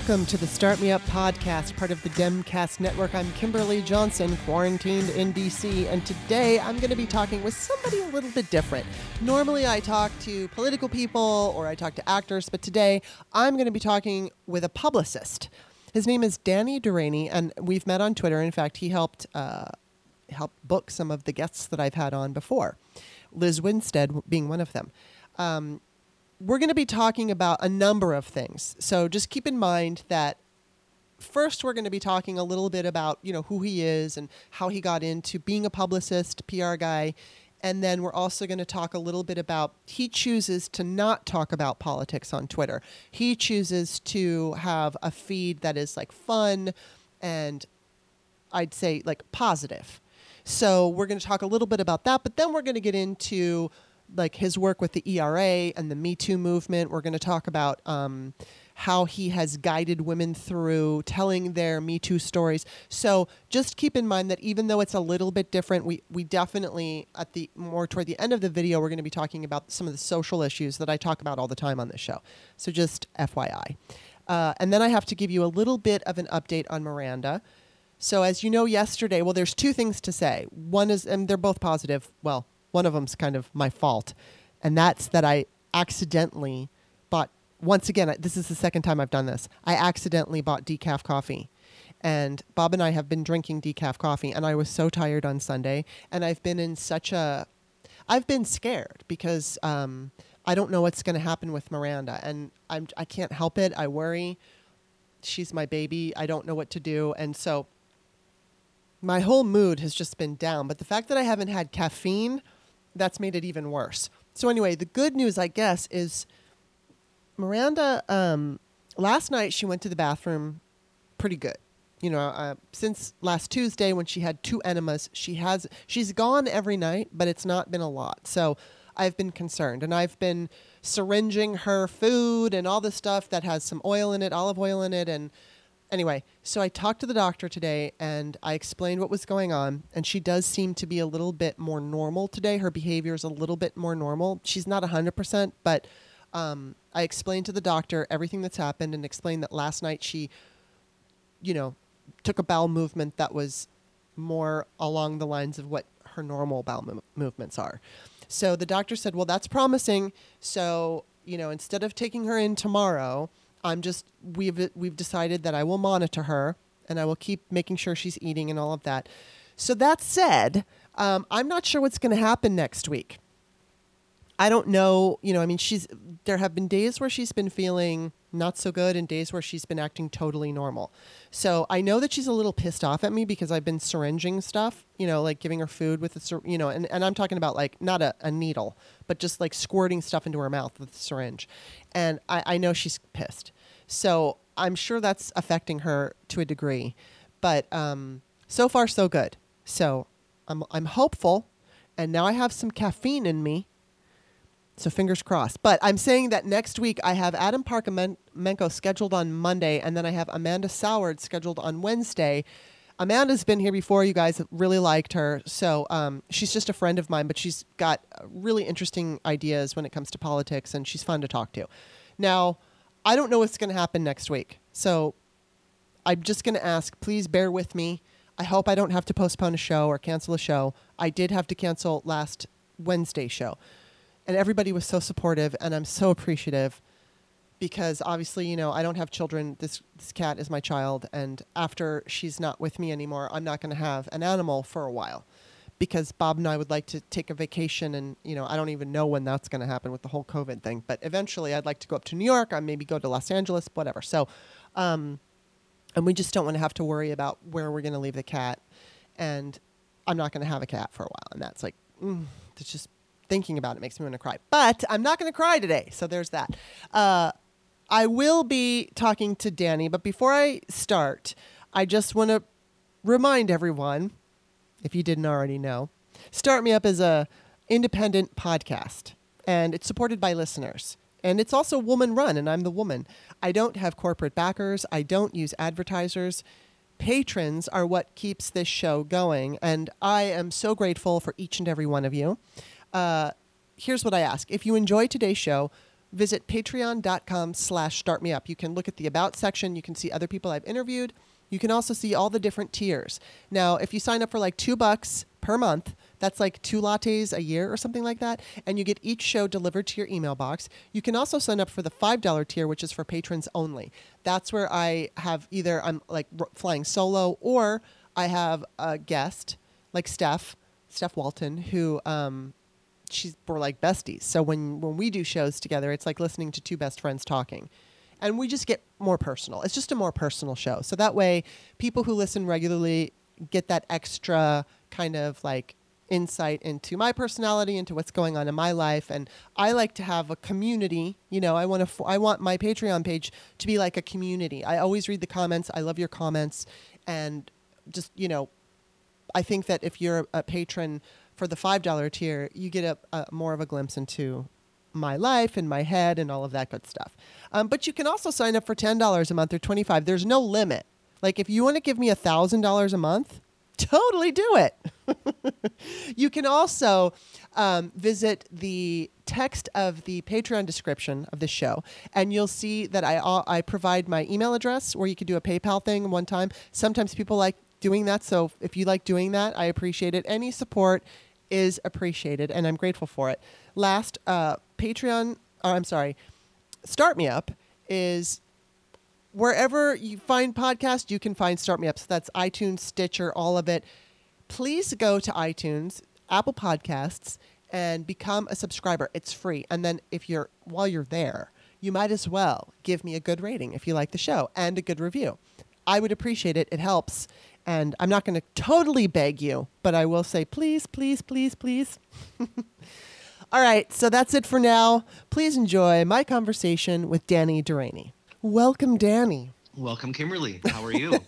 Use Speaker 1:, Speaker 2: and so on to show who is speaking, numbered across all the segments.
Speaker 1: Welcome to the Start Me Up podcast, part of the Demcast network. I'm Kimberly Johnson, quarantined in DC, and today I'm going to be talking with somebody a little bit different. Normally, I talk to political people or I talk to actors, but today I'm going to be talking with a publicist. His name is Danny Deraney, and we've met on Twitter. In fact, he helped uh, helped book some of the guests that I've had on before, Liz Winstead being one of them. Um, we're going to be talking about a number of things. So just keep in mind that first we're going to be talking a little bit about, you know, who he is and how he got into being a publicist, PR guy, and then we're also going to talk a little bit about he chooses to not talk about politics on Twitter. He chooses to have a feed that is like fun and I'd say like positive. So we're going to talk a little bit about that, but then we're going to get into like his work with the ERA and the Me Too movement. We're going to talk about um, how he has guided women through telling their Me Too stories. So just keep in mind that even though it's a little bit different, we we definitely at the more toward the end of the video we're going to be talking about some of the social issues that I talk about all the time on this show. So just FYI. Uh, and then I have to give you a little bit of an update on Miranda. So as you know, yesterday, well, there's two things to say. One is, and they're both positive. Well, one of them's kind of my fault, and that's that I accidentally bought. Once again, this is the second time I've done this. I accidentally bought decaf coffee. And Bob and I have been drinking decaf coffee, and I was so tired on Sunday. And I've been in such a. I've been scared because um, I don't know what's going to happen with Miranda. And I'm, I can't help it. I worry. She's my baby. I don't know what to do. And so my whole mood has just been down. But the fact that I haven't had caffeine, that's made it even worse. So anyway, the good news, I guess, is Miranda. Um, last night she went to the bathroom, pretty good. You know, uh, since last Tuesday when she had two enemas, she has she's gone every night, but it's not been a lot. So I've been concerned, and I've been syringing her food and all the stuff that has some oil in it, olive oil in it, and anyway, so I talked to the doctor today and I explained what was going on. And she does seem to be a little bit more normal today. Her behavior is a little bit more normal. She's not 100%, but um, I explained to the doctor everything that's happened and explained that last night she, you know, took a bowel movement that was more along the lines of what her normal bowel mo- movements are. So the doctor said, well, that's promising. So, you know, instead of taking her in tomorrow, I'm just we've we've decided that I will monitor her and I will keep making sure she's eating and all of that. So that said, um, I'm not sure what's going to happen next week. I don't know. You know, I mean, she's there have been days where she's been feeling not so good and days where she's been acting totally normal. So I know that she's a little pissed off at me because I've been syringing stuff, you know, like giving her food with a, you know, and, and I'm talking about like not a, a needle, but just like squirting stuff into her mouth with a syringe. And I, I know she's pissed. So I'm sure that's affecting her to a degree. But um, so far, so good. So I'm, I'm hopeful. And now I have some caffeine in me so fingers crossed. But I'm saying that next week I have Adam Parkhomenko scheduled on Monday, and then I have Amanda Soward scheduled on Wednesday. Amanda's been here before. You guys really liked her. So um, she's just a friend of mine, but she's got really interesting ideas when it comes to politics, and she's fun to talk to. Now, I don't know what's going to happen next week. So I'm just going to ask, please bear with me. I hope I don't have to postpone a show or cancel a show. I did have to cancel last Wednesday show and everybody was so supportive and i'm so appreciative because obviously you know i don't have children. This this cat is my child and after she's not with me anymore i'm not going to have an animal for a while because bob and i would like to take a vacation and you know i don't even know when that's going to happen with the whole covid thing but eventually i'd like to go up to new york or maybe go to los angeles whatever. So um, and we just don't want to have to worry about where we're going to leave the cat and i'm not going to have a cat for a while and that's like mm, it's just thinking about it makes me want to cry. But I'm not going to cry today. So there's that. Uh, I will be talking to Danny, but before I start, I just want to remind everyone, if you didn't already know, Start Me Up is a independent podcast, and it's supported by listeners. And it's also woman run, and I'm the woman. I don't have corporate backers. I don't use advertisers. Patrons are what keeps this show going, and I am so grateful for each and every one of you here's what I ask. If you enjoy today's show, visit patreon.com slash startmeup. You can look at the about section. You can see other people I've interviewed. You can also see all the different tiers. Now, if you sign up for like two bucks per month, that's like two lattes a year or something like that, and you get each show delivered to your email box. You can also sign up for the $5 tier, which is for patrons only. That's where I have either I'm like r- flying solo or I have a guest like Steph, Steph Walton, who um, she's we're like besties. So when when we do shows together, it's like listening to two best friends talking. And we just get more personal. It's just a more personal show. So that way people who listen regularly get that extra kind of like insight into my personality into what's going on in my life and I like to have a community you know I want to I want my Patreon page to be like a community I always read the comments I love your comments and just you know I think that if you're a patron for the five dollar tier, you get a, a, more of a glimpse into my life and my head and all of that good stuff. Um, but you can also sign up for ten dollars a month or twenty five. There's no limit. Like if you want to give me a thousand dollars a month, totally do it. you can also um, visit the text of the Patreon description of the show, and you'll see that I I provide my email address where you can do a PayPal thing one time. Sometimes people like doing that, so if you like doing that, I appreciate it. Any support is appreciated, and I'm grateful for it. Last, uh, Patreon, oh, I'm sorry, Start Me Up is wherever you find podcasts, you can find Start Me Up. So that's iTunes, Stitcher, all of it. Please go to iTunes, Apple Podcasts, and become a subscriber. It's free. And then if you're while you're there, you might as well give me a good rating if you like the show and a good review. I would appreciate it. It helps. And I'm not going to totally beg you, but I will say, please, please, please, please. All right, so that's it for now. Please enjoy my conversation with Danny Deraney. Welcome, Danny.
Speaker 2: Welcome, Kimberly. How are you?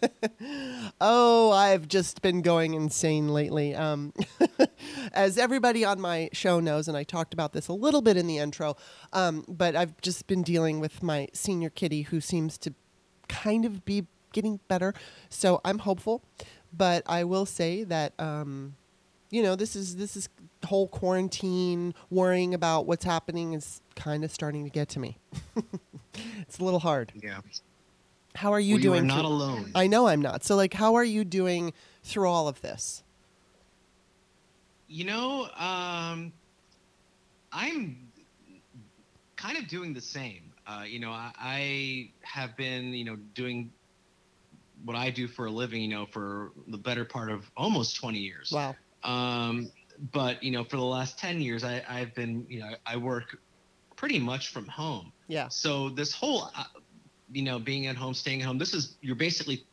Speaker 1: oh, I've just been going insane lately. Um, as everybody on my show knows, and I talked about this a little bit in the intro, um, but I've just been dealing with my senior kitty who seems to kind of be getting better. So I'm hopeful, but I will say that um, you know this is this is whole quarantine worrying about what's happening is kind of starting to get to me. it's a little hard.
Speaker 2: Yeah.
Speaker 1: How are you
Speaker 2: well,
Speaker 1: doing?
Speaker 2: You are not alone.
Speaker 1: I know I'm not. So like, how are you doing through all of this?
Speaker 2: You know, um, I'm kind of doing the same. Uh, you know, I, I, have been, you know, doing what I do for a living, you know, for the better part of almost 20 years.
Speaker 1: Wow.
Speaker 2: Um, but you know, for the last 10 years, I, I've been, you know, I work pretty much from home.
Speaker 1: Yeah.
Speaker 2: So this whole, uh, you know, being at home, staying at home, this is you're basically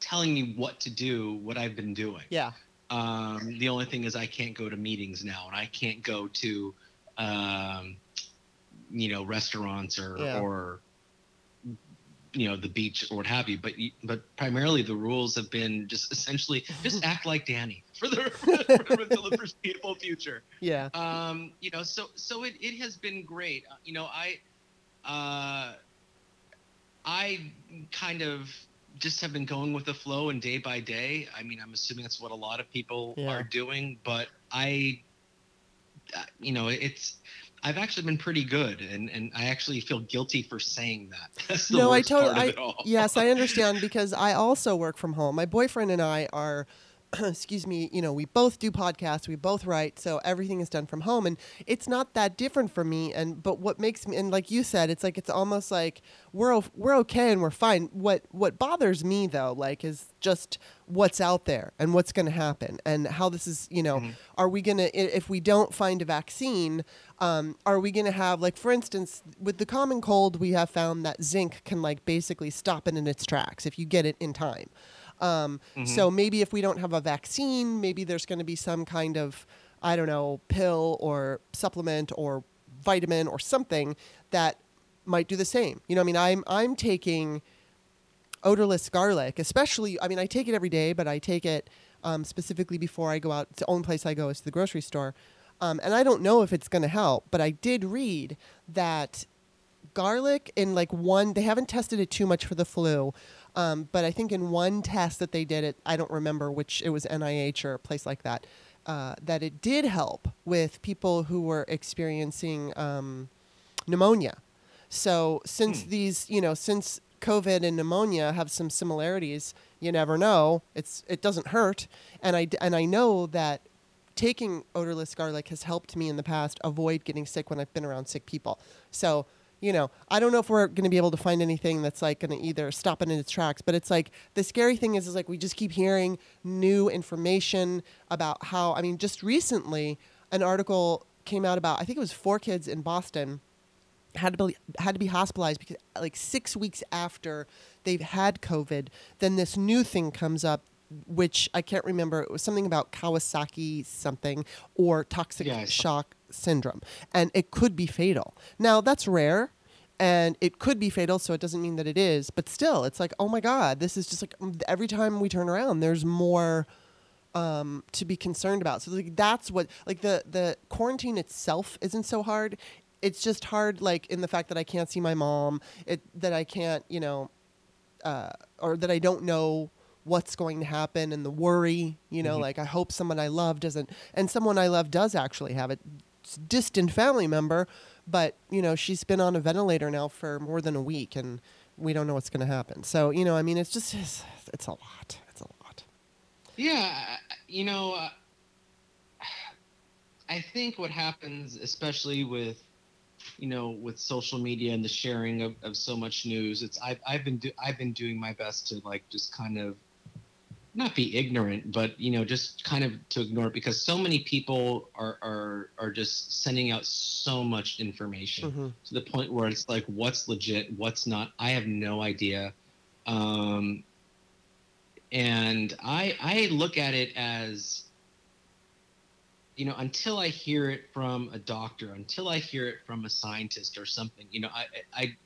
Speaker 2: telling me what to do, what I've been doing.
Speaker 1: Yeah.
Speaker 2: Um, the only thing is I can't go to meetings now, and I can't go to, um, you know, restaurants or yeah. or you know the beach or what have you but but primarily the rules have been just essentially just act like danny for the for, for the foreseeable future.
Speaker 1: Yeah.
Speaker 2: Um you know so so it, it has been great. Uh, you know i uh i kind of just have been going with the flow and day by day. I mean i'm assuming that's what a lot of people yeah. are doing but i uh, you know it's I've actually been pretty good, and, and I actually feel guilty for saying that. no, I totally.
Speaker 1: yes, I understand because I also work from home. My boyfriend and I are excuse me, you know, we both do podcasts, we both write, so everything is done from home and it's not that different for me and but what makes me and like you said, it's like it's almost like we're we're okay and we're fine. What what bothers me though, like is just what's out there and what's going to happen and how this is, you know, mm-hmm. are we going to if we don't find a vaccine, um, are we going to have like for instance, with the common cold, we have found that zinc can like basically stop it in its tracks if you get it in time. Um, mm-hmm. So maybe if we don't have a vaccine, maybe there's going to be some kind of, I don't know, pill or supplement or vitamin or something that might do the same. You know, I mean, I'm I'm taking odorless garlic, especially. I mean, I take it every day, but I take it um, specifically before I go out. It's the only place I go is to the grocery store, um, and I don't know if it's going to help. But I did read that garlic in like one. They haven't tested it too much for the flu, um, but I think in one test that they did, it I don't remember which it was NIH or a place like that, uh, that it did help with people who were experiencing um, pneumonia. So since
Speaker 2: Hmm.
Speaker 1: these, you know, since COVID and pneumonia have some similarities, you never know. It's it doesn't hurt, and I and I know that taking odorless garlic has helped me in the past avoid getting sick when I've been around sick people. So you know, I don't know if we're going to be able to find anything that's like going to either stop it in its tracks, but it's like the scary thing is, is like we just keep hearing new information about how. I mean, just recently, an article came out about I think it was four kids in Boston had to be had to be hospitalized because like six weeks after they've had COVID, then this new thing comes up, which I can't remember. It was something about Kawasaki something or toxic
Speaker 2: Yeah,
Speaker 1: shock syndrome, and it could be fatal. Now that's rare. And it could be fatal, so it doesn't mean that it is. But still, it's like, oh my God, this is just like mm, every time we turn around, there's more um, to be concerned about. So like that's what like the the quarantine itself isn't so hard. It's just hard like in the fact that I can't see my mom, it that I can't, you know, uh, or that I don't know what's going to happen and the worry, you know,
Speaker 2: Mhm.
Speaker 1: like I hope someone I love doesn't and someone I love does actually have a distant family member, but you know, she's been on a ventilator now for more than a week and we don't know what's going to happen. So, you know, I mean, it's just it's, it's a lot. It's a lot.
Speaker 2: Yeah, you know, uh, I think what happens, especially with, you know, with social media and the sharing of, of so much news, it's I've I've been do, I've been doing my best to like just kind of not be ignorant, but you know, just kind of to ignore it because so many people are are are just sending out so much information
Speaker 1: Mhm.
Speaker 2: to the point where it's like what's legit, what's not. I have no idea. Um, and I I look at it as you know until I hear it from a doctor, until I hear it from a scientist or something, you know, I I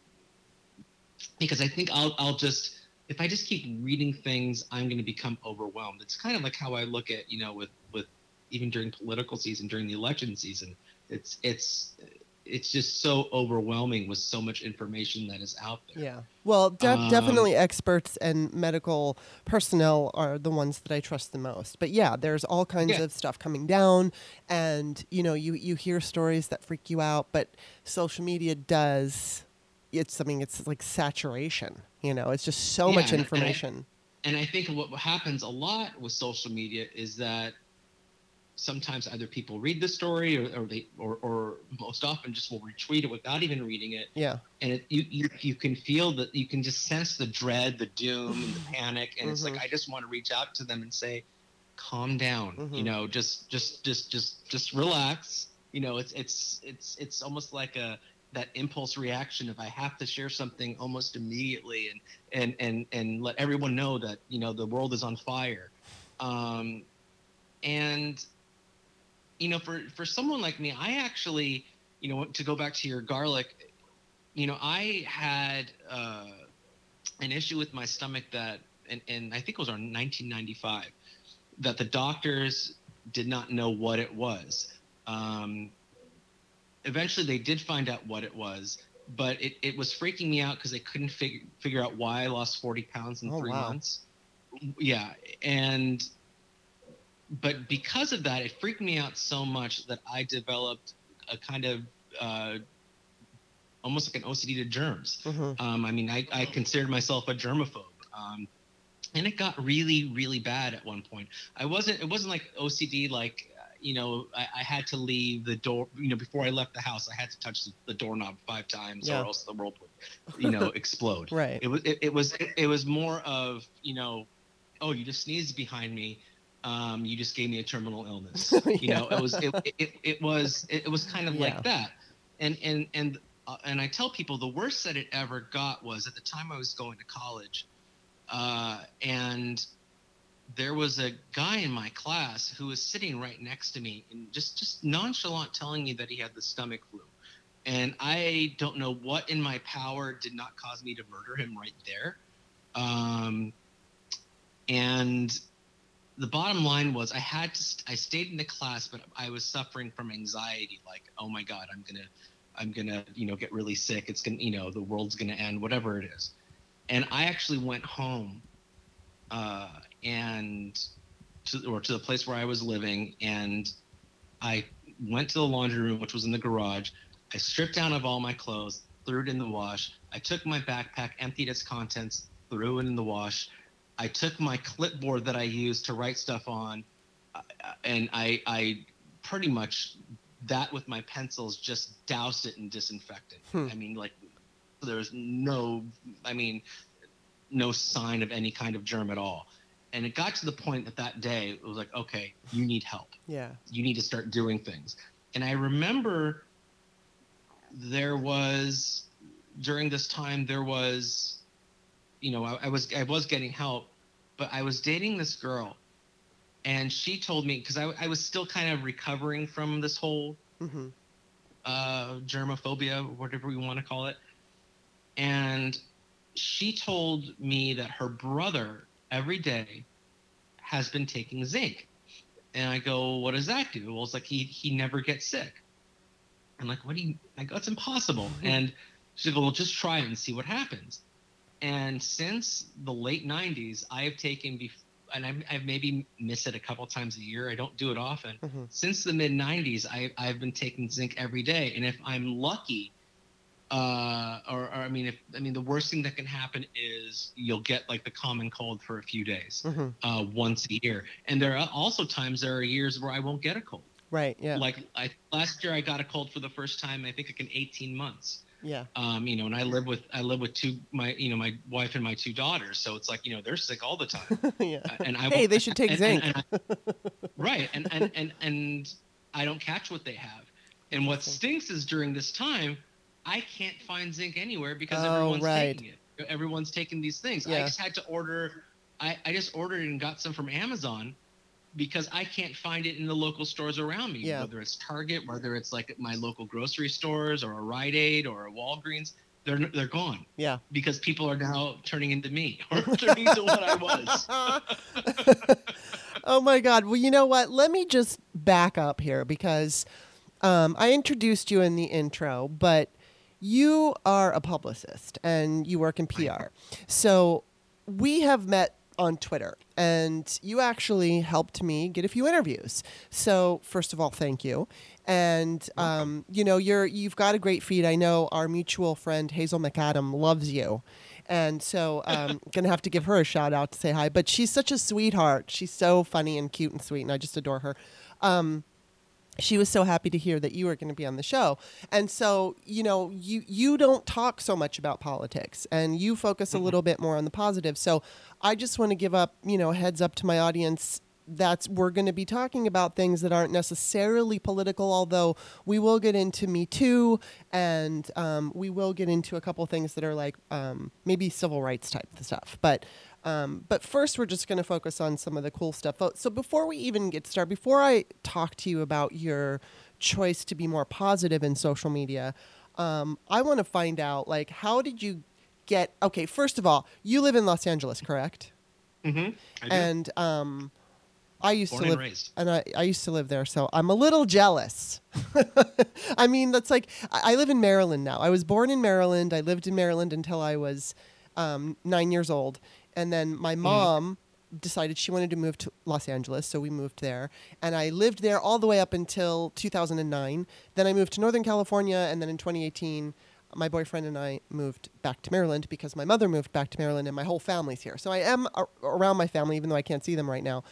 Speaker 2: because I think I'll I'll just if I just keep reading things, I'm going to become overwhelmed. It's kind of like how I look at you know with with even during political season, during the election season, it's it's it's just so overwhelming with so much information that is out there.
Speaker 1: Yeah. Well, de-
Speaker 2: Um,
Speaker 1: definitely experts and medical personnel are the ones that I trust the most. But yeah, there's all kinds
Speaker 2: Yeah.
Speaker 1: of stuff coming down and you know, you you hear stories that freak you out, but social media does it's I mean, it's like saturation, you know. It's just so
Speaker 2: Yeah,
Speaker 1: much
Speaker 2: and- and I-
Speaker 1: information.
Speaker 2: and I think what happens a lot with social media is that sometimes either people read the story or, or they or, or most often just will retweet it without even reading it
Speaker 1: yeah.
Speaker 2: and it, you, you you can feel that you can just sense the dread the doom and the panic and it's like
Speaker 1: Mhm.
Speaker 2: i just want to reach out to them and say calm down you
Speaker 1: Mhm.
Speaker 2: know just just just just just relax you know it's it's it's it's almost like a that impulse reaction if i have to share something almost immediately and and and and let everyone know that you know the world is on fire. Um and you know for for someone like me i actually you know to go back to your garlic you know i had uh an issue with my stomach that and, and i think it was around 1995 that the doctors did not know what it was. Um eventually they did find out what it was but it, it was freaking me out because they couldn't figure figure out why i lost 40 pounds in
Speaker 1: Oh,
Speaker 2: three
Speaker 1: wow.
Speaker 2: months yeah and but because of that, it freaked me out so much that I developed a kind of uh, almost like an OCD to germs.
Speaker 1: Mhm.
Speaker 2: Um, I mean, I, I considered myself a germaphobe. Um, and it got really, really bad at one point. I wasn't, it wasn't like OCD, like, you know, I, I had to leave the door, you know, before I left the house, I had to touch the, doorknob five times
Speaker 1: Yeah.
Speaker 2: or else the world would, you know, explode.
Speaker 1: Right.
Speaker 2: It was, it, it was, it, it was more of, you know, oh, you just sneezed behind me. Um, you just gave me a terminal illness. You know, it was, it, it, it was, it, was kind of
Speaker 1: Yeah.
Speaker 2: like that. And, and, and, uh, and I tell people the worst that it ever got was at the time I was going to college, uh, and there was a guy in my class who was sitting right next to me and just just nonchalant telling me that he had the stomach flu, and I don't know what in my power did not cause me to murder him right there, um, and the bottom line was I had to st- I stayed in the class, but I was suffering from anxiety, like oh my god, I'm gonna I'm gonna you know get really sick. It's gonna you know the world's gonna end, whatever it is. And I actually went home, uh, and to or to the place where I was living, and I went to the laundry room, which was in the garage. I stripped down of all my clothes, threw it in the wash. I took my backpack, emptied its contents, threw it in the wash. I took my clipboard that I used to write stuff on, uh, and I, I pretty much that with my pencils just doused it in disinfectant.
Speaker 1: Hmm.
Speaker 2: I mean, like there's no, I mean, no sign of any kind of germ at all. And it got to the point that that day it was like, okay, you need help.
Speaker 1: Yeah.
Speaker 2: You need to start doing things. And I remember there was during this time there was, you know, I, I was I was getting help, but I was dating this girl, and she told me because I, I was still kind of recovering from this whole
Speaker 1: Mm-hmm.
Speaker 2: uh, germophobia, whatever we want to call it. And she told me that her brother every day has been taking zinc. And I go, what does that do? Well, it's like he he never gets sick. I'm like, what do you? I go, it's impossible. And she said, well, just try it and see what happens. And since the late 90s, I have taken, bef- and I've, I've maybe missed it a couple times a year. I don't do it often
Speaker 1: Mhm.
Speaker 2: since the mid 90s I, i've been taking zinc every day and if i'm lucky uh, or, or i mean if i mean the worst thing that can happen is you'll get like the common cold for a few days
Speaker 1: Mm-hmm.
Speaker 2: uh, once a year and there are also times there are years where i won't get a cold
Speaker 1: Right. Yeah.
Speaker 2: like I, last year i got a cold for the first time i think like in 18 months
Speaker 1: yeah.
Speaker 2: um, you know and i live with i live with two my you know my wife and my two daughters so it's like you know they're sick all the time
Speaker 1: yeah.
Speaker 2: and I
Speaker 1: Hey, they should take
Speaker 2: and-
Speaker 1: zinc.
Speaker 2: and- and I- right, and, and and and I don't catch what they have. And what stinks is during this time, I can't find zinc anywhere because
Speaker 1: Oh,
Speaker 2: everyone's
Speaker 1: right.
Speaker 2: taking it. Everyone's taking these things. I just had to order. I, I just ordered and got some from Amazon because I can't find it in the local stores around me.
Speaker 1: Yeah.
Speaker 2: Whether it's Target, whether it's like my local grocery stores or a Rite Aid or a Walgreens, they're they're gone
Speaker 1: Yeah.
Speaker 2: because people are now turning into me or turning into what I was.
Speaker 1: oh my God. Well, you know what? Let me just back up here because um, I introduced you in the intro, but you are a publicist and you work in PR. So we have met on Twitter and you actually helped me get a few interviews. So first of all, thank you. And um, you know, you're you've got a great feed. I know our mutual friend Hazel McAdam loves you. And so um gonna have to give her a shout out to say hi. But she's such a sweetheart. She's so funny and cute and sweet, and I just adore her. Um, she was so happy to hear that you were going to be on the show. And so you know you you don't talk so much about politics and you focus a little bit more on the positive. So i just want to give up you know a heads up to my audience that's we're going to be talking about things that aren't necessarily political although we will get into me too and um, we will get into a couple things that are like um, maybe civil rights type stuff. But um, but first, we're just going to focus on some of the cool stuff. Oh, So before we even get started, before I talk to you about your choice to be more positive in social media, um, I want to find out like how did you get? Okay, first of all, you live in Los Angeles, correct?
Speaker 2: Mm-hmm. I.
Speaker 1: And um, I used
Speaker 2: Born
Speaker 1: to
Speaker 2: and
Speaker 1: live,
Speaker 2: raised.
Speaker 1: and I, I used to live there, so I'm a little jealous. I mean, that's like I, I live in Maryland now. I was born in Maryland. I lived in Maryland until I was um, nine years old, and then my mm-hmm. mom decided she wanted to move to Los Angeles, so we moved there, and I lived there all the way up until 2009. Then I moved to Northern California, and then in 2018. My boyfriend and I moved back to Maryland because my mother moved back to Maryland and my whole family's here. So I am a- around my family, even though I can't see them right now.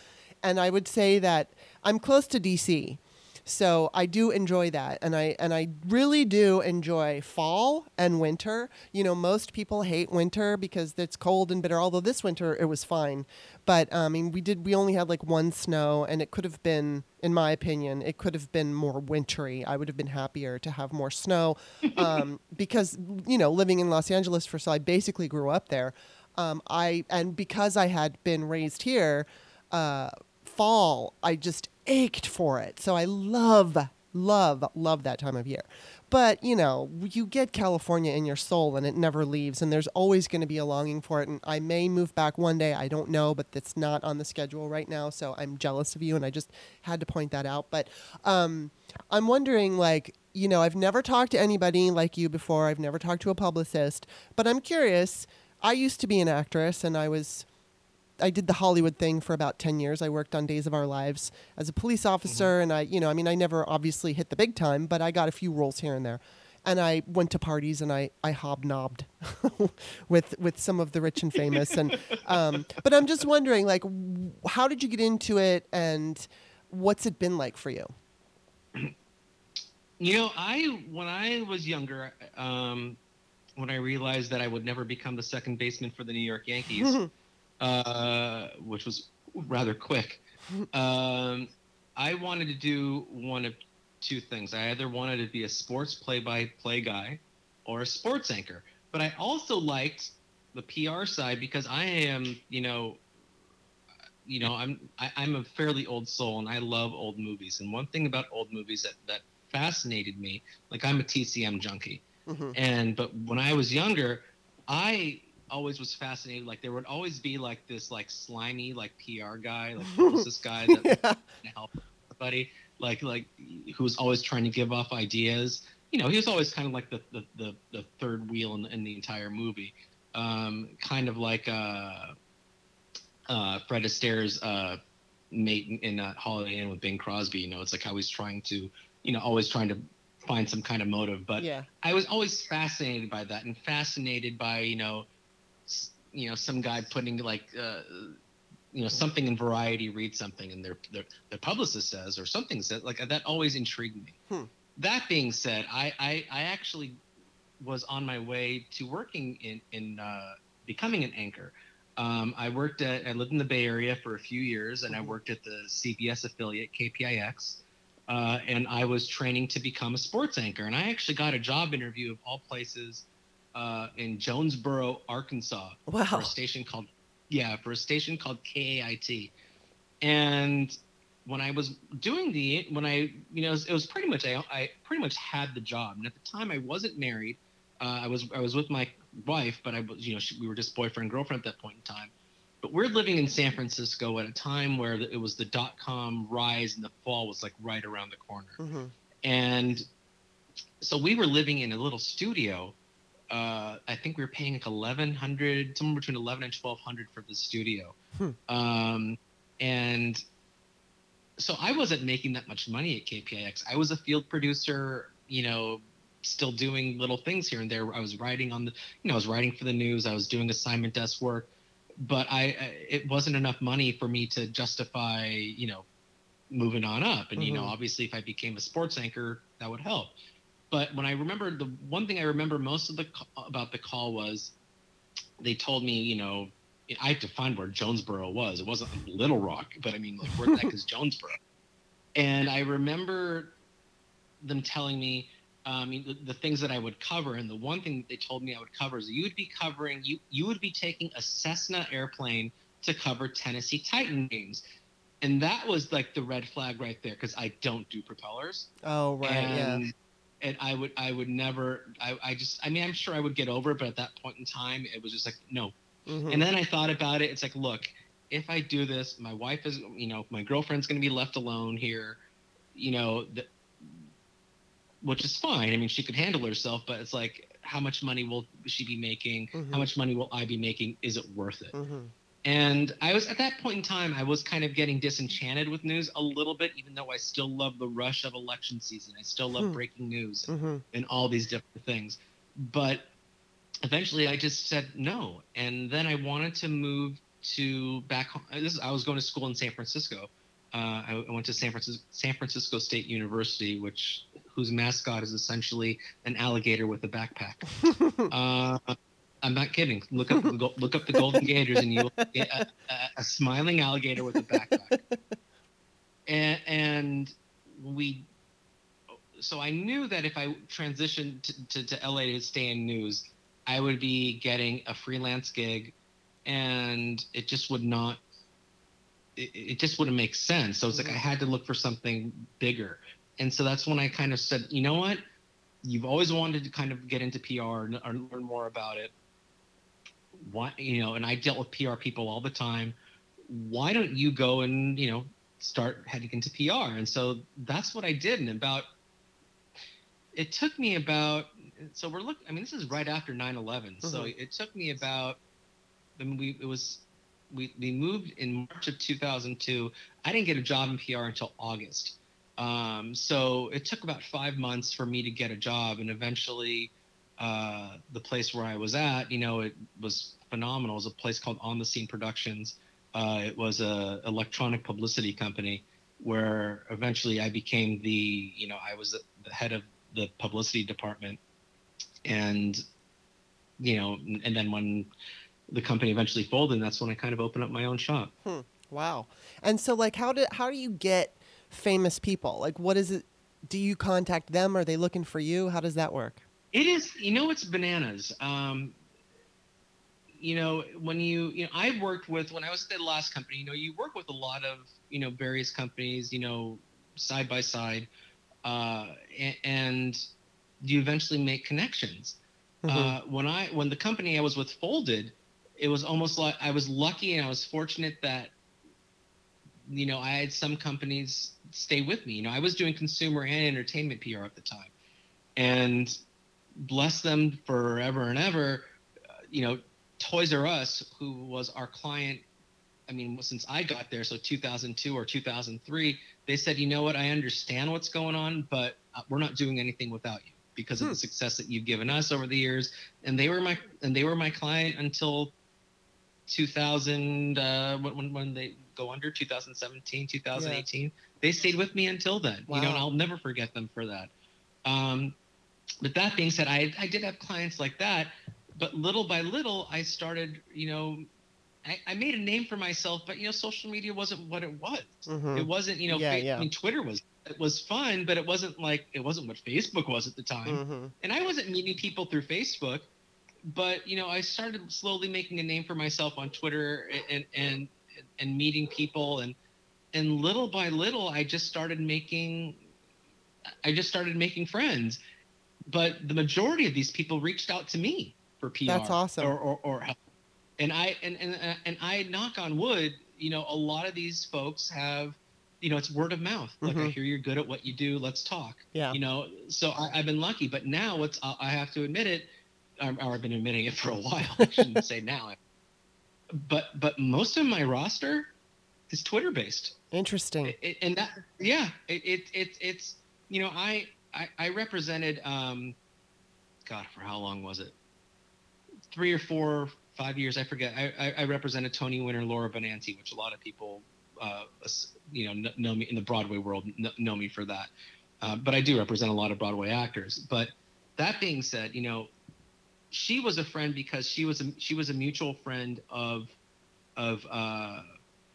Speaker 1: And I would say that I'm close to DC. So I do enjoy that, and I and I really do enjoy fall and winter. You know, most people hate winter because it's cold and bitter. Although this winter it was fine, but um, I mean, we did we only had like one snow, and it could have been, in my opinion, it could have been more wintry. I would have been happier to have more snow, um, because you know, living in Los Angeles for so I basically grew up there. Um, I and because I had been raised here. Uh, fall, I just ached for it. So I love, love, love that time of year. But, you know, you get California in your soul and it never leaves, and there's always going to be a longing for it. And I may move back one day. I don't know, but it's not on the schedule right now. So I'm jealous of you, and I just had to point that out. But um, I'm wondering, like, you know, I've never talked to anybody like you before, I've never talked to a publicist, but I'm curious. I used to be an actress, and I was I did the Hollywood thing for about 10 years. I worked on Days of Our Lives as a police officer and I, you know, I mean I never obviously hit the big time, but I got a few roles here and there. and I went to parties and I I hobnobbed with with some of the rich and famous. And um, but I'm just wondering, like, w- how did you get into it, and what's it been like for you?
Speaker 2: You know, I when I was younger, um, when I realized that I would never become the second baseman for the New York Yankees, uh, which was rather quick, um, I wanted to do one of two things. I either wanted to be a sports play-by-play guy or a sports anchor, but I also liked the PR side because I am, you know, you know, I'm I, I'm a fairly old soul and I love old movies. And one thing about old movies that that fascinated me, like I'm a TCM junkie,
Speaker 1: Mhm.
Speaker 2: and but when I was younger, I always was fascinated. Like there would always be like this like slimy like PR guy, like publicist guy that
Speaker 1: Yeah.
Speaker 2: to help everybody, like like who was always trying to give off ideas. You know, he was always kind of like the the, the, the third wheel in, in the entire movie, um, kind of like uh, uh, Fred Astaire's uh, mate in, uh, Holiday Inn with Bing Crosby. You know, it's like how he's trying to, you know, always trying to find some kind of motive. But
Speaker 1: yeah.
Speaker 2: I was always fascinated by that and fascinated by you know, you know, some guy putting like, uh, you know, something in Variety read something and their their, their publicist says or something says like that always intrigued me.
Speaker 1: Hmm.
Speaker 2: That being said, I, I I actually was on my way to working in in uh, becoming an anchor. Um, I worked at I lived in the Bay Area for a few years and I
Speaker 1: Mhm.
Speaker 2: worked at the CBS affiliate KPIX uh, and I was training to become a sports anchor. And I actually got a job interview of all places uh, in Jonesboro, Arkansas, for a station called yeah, for a station called KAIT. And when I was doing the when I you know it was, it was pretty much I, I pretty much had the job. And at the time I wasn't married. Uh, I was I was with my wife, but I was you know she, we were just boyfriend girlfriend at that point in time. But we're living in San Francisco at a time where it was the dot com rise and the fall was like right around the corner
Speaker 1: hmm
Speaker 2: and so we were living in a little studio. Uh, I think we were paying like eleven hundred, somewhere between eleven and twelve hundred for the studio.
Speaker 1: Hmm.
Speaker 2: Um, and so I wasn't making that much money at KPIX. I was a field producer, you know, still doing little things here and there. I was writing on the, you know, I was writing for the news. I was doing assignment desk work, but I, it wasn't enough money for me to justify, you know, moving on up. And you know,
Speaker 1: Mhm.
Speaker 2: obviously, if I became a sports anchor, that would help. But when I remember the one thing I remember most of the about the call was they told me, you know, I had to find where Jonesboro was. It wasn't Little Rock, but I mean, like, where the heck is Jonesboro? And I remember them telling me um, the, the things that I would cover, and the one thing that they told me I would cover is you would be covering you you would be taking a Cessna airplane to cover Tennessee Titan games, and that was like the red flag right there because I don't do propellers
Speaker 1: Oh right. yeah.
Speaker 2: And I would I would never I, I just I mean I'm sure I would get over it, but at that point in time it was just like no.
Speaker 1: Mhm.
Speaker 2: And then I thought about it. It's like look, if I do this, my wife is you know my girlfriend's going to be left alone here, you know, the, which is fine. I mean she could handle herself, but it's like how much money will she be making?
Speaker 1: Mhm.
Speaker 2: How much money will I be making? Is it worth it?
Speaker 1: Mhm.
Speaker 2: And I was at that point in time, I was kind of getting disenchanted with news a little bit, even though I still love the rush of election season. I still love
Speaker 1: Hmm.
Speaker 2: breaking news
Speaker 1: Mhm.
Speaker 2: and all these different things. But eventually I just said no. And then I wanted to move to back home. This is, I was going to school in San Francisco. Uh, I, I went to San Francisco, San Francisco State University, which whose mascot is essentially an alligator with a backpack. Uh, I'm not kidding. Look up the look up the Golden Gators, and you'll get a, a, a smiling alligator with a backpack. And, and we, so I knew that if I transitioned to, to, to LA to stay in news, I would be getting a freelance gig, and it just would not. It, it just wouldn't make sense. So it's like I had to look for something bigger, and so that's when I kind of said, you know what, you've always wanted to kind of get into PR and learn more about it. Why, you know, and I dealt with PR people all the time. Why don't you go and you know start heading into PR? And so that's what I did. And about it took me about so we're looking. I mean, this is right after 9/11. So
Speaker 1: Mhm.
Speaker 2: it took me about. I mean, we it was we we moved in March of 2002. I didn't get a job in PR until August. Um, so it took about five months for me to get a job, and eventually, uh, the place where I was at, you know, it was phenomenal. It was a place called On the Scene Productions. Uh, it was a electronic publicity company where eventually I became the, you know, I was the head of the publicity department, and you know, and then when the company eventually folded, that's when I kind of opened up my own shop.
Speaker 1: Hmm. Wow. And so, like, how do how do you get famous people? Like, what is it? Do you contact them? Are they looking for you? How does that work?
Speaker 2: It is, you know, it's bananas. Um, you know, when you, you know, I've worked with when I was at the last company. You know, you work with a lot of, you know, various companies. You know, side by side, uh, and, and you eventually make connections. Mm-hmm. Uh, when I when the company I was with folded, it was almost like I was lucky and I was fortunate that you know I had some companies stay with me. You know, I was doing consumer and entertainment PR at the time, and bless them forever and ever. Uh, you know, Toys R Us, who was our client. I mean, since I got there, so 2002 or 2003, they said, you know what, I understand what's going on, but uh, we're not doing anything without you because of hmm. the success that you've given us over the years. And they were my and they were my client until 2000 uh, when when they go under 2017 2018 yeah. they stayed with me until then wow. you know and i'll never forget them for that um, but that being said I, I did have clients like that but little by little i started you know I, I made a name for myself but you know social media wasn't what it was mm-hmm. it wasn't you know yeah, fa- yeah. i mean twitter was it was fun but it wasn't like it wasn't what facebook was at the time mm-hmm. and i wasn't meeting people through facebook but you know, I started slowly making a name for myself on Twitter and and and meeting people and and little by little, I just started making I just started making friends. But the majority of these people reached out to me for PR.
Speaker 1: That's awesome.
Speaker 2: Or, or, or help. And I and, and and I knock on wood. You know, a lot of these folks have you know, it's word of mouth. Like mm-hmm. I hear you're good at what you do. Let's talk.
Speaker 1: Yeah.
Speaker 2: You know, so I, have been lucky, but now what's I have to admit it or I've been admitting it for a while. I shouldn't say now. But but most of my roster is Twitter based.
Speaker 1: Interesting.
Speaker 2: It, it, and that yeah, it, it it it's you know I I, I represented um, God for how long was it? Three or four five years I forget. I I, I represented Tony winner Laura Benanti, which a lot of people uh, you know know me in the Broadway world know me for that. Uh, but I do represent a lot of Broadway actors. But that being said, you know, she was a friend because she was a she was a mutual friend of of uh,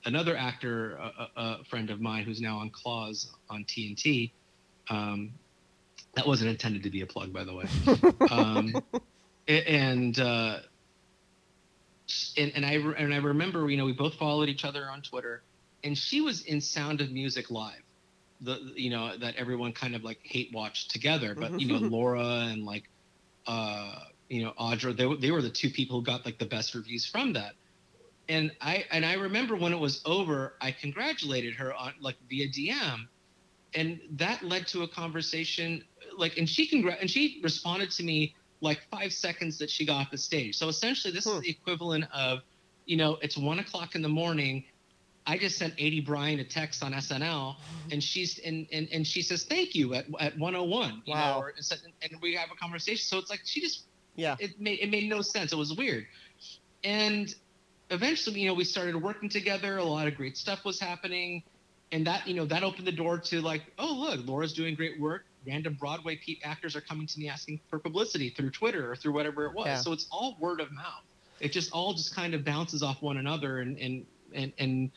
Speaker 2: another actor, a, a, friend of mine who's now on Claws on TNT. Um, that wasn't intended to be a plug, by the way. um, and, uh, and and I and I remember, you know, we both followed each other on Twitter, and she was in Sound of Music live, the you know that everyone kind of like hate watched together, but you know Laura and like uh, you know Audra they, they were the two people who got like the best reviews from that and I and I remember when it was over I congratulated her on like via DM and that led to a conversation like and she congr- and she responded to me like five seconds that she got off the stage so essentially this is the equivalent of you know it's one o'clock in the morning I just sent Aidy Bryant a text on SNL, and she's and and, and she says thank you at, at 101. You wow. know, or, and we have a conversation. So it's like she just
Speaker 1: yeah.
Speaker 2: It made it made no sense. It was weird. And eventually, you know, we started working together. A lot of great stuff was happening. And that, you know, that opened the door to like, oh, look, Laura's doing great work. Random Broadway actors are coming to me asking for publicity through Twitter or through whatever it was. Yeah. So it's all word of mouth. It just all just kind of bounces off one another and and and and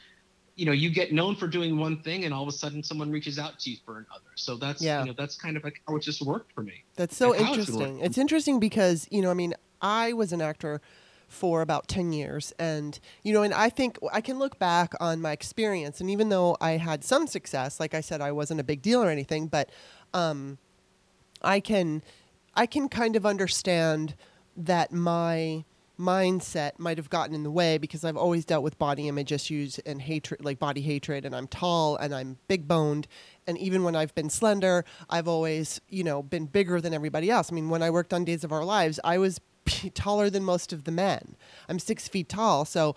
Speaker 2: you know you get known for doing one thing and all of a sudden someone reaches out to you for another so that's yeah. you know that's kind of like how it just worked for me
Speaker 1: that's so interesting it's, it's interesting because you know i mean i was an actor for about 10 years and you know and i think i can look back on my experience and even though i had some success like i said i wasn't a big deal or anything but um, i can i can kind of understand that my mindset might have gotten in the way because I've always dealt with body image issues and hatred, like body hatred, and I'm tall and I'm big boned. And even when I've been slender, I've always, you know, been bigger than everybody else. I mean, when I worked on Days of Our Lives, I was taller than most of the men. I'm six feet tall, so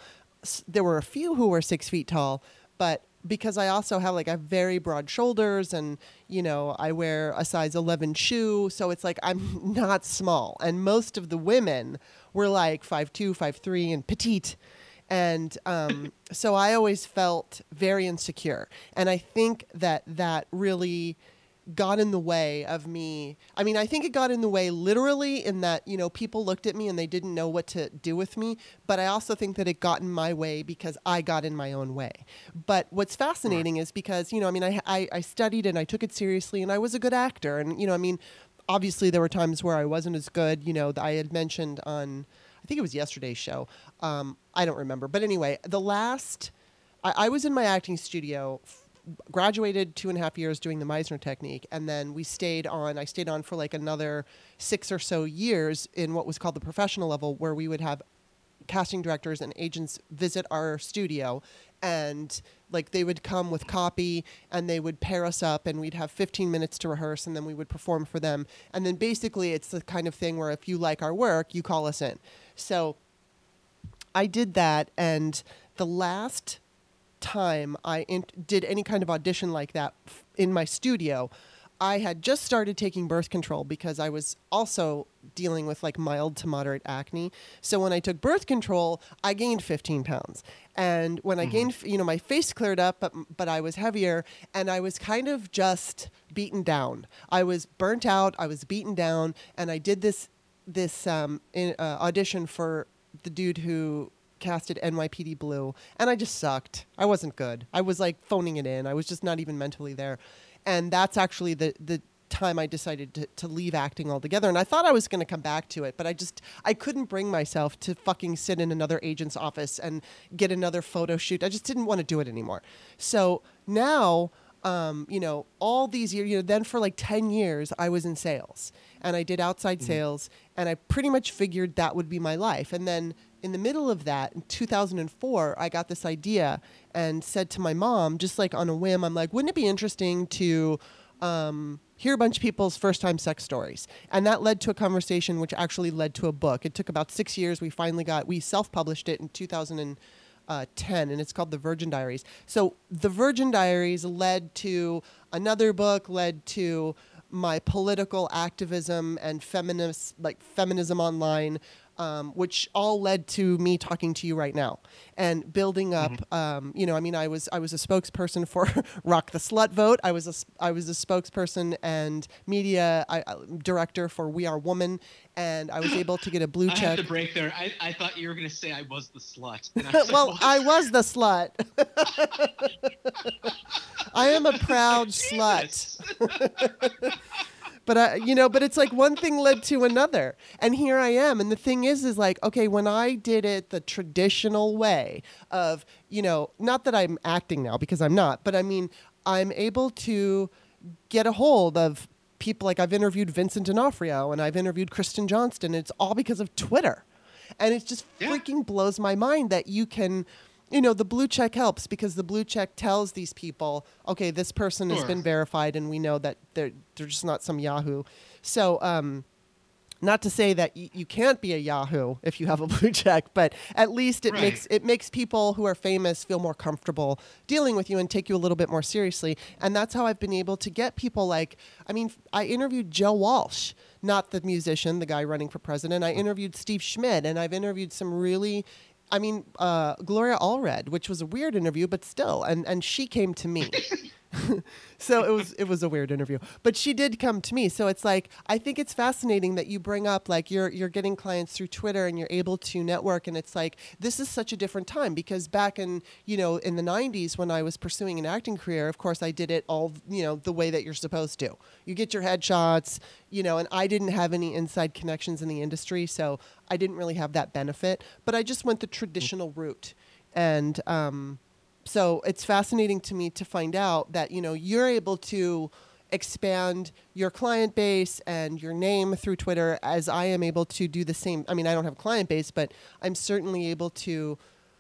Speaker 1: there were a few who were six feet tall, but because I also have like I have very broad shoulders and you know I wear a size 11 shoe so it's like I'm not small. And most of the women were like 5'2 5'3 and petite. And um, so I always felt very insecure. And I think that that really got in the way of me. I mean, I think it got in the way literally in that, you know, people looked at me and they didn't know what to do with me. But I also think that it got in my way because I got in my own way. But what's fascinating is because, you know, I mean, I, I, I studied and I took it seriously and I was a good actor. And, you know, I mean, obviously there were times where I wasn't as good. You know, I had mentioned on, I think it was yesterday's show. Um, I don't remember. But anyway, the last, I, I was in my acting studio graduated two and a half years doing the Meisner technique, and then we stayed on. I stayed on for like another six or so years in what was called the professional level, where we would have casting directors and agents visit our studio and like they would come with copy and they would pair us up and we'd have 15 minutes to rehearse and then we would perform for them and then basically it's the kind of thing where if you like our work you call us in so i did that and the last time I in- did any kind of audition like that f- in my studio, I had just started taking birth control because I was also dealing with like mild to moderate acne. So when I took birth control, I gained 15 pounds. And when I mm-hmm. gained, you know, my face cleared up, but but I was heavier and I was kind of just beaten down. I was burnt out, I was beaten down, and I did this this um, in, uh, audition for the dude who casted NYPD Blue, and I just sucked. I wasn't good. I was like phoning it in. I was just not even mentally there, and that's actually the the time I decided to, to leave acting altogether. And I thought I was going to come back to it, but I just I couldn't bring myself to fucking sit in another agent's office and get another photo shoot. I just didn't want to do it anymore. So now. Um, you know, all these years, you know, then for like 10 years, I was in sales and I did outside mm-hmm. sales and I pretty much figured that would be my life. And then in the middle of that, in 2004, I got this idea and said to my mom, just like on a whim, I'm like, wouldn't it be interesting to um, hear a bunch of people's first time sex stories? And that led to a conversation which actually led to a book. It took about six years. We finally got, we self published it in 2010, and it's called The Virgin Diaries. So The Virgin Diaries led to another book, led to my political activism and feminist like feminism online um, which all led to me talking to you right now and building up. Mm-hmm. Um, you know, I mean, I was I was a spokesperson for Rock the Slut Vote. I was a I was a spokesperson and media I, uh, director for We Are Woman, and I was able to get a blue check. I have
Speaker 2: to break there. I, I thought you were going to say I was the slut.
Speaker 1: I well, I was the slut. I am a proud slut but I, you know, but it's like one thing led to another, and here I am. And the thing is, is like, okay, when I did it the traditional way of, you know, not that I'm acting now because I'm not, but I mean, I'm able to get a hold of people like I've interviewed Vincent D'Onofrio and I've interviewed Kristen Johnston. It's all because of Twitter, and it just yeah. freaking blows my mind that you can you know, the blue check helps because the blue check tells these people, okay, this person has been verified, and we know that they're they're just not some Yahoo. So, um, not to say that y- you can't be a Yahoo if you have a blue check, but at least it right. makes it makes people who are famous feel more comfortable dealing with you and take you a little bit more seriously. And that's how I've been able to get people like I mean, I interviewed Joe Walsh, not the musician, the guy running for president. I interviewed Steve Schmidt, and I've interviewed some really I mean, uh, Gloria Allred, which was a weird interview, but still, and and she came to me. so it was it was a weird interview, but she did come to me. So it's like I think it's fascinating that you bring up like you're you're getting clients through Twitter and you're able to network, and it's like this is such a different time because back in you know in the '90s when I was pursuing an acting career, of course I did it all you know the way that you're supposed to. You get your headshots, you know, and I didn't have any inside connections in the industry, so I didn't really have that benefit. But I just went the traditional route, and um, so it's fascinating to me to find out that you know you're able to expand your client base and your name through Twitter as I am able to do the same. I mean, I don't have a client base, but I'm certainly able to,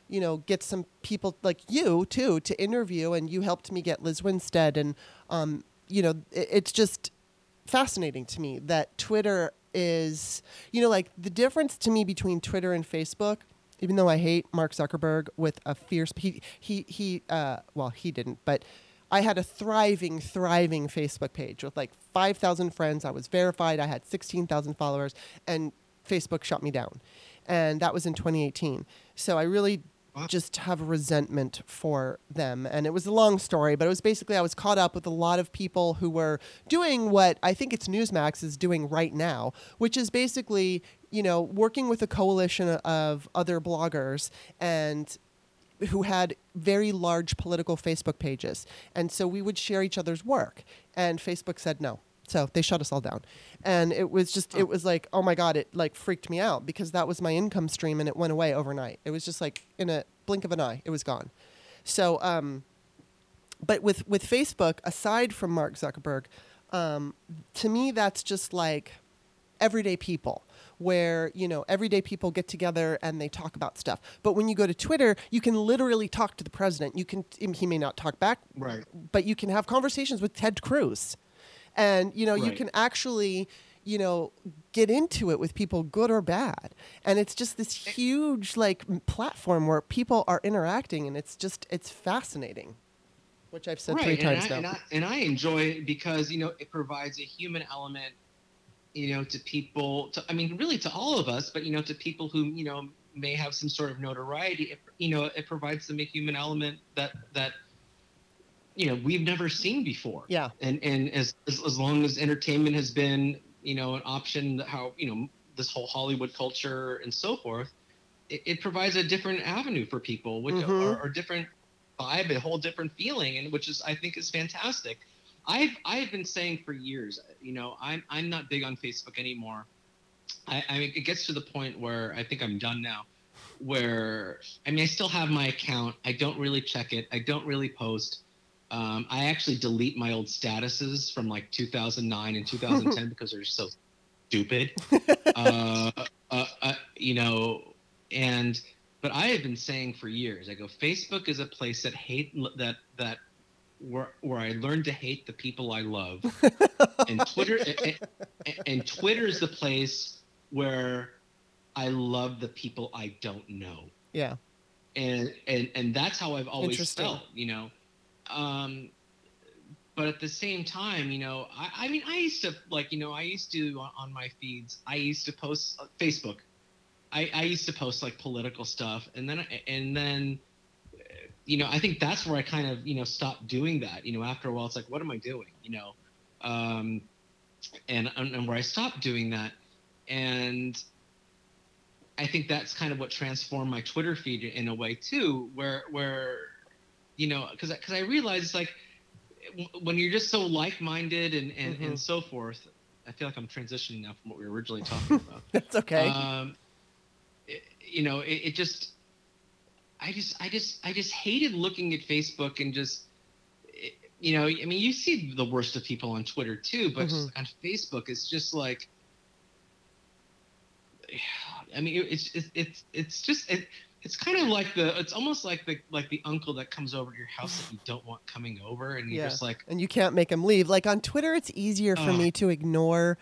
Speaker 1: you know, get some people like you too to interview. And you helped me get Lizz Winstead, and um, you know, it, it's just fascinating to me that Twitter is, you know, like the difference to me between Twitter and Facebook even though I hate Mark Zuckerberg with a fierce he he he uh, well he didn't, but I had a thriving, thriving Facebook page with like 5,000 friends. I was verified. I had 16,000 followers, and Facebook shut me down. And that was in 2018. So I really just have resentment for them. And it was a long story, but it was basically I was caught up with a lot of people who were doing what I think it's Newsmax is doing right now, which is basically, you know, working with a coalition of other bloggers and who had very large political Facebook pages. And so we would share each other's work. And Facebook said no. So they shut us all down. And it was just, it was like, oh my God, it like freaked me out because that was my income stream and it went away overnight. It was just like in a blink of an eye, it was gone. So, um, but with, with Facebook, aside from Mark Zuckerberg, um, to me, that's just like everyday people where you know everyday people get together and they talk about stuff but when you go to twitter you can literally talk to the president you can he may not talk back
Speaker 2: right
Speaker 1: but you can have conversations with ted cruz and you know
Speaker 2: right.
Speaker 1: you can actually you know get into it with people good or bad and it's just this eh huge like platform where people are interacting and it's just it's fascinating which i've said
Speaker 2: right.
Speaker 1: three
Speaker 2: and
Speaker 1: times
Speaker 2: I,
Speaker 1: now
Speaker 2: and I, and I enjoy it because you know it provides a human element you know to people to i mean really to all of us but you know to people who you know may have some sort of notoriety it, you know it provides them a human element that that you know we've never seen before.
Speaker 1: Yeah.
Speaker 2: And and as as, long as entertainment has been you know an option how you know this whole hollywood culture and so forth it, it provides a different avenue for people which
Speaker 1: Mhm.
Speaker 2: are, are different vibe a whole different feeling and which is i think is fantastic. I've i've been saying for years you know i'm i'm not big on facebook anymore. I i mean it gets to the point where i think i'm done now where i mean i still have my account. I don't really check it. I don't really post um, I actually delete my old statuses from like 2009 and 2010 because they're so stupid. uh, uh, uh, you know, and but I have been saying for years. I go, Facebook is a place that hate that that where where I learned to hate the people I love, and Twitter and, and Twitter is the place where I love the people I don't know
Speaker 1: yeah
Speaker 2: and and and that's how I've always felt, you know. Um, but at the same time, you know, I, I mean, I used to like, you know, I used to on, my feeds, I used to post uh, Facebook. I, I used to post like political stuff, and then and then, uh, you know, I think that's where I kind of you know stopped doing that. You know, after a while, it's like, what am I doing? You know, um, and and where I stopped doing that, and I think that's kind of what transformed my Twitter feed in a way too, where where you know because because I realized it's like when you're just so like-minded and and,
Speaker 1: Mhm.
Speaker 2: and so forth. I feel like I'm transitioning now from what we were originally talking about.
Speaker 1: that's okay
Speaker 2: Um, it- you know, it, it just, I just, I just, I just hated looking at Facebook and just, it- you know, I mean, you see the worst of people on Twitter too, but
Speaker 1: Mhm.
Speaker 2: on Facebook, it's just like, I mean, it's it's it's it's just it, it's kind of like the it's almost like the like the uncle that comes over to your house that you don't want coming over, and you're
Speaker 1: Yeah.
Speaker 2: just like,
Speaker 1: and you can't make them leave. Like on Twitter, it's easier for
Speaker 2: Ugh.
Speaker 1: me to ignore.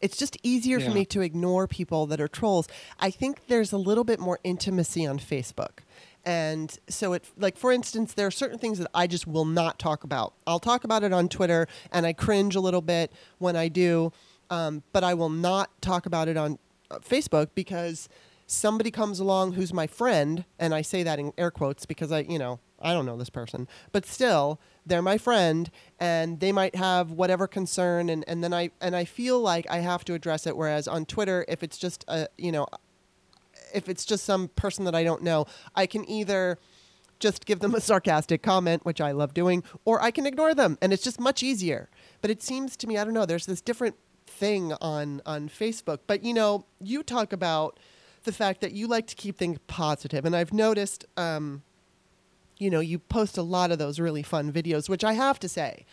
Speaker 1: It's just easier for me to ignore people that are trolls. I think there's a little bit more intimacy on Facebook. And so it like for instance, there are certain things that I just will not talk about. I'll talk about it on Twitter and I cringe a little bit when I do, um, but I will not talk about it on uh, Facebook because somebody comes along who's my friend, and I say that in air quotes because I, you know, I don't know this person, but still, they're my friend, and they might have whatever concern, and, and then I and I feel like I have to address it. Whereas on Twitter, if it's just a, you know, if it's just some person that I don't know, I can either just give them a sarcastic comment, which I love doing, or I can ignore them, and it's just much easier. But it seems to me, I don't know, there's this different thing on on Facebook. But you know, you talk about the fact that you like to keep things positive, and I've noticed, um, you know, you post a lot of those really fun videos, which I have to say,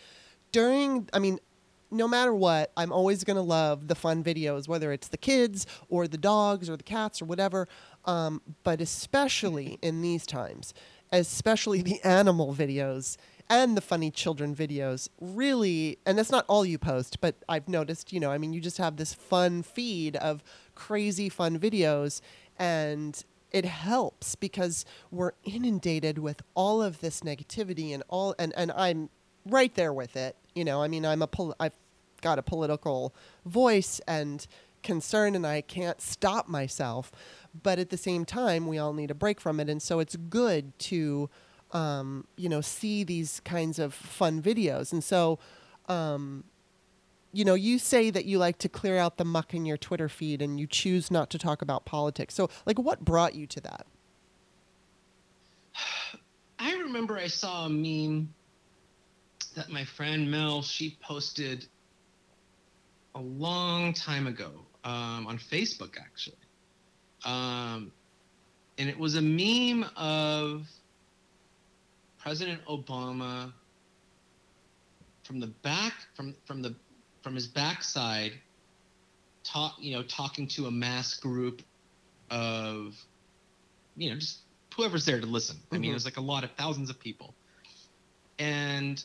Speaker 1: during, I mean. No matter what, I'm always going to love the fun videos, whether it's the kids or the dogs or the cats or whatever. Um, but especially in these times, especially the animal videos and the funny children videos really and that's not all you post but i've noticed you know i mean you just have this fun feed of crazy fun videos and it helps because we're inundated with all of this negativity and all and, and I'm right there with it. You know, I mean I'm a pol- I've got a political voice and concern and I can't stop myself. But at the same time, we all need a break from it. And so it's good to, um, you know, see these kinds of fun videos. And so, um, you know, you say that you like to clear out the muck in your Twitter feed and you choose not to talk about politics. So, like, what brought you to that?
Speaker 2: I remember I saw a meme that my friend Mel she posted a long time ago um, on Facebook actually, um, and it was a meme of President Obama from the back from from the from his backside, talk you know talking to a mass group of you know just whoever's there to listen. Mm-hmm. I mean, mm-hmm. it was like a lot of thousands of people, and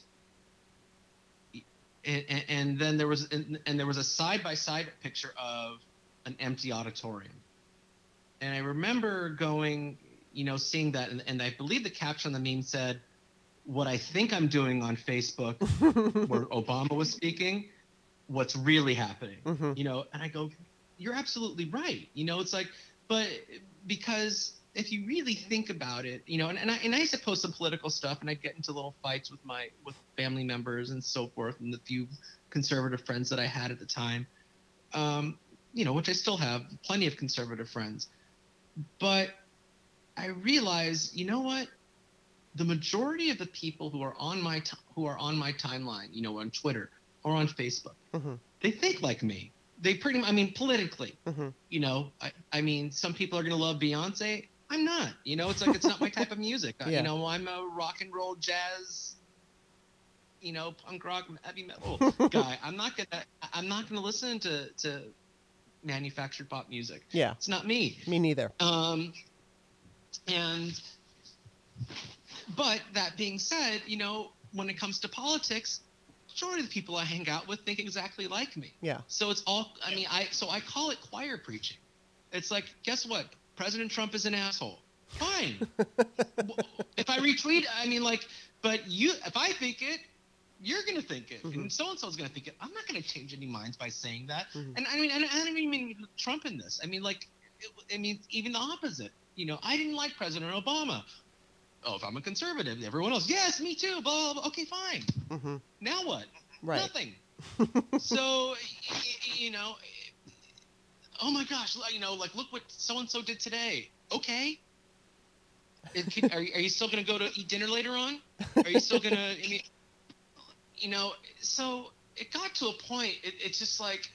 Speaker 2: and, and then there was and, and there was a side by side picture of an empty auditorium, and I remember going, you know, seeing that, and, and I believe the caption on the meme said, "What I think I'm doing on Facebook, where Obama was speaking, what's really happening," mm-hmm. you know, and I go, "You're absolutely right," you know, it's like, but because if you really think about it, you know, and, and I and I used to post some political stuff, and I'd get into little fights with my with family members and so forth, and the few conservative friends that I had at the time, um, you know, which I still have plenty of conservative friends, but I realized, you know what, the majority of the people who are on my t- who are on my timeline, you know, on Twitter or on Facebook, mm-hmm. they think like me. They pretty, I mean, politically, mm-hmm. you know, I, I mean, some people are gonna love Beyonce I'm not. You know, it's like it's not my type of music. yeah. You know, I'm a rock and roll jazz, you know, punk rock, heavy metal guy. I'm not gonna I'm not gonna listen to to manufactured pop music.
Speaker 1: Yeah.
Speaker 2: It's not me.
Speaker 1: Me neither.
Speaker 2: Um and but that being said, you know, when it comes to politics, majority of the people I hang out with think exactly like me.
Speaker 1: Yeah.
Speaker 2: So it's all I mean, I so I call it choir preaching. It's like, guess what? President Trump is an asshole. Fine. if I retweet, I mean, like, but you, if I think it, you're going to think it, mm-hmm. and so and so is going to think it. I'm not going to change any minds by saying that. Mm-hmm. And I mean, and I don't even mean Trump in this. I mean, like, it, I mean, even the opposite. You know, I didn't like President Obama. Oh, if I'm a conservative, everyone else, yes, me too. Blah, blah, blah. Okay, fine. Mm-hmm. Now what?
Speaker 1: Right.
Speaker 2: Nothing. so, you know, oh my gosh, you know, like look what so and so did today. Okay. Can, are, are you still going to go to eat dinner later on? Are you still going to, I mean, you know, so it got to a point, it, it's just like,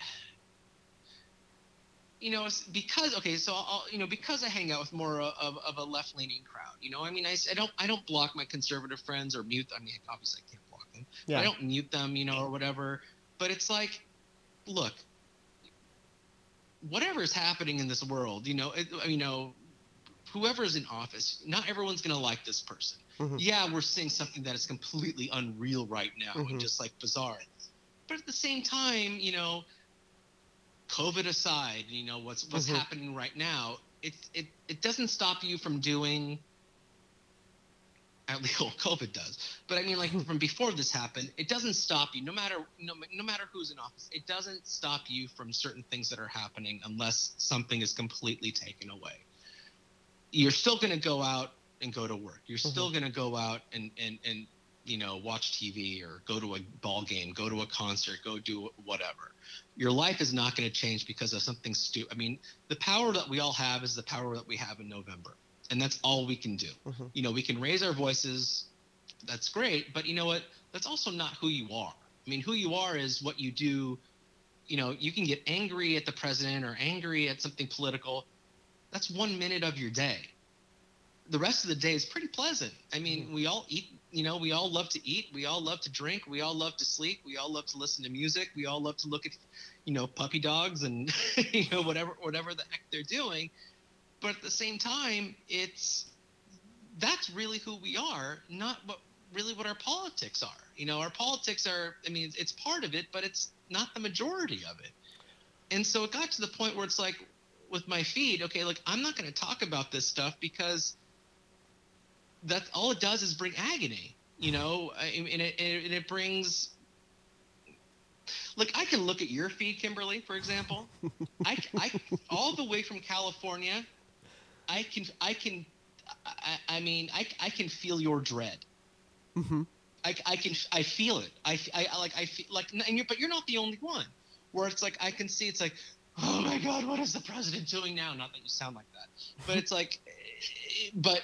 Speaker 2: you know, because okay, so I'll, you know, because I hang out with more of, of a left leaning crowd, you know, I mean, I, I don't I don't block my conservative friends or mute. I mean, obviously I can't block them. Yeah. I don't mute them, you know, or whatever. But it's like, look, whatever is happening in this world, you know, it, you know, whoever is in office, not everyone's going to like this person. Mm-hmm. Yeah, we're seeing something that is completely unreal right now mm-hmm. and just like bizarre. But at the same time, you know, COVID aside, you know what's what's mm-hmm. happening right now. It it it doesn't stop you from doing at least COVID does. But I mean, like from before this happened, it doesn't stop you. No matter no, no matter who's in office, it doesn't stop you from certain things that are happening unless something is completely taken away. You're still going to go out and go to work. You're mm-hmm. still going to go out and and and you know watch TV or go to a ball game, go to a concert, go do whatever. Your life is not going to change because of something stupid. I mean, the power that we all have is the power that we have in November and that's all we can do. Mm-hmm. You know, we can raise our voices. That's great, but you know what? That's also not who you are. I mean, who you are is what you do. You know, you can get angry at the president or angry at something political. That's one minute of your day. The rest of the day is pretty pleasant. I mean, mm-hmm. we all eat, you know, we all love to eat. We all love to drink. We all love to sleep. We all love to listen to music. We all love to look at, you know, puppy dogs and, you know, whatever, whatever the heck they're doing but at the same time, it's that's really who we are, not what really what our politics are. You know, our politics are. I mean, it's part of it, but it's not the majority of it. And so it got to the point where it's like, with my feed, okay, like I'm not going to talk about this stuff because that's all it does is bring agony, you mm-hmm. know, and it, and it brings. Like I can look at your feed, Kimberly, for example. I, I all the way from California, I can I can I, I mean I, I can feel your dread.
Speaker 1: Mm-hmm.
Speaker 2: I, I can I feel it. I, I like I feel like and you're, but you're not the only one. Where it's like I can see it's like oh my god what is the president doing now? Not that you sound like that, but it's like but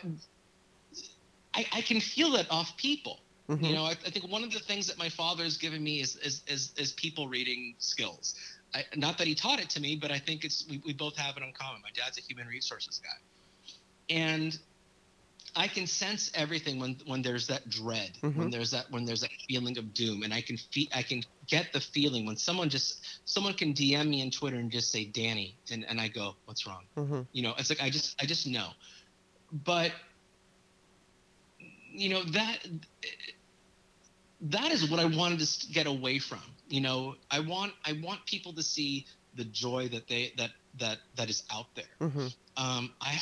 Speaker 2: I, I can feel that off people. Mm-hmm. You know, I, I, think one of the things that my father has given me is is is, is people reading skills. I, not that he taught it to me, but I think it's we, we both have it in common. My dad's a human resources guy, and I can sense everything when when there's that dread, mm-hmm. when there's that when there's that feeling of doom, and I can feel I can get the feeling when someone just someone can DM me on Twitter and just say Danny, and and I go, what's wrong? Mm-hmm. You know, it's like I just I just know, but you know that that is what I wanted to get away from. You know, I want I want people to see the joy that they that that that is out there. Mm-hmm. Um, I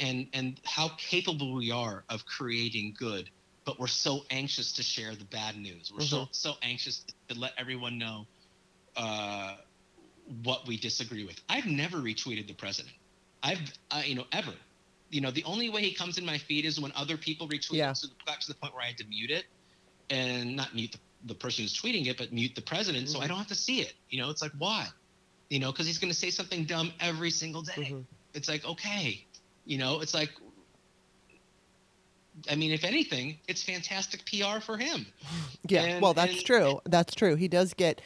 Speaker 2: and and how capable we are of creating good, but we're so anxious to share the bad news. We're mm-hmm. so so anxious to let everyone know uh, what we disagree with. I've never retweeted the president. I've uh, you know ever you know, the only way he comes in my feed is when other people retweet yeah. So got to the point where I had to mute it and not mute the, the person who's tweeting it, but mute the president mm-hmm. so I mm-hmm. don't have to see it. You know, it's like, why? You know, because he's going to say something dumb every single day. Mm-hmm. It's like, okay. You know, it's like, I mean, if anything, it's fantastic PR for him.
Speaker 1: Yeah, and, well, that's and, true. That's true. He does get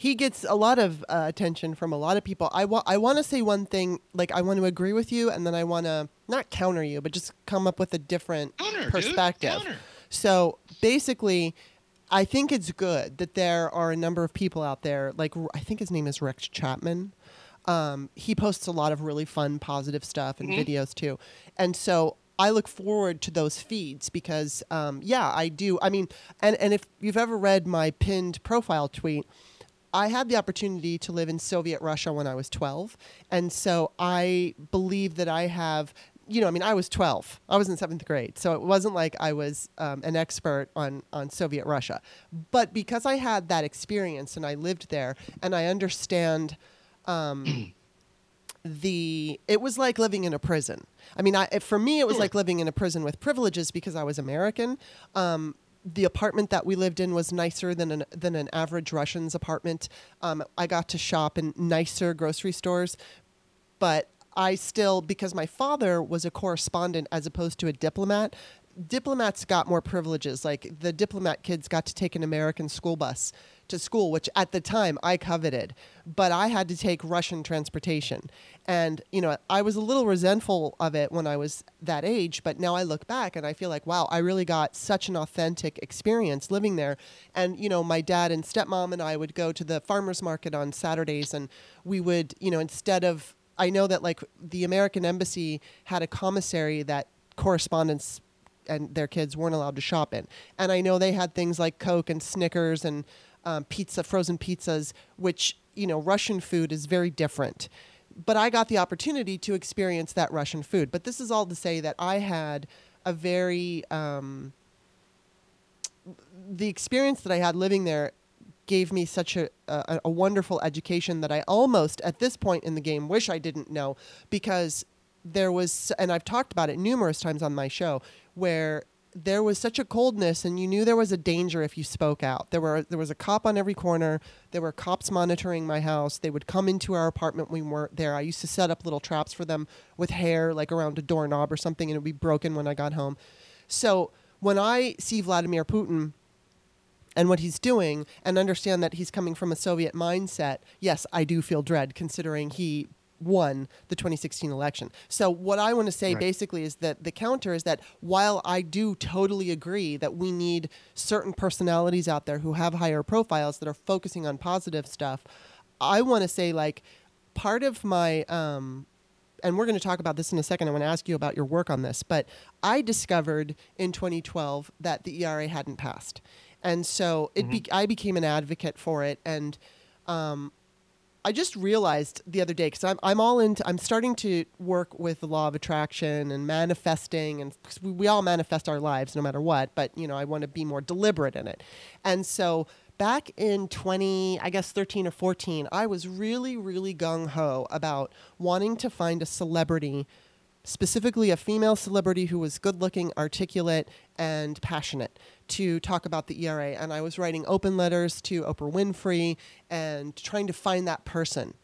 Speaker 1: he gets a lot of uh, attention from a lot of people. I want I want to say one thing, like I want to agree with you, and then I want to not counter you, but just come up with a different
Speaker 2: counter,
Speaker 1: perspective. So basically, I think it's good that there are a number of people out there. Like I think his name is Rex Chapman. Um, he posts a lot of really fun, positive stuff and mm-hmm. videos too, and so I look forward to those feeds because, um, yeah, I do. I mean, and and if you've ever read my pinned profile tweet I had the opportunity to live in Soviet Russia when I was 12. And so I believe that I have, you know, I mean, I was 12. I was in seventh grade. So it wasn't like I was um, an expert on, on Soviet Russia. But because I had that experience and I lived there and I understand. Um, the it was like living in a prison. I mean, I, for me, it was like living in a prison with privileges because I was American. Um, the apartment that we lived in was nicer than an than an average Russian's apartment. Um, I got to shop in nicer grocery stores, but I still because my father was a correspondent as opposed to a diplomat diplomats got more privileges. Like the diplomat kids got to take an American school bus to school, which at the time I coveted, but I had to take Russian transportation. And, you know, I was a little resentful of it when I was that age, but now I look back and I feel like, wow, I really got such an authentic experience living there. And, you know, my dad and stepmom and I would go to the farmer's market on Saturdays and we would, you know, instead of, I know that like the American embassy had a commissary that correspondents and their kids weren't allowed to shop in. And I know they had things like Coke and Snickers and um, pizza, frozen pizzas, which, you know, Russian food is very different. But I got the opportunity to experience that Russian food. But this is all to say that I had a very, um, the experience that I had living there gave me such a, a, a wonderful education that I almost, at this point in the game, wish I didn't know because there was, and I've talked about it numerous times on my show, where there was such a coldness and you knew there was a danger if you spoke out. There were there was a cop on every corner. There were cops monitoring my house. They would come into our apartment when we weren't there. I used to set up little traps for them with hair like around a doorknob or something and it would be broken when I got home. So when I see Vladimir Putin and what he's doing and understand that he's coming from a Soviet mindset, yes, I do feel dread considering he won the 2016 election. So what I want to say right. basically is that the counter is that while I do totally agree that we need certain personalities out there who have higher profiles that are focusing on positive stuff, I want to say like part of my um, and we're going to talk about this in a second. I want to ask you about your work on this, but I discovered in 2012 that the ERA hadn't passed, and so it mm-hmm. be- I became an advocate for it, and um, I just realized the other day because I'm I'm all into I'm starting to work with the law of attraction and manifesting and we, we all manifest our lives no matter what but you know I want to be more deliberate in it. And so back in 20 I guess 13 or 14 I was really really gung ho about wanting to find a celebrity specifically a female celebrity who was good looking, articulate, and passionate to talk about the ERA. And I was writing open letters to Oprah Winfrey and trying to find that person.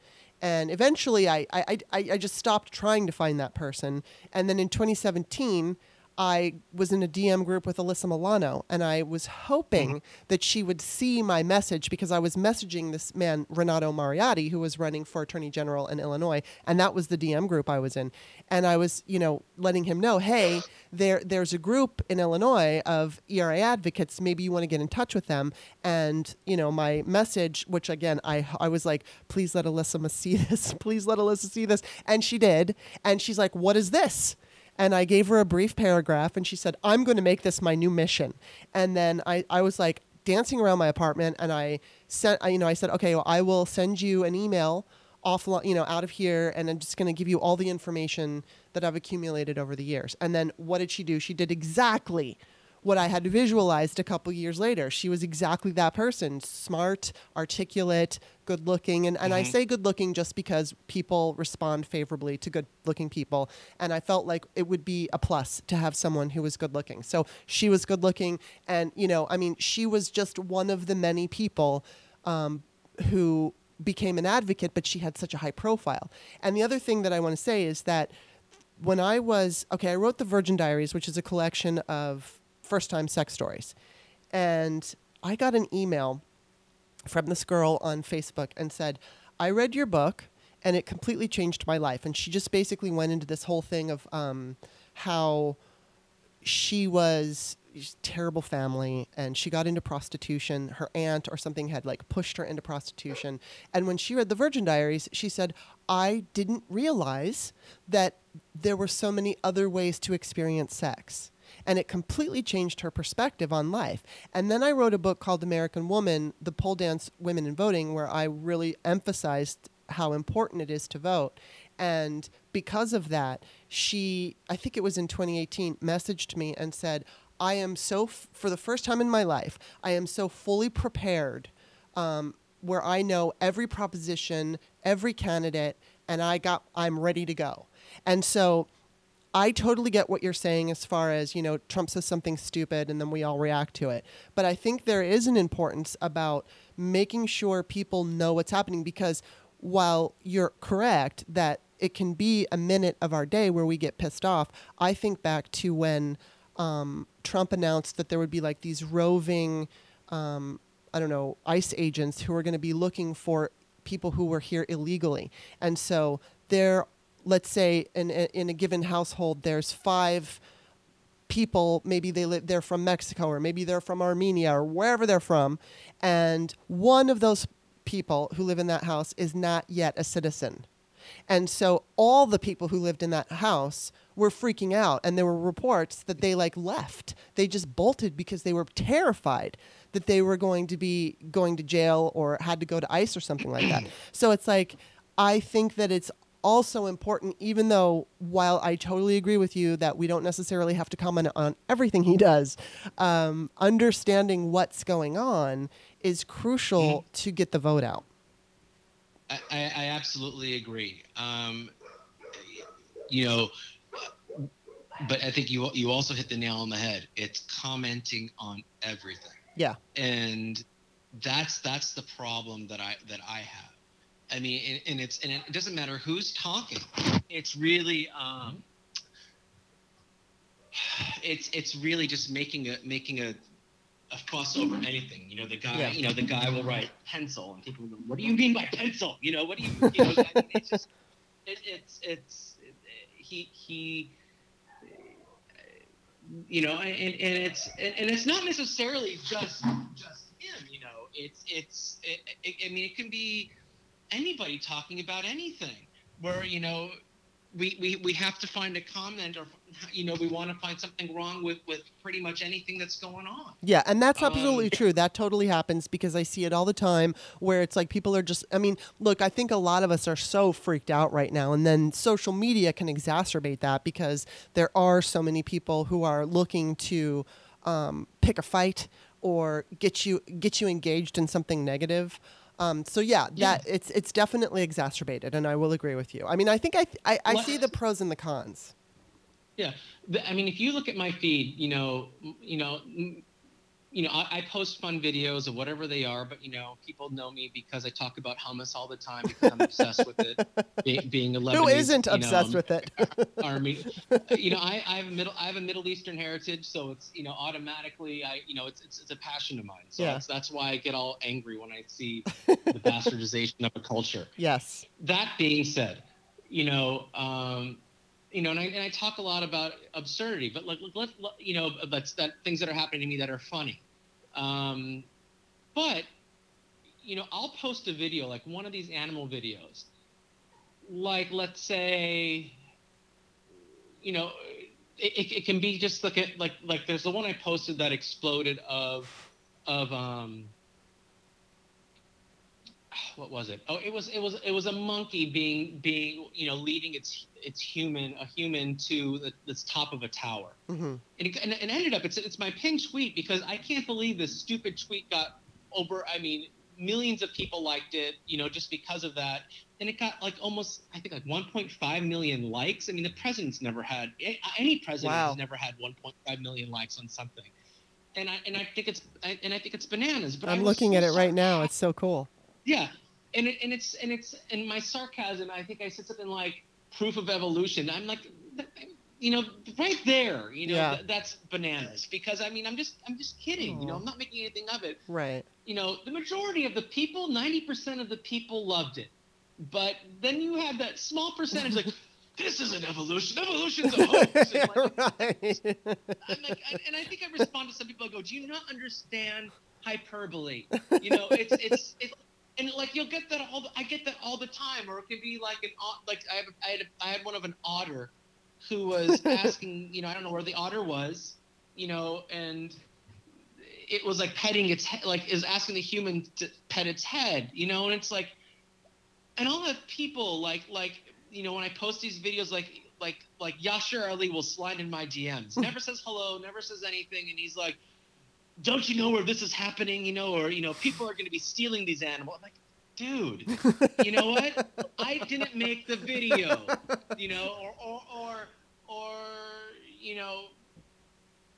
Speaker 1: And eventually, I, I, I, I just stopped trying to find that person. And then in 2017, I was in a DM group with Alyssa Milano, and I was hoping mm-hmm. that she would see my message because I was messaging this man, Renato Mariotti, who was running for attorney general in Illinois, and that was the DM group I was in. And I was, you know, letting him know, hey, there, there's a group in Illinois of ERA advocates. Maybe you want to get in touch with them. And, you know, my message, which again, I, I was like, please let Alyssa see this. please let Alyssa see this. And she did. And she's like, what is this? And I gave her a brief paragraph, and she said, I'm going to make this my new mission. And then I, I was like dancing around my apartment, and I sent, you know, I said, okay, well, I will send you an email off, you know, out of here, and I'm just going to give you all the information that I've accumulated over the years. And then what did she do? She did exactly what I had visualized a couple years later. She was exactly that person smart, articulate, good looking. And, and mm-hmm. I say good looking just because people respond favorably to good looking people. And I felt like it would be a plus to have someone who was good looking. So she was good looking. And, you know, I mean, she was just one of the many people um, who became an advocate, but she had such a high profile. And the other thing that I want to say is that when I was, okay, I wrote the Virgin Diaries, which is a collection of first time sex stories. And I got an email from this girl on Facebook and said, I read your book and it completely changed my life. And she just basically went into this whole thing of um, how she was terrible family and she got into prostitution her aunt or something had like pushed her into prostitution and when she read the virgin diaries she said i didn't realize that there were so many other ways to experience sex and it completely changed her perspective on life. And then I wrote a book called American Woman, The Pole Dance Women in Voting, where I really emphasized how important it is to vote. And because of that, she, I think it was in 2018, messaged me and said, I am so, f- for the first time in my life, I am so fully prepared um, where I know every proposition, every candidate, and I got, I'm ready to go. And so I totally get what you're saying as far as, you know, Trump says something stupid and then we all react to it. But I think there is an importance about making sure people know what's happening because while you're correct that it can be a minute of our day where we get pissed off, I think back to when um, Trump announced that there would be like these roving, um, I don't know, ICE agents who are going to be looking for people who were here illegally. And so there let's say in, in a given household there's five people maybe they live they're from Mexico or maybe they're from Armenia or wherever they're from and one of those people who live in that house is not yet a citizen. And so all the people who lived in that house were freaking out and there were reports that they like left. They just bolted because they were terrified that they were going to be going to jail or had to go to ice or something like that. So it's like i think that it's also important, even though while I totally agree with you that we don't necessarily have to comment on everything he does, um, understanding what's going on is crucial mm-hmm. to get the vote out.
Speaker 2: I, I absolutely agree. Um, you know, but I think you you also hit the nail on the head. It's commenting on everything.
Speaker 1: Yeah.
Speaker 2: And that's that's the problem that I that I have I mean, and, and, it's and it doesn't matter who's talking. It's really um, it's it's really just making a making a a fuss over anything. You know, the guy, yeah. you know, the guy will write pencil, and people go, "What do you mean by pencil?" You know, what do you, you know? I mean, it's just, it, it's it's it, he he, you know, and, and it's and, and it's not necessarily just just him. You know, it's it's it, it, I mean, it can be anybody talking about anything where you know we, we we have to find a comment or you know we want to find something wrong with with pretty much anything that's going on
Speaker 1: Yeah, and that's
Speaker 2: Um,
Speaker 1: absolutely true. That totally happens because I see it all the time where it's like people are just I mean, look, I think a lot of us are so freaked out right now and then social media can exacerbate that because there are so many people who are looking to um, pick a fight or get you get you engaged in something negative. Um, so yeah,
Speaker 2: Yeah.
Speaker 1: that it's it's definitely exacerbated, and I will agree with you. I mean, I think I I, I
Speaker 2: Well,
Speaker 1: see the pros and the cons.
Speaker 2: Yeah, I mean, if you look at my feed, you know, you know, you know, I, I post fun videos of whatever they are, but you know, people know me because I talk about hummus all the time because I'm obsessed with it. Be, being a Lebanese,
Speaker 1: Who isn't
Speaker 2: you know,
Speaker 1: obsessed with it?
Speaker 2: army? You know, I, I have a middle, I have a Middle Eastern heritage, so it's you know, automatically, I, you know, it's it's, it's a passion of mine. So
Speaker 1: Yeah.
Speaker 2: that's, that's why I get all angry when I see the bastardization of a culture
Speaker 1: yes.
Speaker 2: that being said, you know, um, you know, and I, and I talk a lot about absurdity, but like, let, let you know, that's that things that are happening to me that are funny. Um, but you know, I'll post a video like one of these animal videos, like let's say, you know, it, it, it can be just like a, like like there's the one I posted that exploded of of um what was it? Oh, it was it was it was a monkey being being you know leading its its human a human to the, the top of a tower,
Speaker 1: hmm
Speaker 2: and it, and it ended up it's it's my pinned tweet because I can't believe this stupid tweet got over. I mean, millions of people liked it, you know, just because of that, and it got like almost I think like 1.5 million likes. I mean, the president's never had any president
Speaker 1: Wow.
Speaker 2: has never had 1.5 million likes on something. And I, and I think it's I, and I think it's bananas. But
Speaker 1: I'm looking at it right now. It's so cool.
Speaker 2: Yeah, and it, and it's and it's and my sarcasm. I think I said something like proof of evolution. I'm like, you know, right there. You know,
Speaker 1: Yeah.
Speaker 2: th- that's bananas. Because I mean, I'm just I'm just kidding. You know, I'm not making anything of it.
Speaker 1: Right.
Speaker 2: You know, the majority of the people, 90% of the people loved it, but then you have that small percentage like. This is an evolution. Evolution's a hoax. And, like,
Speaker 1: right.
Speaker 2: I'm like, I- and I think I respond to some people. I go, "Do you not understand hyperbole? You know, it's it's it's." And like you'll get that all the, I get that all the time, or it could be like an like I have I had a, I had one of an otter, who was asking you know I don't know where the otter was, you know, and it was like petting its head, like is asking the human to pet its head, you know, and it's like, and all the people like like you know when I post these videos like like like Yashar Ali will slide in my DMs, never says hello, never says anything, and he's like, "Don't you know where this is happening?" You know, or you know, people are going to be stealing these animals. I'm like, dude, you know what? I didn't make the video, you know, or or or, or you know,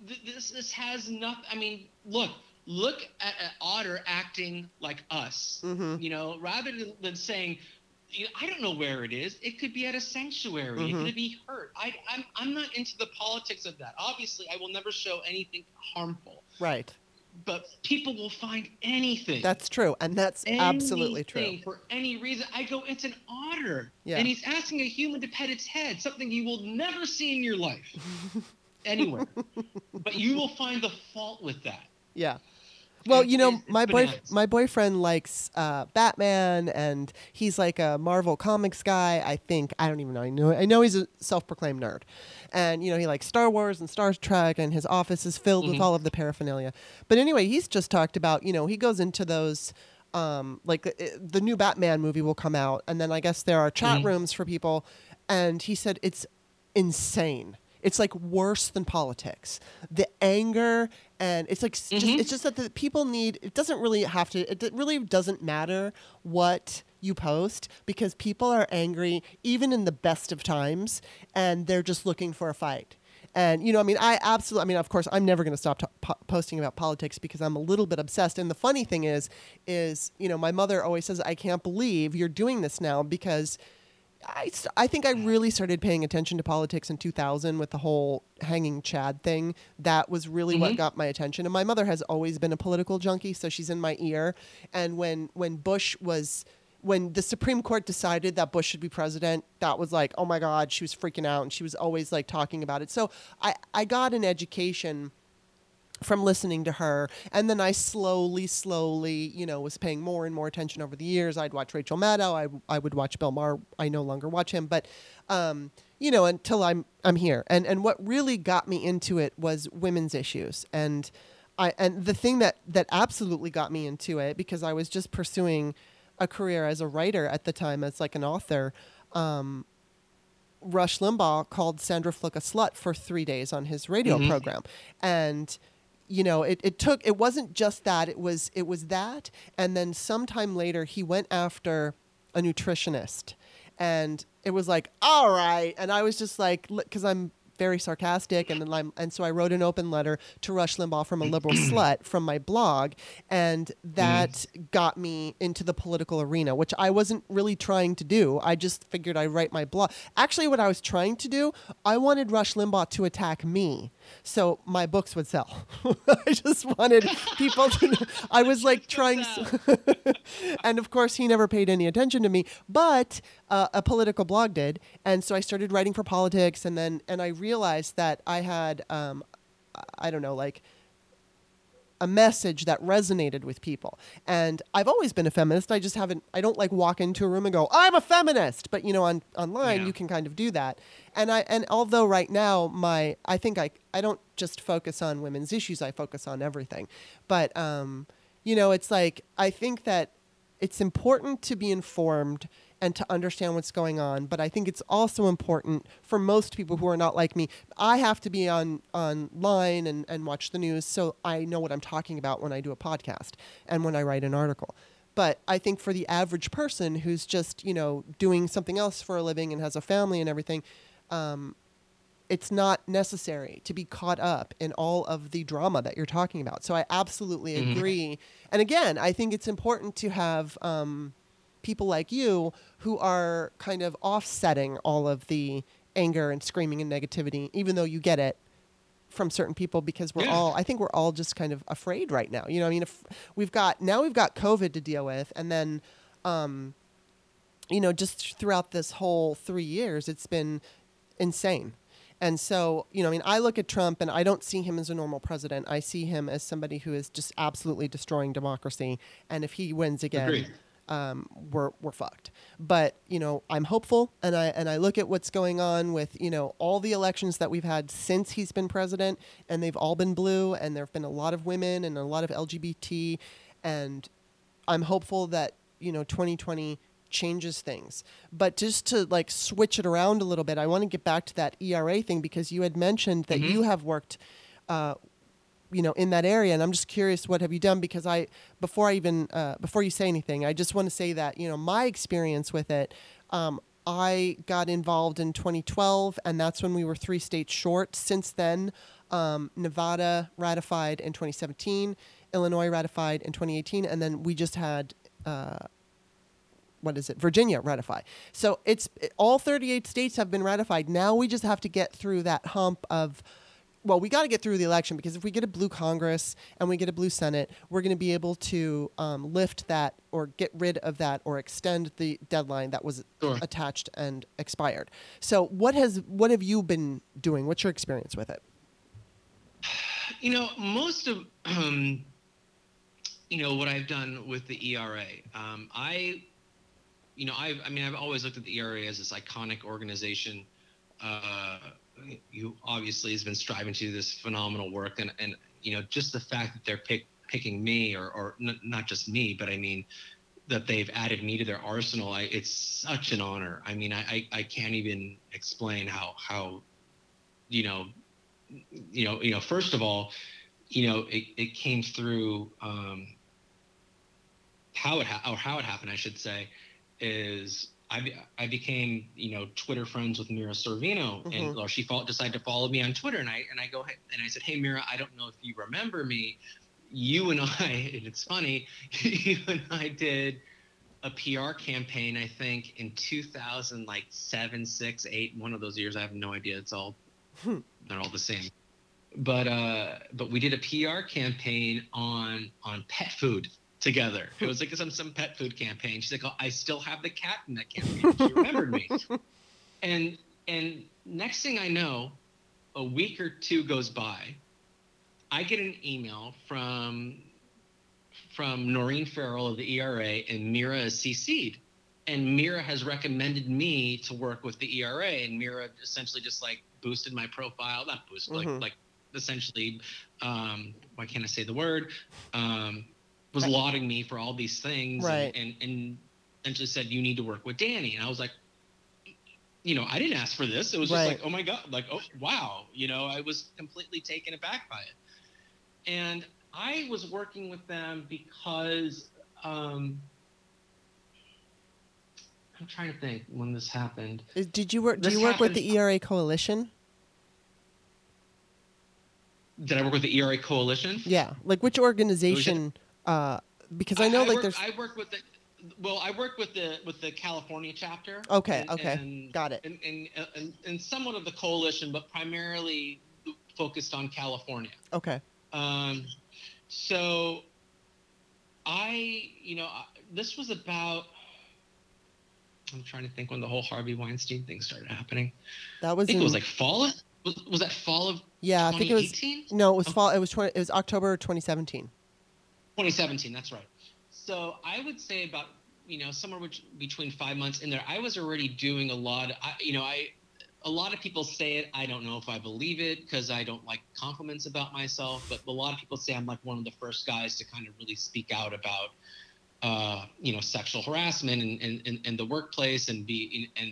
Speaker 2: th- this this has nothing. I mean, look. Look at an otter acting like us
Speaker 1: hmm
Speaker 2: you know, rather than, saying, I don't know where it is. It could be at a sanctuary.
Speaker 1: Mhm.
Speaker 2: It could be hurt. I, I'm, I'm not into the politics of that. Obviously, I will never show anything harmful,
Speaker 1: Right.
Speaker 2: but people will find anything.
Speaker 1: That's true, and that's absolutely true.
Speaker 2: For any reason, I go, it's an otter,
Speaker 1: Yeah.
Speaker 2: and he's asking a human to pet its head, something you will never see in your life, anywhere. but you will find the fault with that.
Speaker 1: Yeah. Well,
Speaker 2: It-
Speaker 1: you know, my boy, my boyfriend likes uh, Batman, and he's like a Marvel Comics guy. I think I don't even know. I know, I know he's a self-proclaimed nerd, and you know he likes Star Wars and Star Trek, and his office is filled with
Speaker 2: Mhm.
Speaker 1: all of the paraphernalia. But anyway, he's just talked about you know he goes into those. Um, like uh, the new Batman movie will come out, and then I guess there are chat
Speaker 2: Mhm.
Speaker 1: rooms for people, and he said it's insane. It's like worse than politics. The anger and it's like s- just
Speaker 2: mm-hmm.
Speaker 1: it's just that the people need it doesn't really have to it really doesn't matter what you post because people are angry even in the best of times and they're just looking for a fight. And you know, I mean, I absolutely, I mean, of course, I'm never going to stop to- po- posting about politics because I'm a little bit obsessed. And the funny thing is, is you know, my mother always says, "I can't believe you're doing this now," because I, I think I really started paying attention to politics in 2000 with the whole hanging Chad thing. That was really what
Speaker 2: Mhm.
Speaker 1: got my attention. And my mother has always been a political junkie, so she's in my ear. And when when Bush was when the Supreme Court decided that Bush should be president, that was like, oh my God, she was freaking out, and she was always like talking about it. So I I got an education from listening to her and then i slowly slowly you know was paying more and more attention over the years i'd watch rachel maddow i, I would watch bill maher i no longer watch him but um, you know, until I'm I'm here. And and what really got me into it was women's issues. And I and the thing that that absolutely got me into it because I was just pursuing a career as a writer at the time as like an author. Um, Rush Limbaugh called Sandra Fluke a slut for three days on his radio
Speaker 2: Mhm.
Speaker 1: program, and you know it, it took it wasn't just that it was it was that and then sometime later he went after a nutritionist. And it was like all right. And i was just like because i'm very sarcastic and then I'm, and so i wrote an open letter to rush limbaugh from a liberal slut from my blog and that mm. got me into the political arena which i wasn't really trying to do. I just figured i'd write my blog actually what i was trying to do i wanted rush limbaugh to attack me so my books would sell. I just wanted people to know. i was like trying s- and of course he never paid any attention to me but uh, a political blog did. And so i started writing for politics and then and i realized that i had um, i don't know like a message that resonated with people. And i've always been a feminist. I just haven't i don't like walk into a room and go i'm a feminist. But you know on online
Speaker 2: Yeah.
Speaker 1: you can kind of do that. And i and although right now my i think i i don't just focus on women's issues i focus on everything. But um you know it's like i think that it's important to be informed and to understand what's going on but i think it's also important for most people who are not like me i have to be on online and, and watch the news so i know what i'm talking about when i do a podcast and when i write an article but i think for the average person who's just you know doing something else for a living and has a family and everything um, it's not necessary to be caught up in all of the drama that you're talking about. So I absolutely
Speaker 2: Mhm.
Speaker 1: agree. And again, I think it's important to have um, people like you who are kind of offsetting all of the anger and screaming and negativity, even though you get it from certain people because we're
Speaker 2: Yeah.
Speaker 1: all I think we're all just kind of afraid right now. You know, I mean if we've got now we've got COVID to deal with and then um you know, just throughout this whole 3 years it's been insane. And so, you know, I mean, I look at Trump and I don't see him as a normal president. I see him as somebody who is just absolutely destroying democracy. And if he wins again,
Speaker 2: Agreed.
Speaker 1: Um, we're we're fucked. But you know, I'm hopeful, and I and I look at what's going on with you know all the elections that we've had since he's been president, and they've all been blue, and there have been a lot of women and a lot of LGBT, and I'm hopeful that you know 2020 changes things. But just to like switch it around a little bit, I want to get back to that ERA thing because you had mentioned that
Speaker 2: Mhm.
Speaker 1: you have worked. Uh, you know in that area and i'm just curious what have you done because i before i even uh, before you say anything i just want to say that you know my experience with it um, i got involved in 2012 and that's when we were three states short since then um, nevada ratified in 2017 illinois ratified in 2018 and then we just had uh, what is it? Virginia ratify. So it's all 38 states have been ratified. Now we just have to get through that hump of well, we got to get through the election because if we get a blue Congress and we get a blue Senate, we're going to be able to um, lift that or get rid of that or extend the deadline that was
Speaker 2: Sure.
Speaker 1: attached and expired. So, what has what have you been doing? What's your experience with it?
Speaker 2: You know, most of um, you know what I've done with the ERA. Um, I, you know, I I mean, I've always looked at the ERA as this iconic organization. Uh, who obviously has been striving to do this phenomenal work, and and you know, just the fact that they're pick, picking me, or or n- not just me, but I mean. That they've added me to their arsenal, I, it's such an honor. I mean, I, I, I can't even explain how how, you know, you know, you know, first of all, you know, it, it came through um, how it ha- or how it happened, I should say, is I, be- I became you know Twitter friends with Mira Sorvino,
Speaker 1: Mhm.
Speaker 2: and well, she decided to follow me on Twitter, and I and I go "Hey," and I said, hey Mira, I don't know if you remember me, you and I, and it's funny, you and I did a PR campaign, I think in 2000, like seven, six, eight, one of those years. I have no idea. It's all
Speaker 1: Hmm.
Speaker 2: they're all the same. But uh, but we did a PR campaign on on pet food together. It was like some some pet food campaign. She's like, oh, I still have the cat in that campaign. She remembered me. And and next thing I know, a week or two goes by. I get an email from from Noreen Farrell of the ERA, and Mira is CC'd. and Mira has recommended me to work with the ERA, and Mira essentially just like boosted my profile, not boost,
Speaker 1: Mhm.
Speaker 2: like like essentially, um, why can't I say the word? Um, was lauding me for all these things,
Speaker 1: Right.
Speaker 2: and, and and essentially said you need to work with Danny, and I was like. You know, I didn't ask for this. It was just
Speaker 1: Right.
Speaker 2: like, oh my god, like, oh wow. You know, I was completely taken aback by it. And I was working with them because um, I'm trying to think when this happened.
Speaker 1: Did you work? Do you work with the ERA coalition?
Speaker 2: Did I work with the ERA coalition?
Speaker 1: Yeah. Like which organization? Uh, because I know like
Speaker 2: work,
Speaker 1: there's.
Speaker 2: I work with the. Well, I work with the with the California chapter.
Speaker 1: Okay,
Speaker 2: and-
Speaker 1: okay.
Speaker 2: and-
Speaker 1: Got it.
Speaker 2: And, and, and, and somewhat of the coalition, but primarily focused on California.
Speaker 1: Okay.
Speaker 2: Um, so I, you know, I- this was about. I'm trying to think when the whole Harvey Weinstein thing started happening.
Speaker 1: That was.
Speaker 2: I think
Speaker 1: in.
Speaker 2: it was like fall. Was, was that fall of
Speaker 1: yeah, I think it was.
Speaker 2: 2018?
Speaker 1: No, it was
Speaker 2: Oh.
Speaker 1: fall. It was 20, It was October 2017.
Speaker 2: 2017. That's right. So I would say about you know somewhere which, between five months in there. I was already doing a lot. I, you know, I a lot of people say it. I don't know if I believe it because I don't like compliments about myself. But a lot of people say I'm like one of the first guys to kind of really speak out about uh, you know sexual harassment and in, in, in the workplace and be and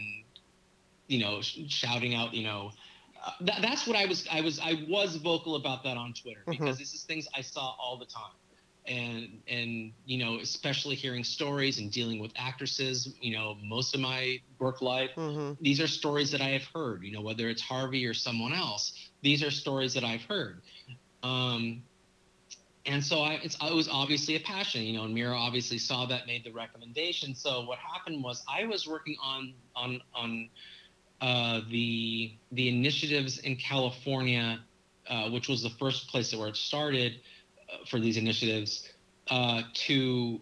Speaker 2: you know sh- shouting out you know. Uh, that, that's what I was. I was. I was vocal about that on Twitter
Speaker 1: Mhm.
Speaker 2: because this is things I saw all the time and and you know especially hearing stories and dealing with actresses you know most of my work life
Speaker 1: hmm
Speaker 2: these are stories that i have heard you know whether it's harvey or someone else these are stories that i've heard um and so I, it's, it was obviously a passion, you know, and Mira obviously saw that, made the recommendation. So what happened was I was working on on on uh, the the initiatives in California, uh, which was the first place where it started for these initiatives, uh, to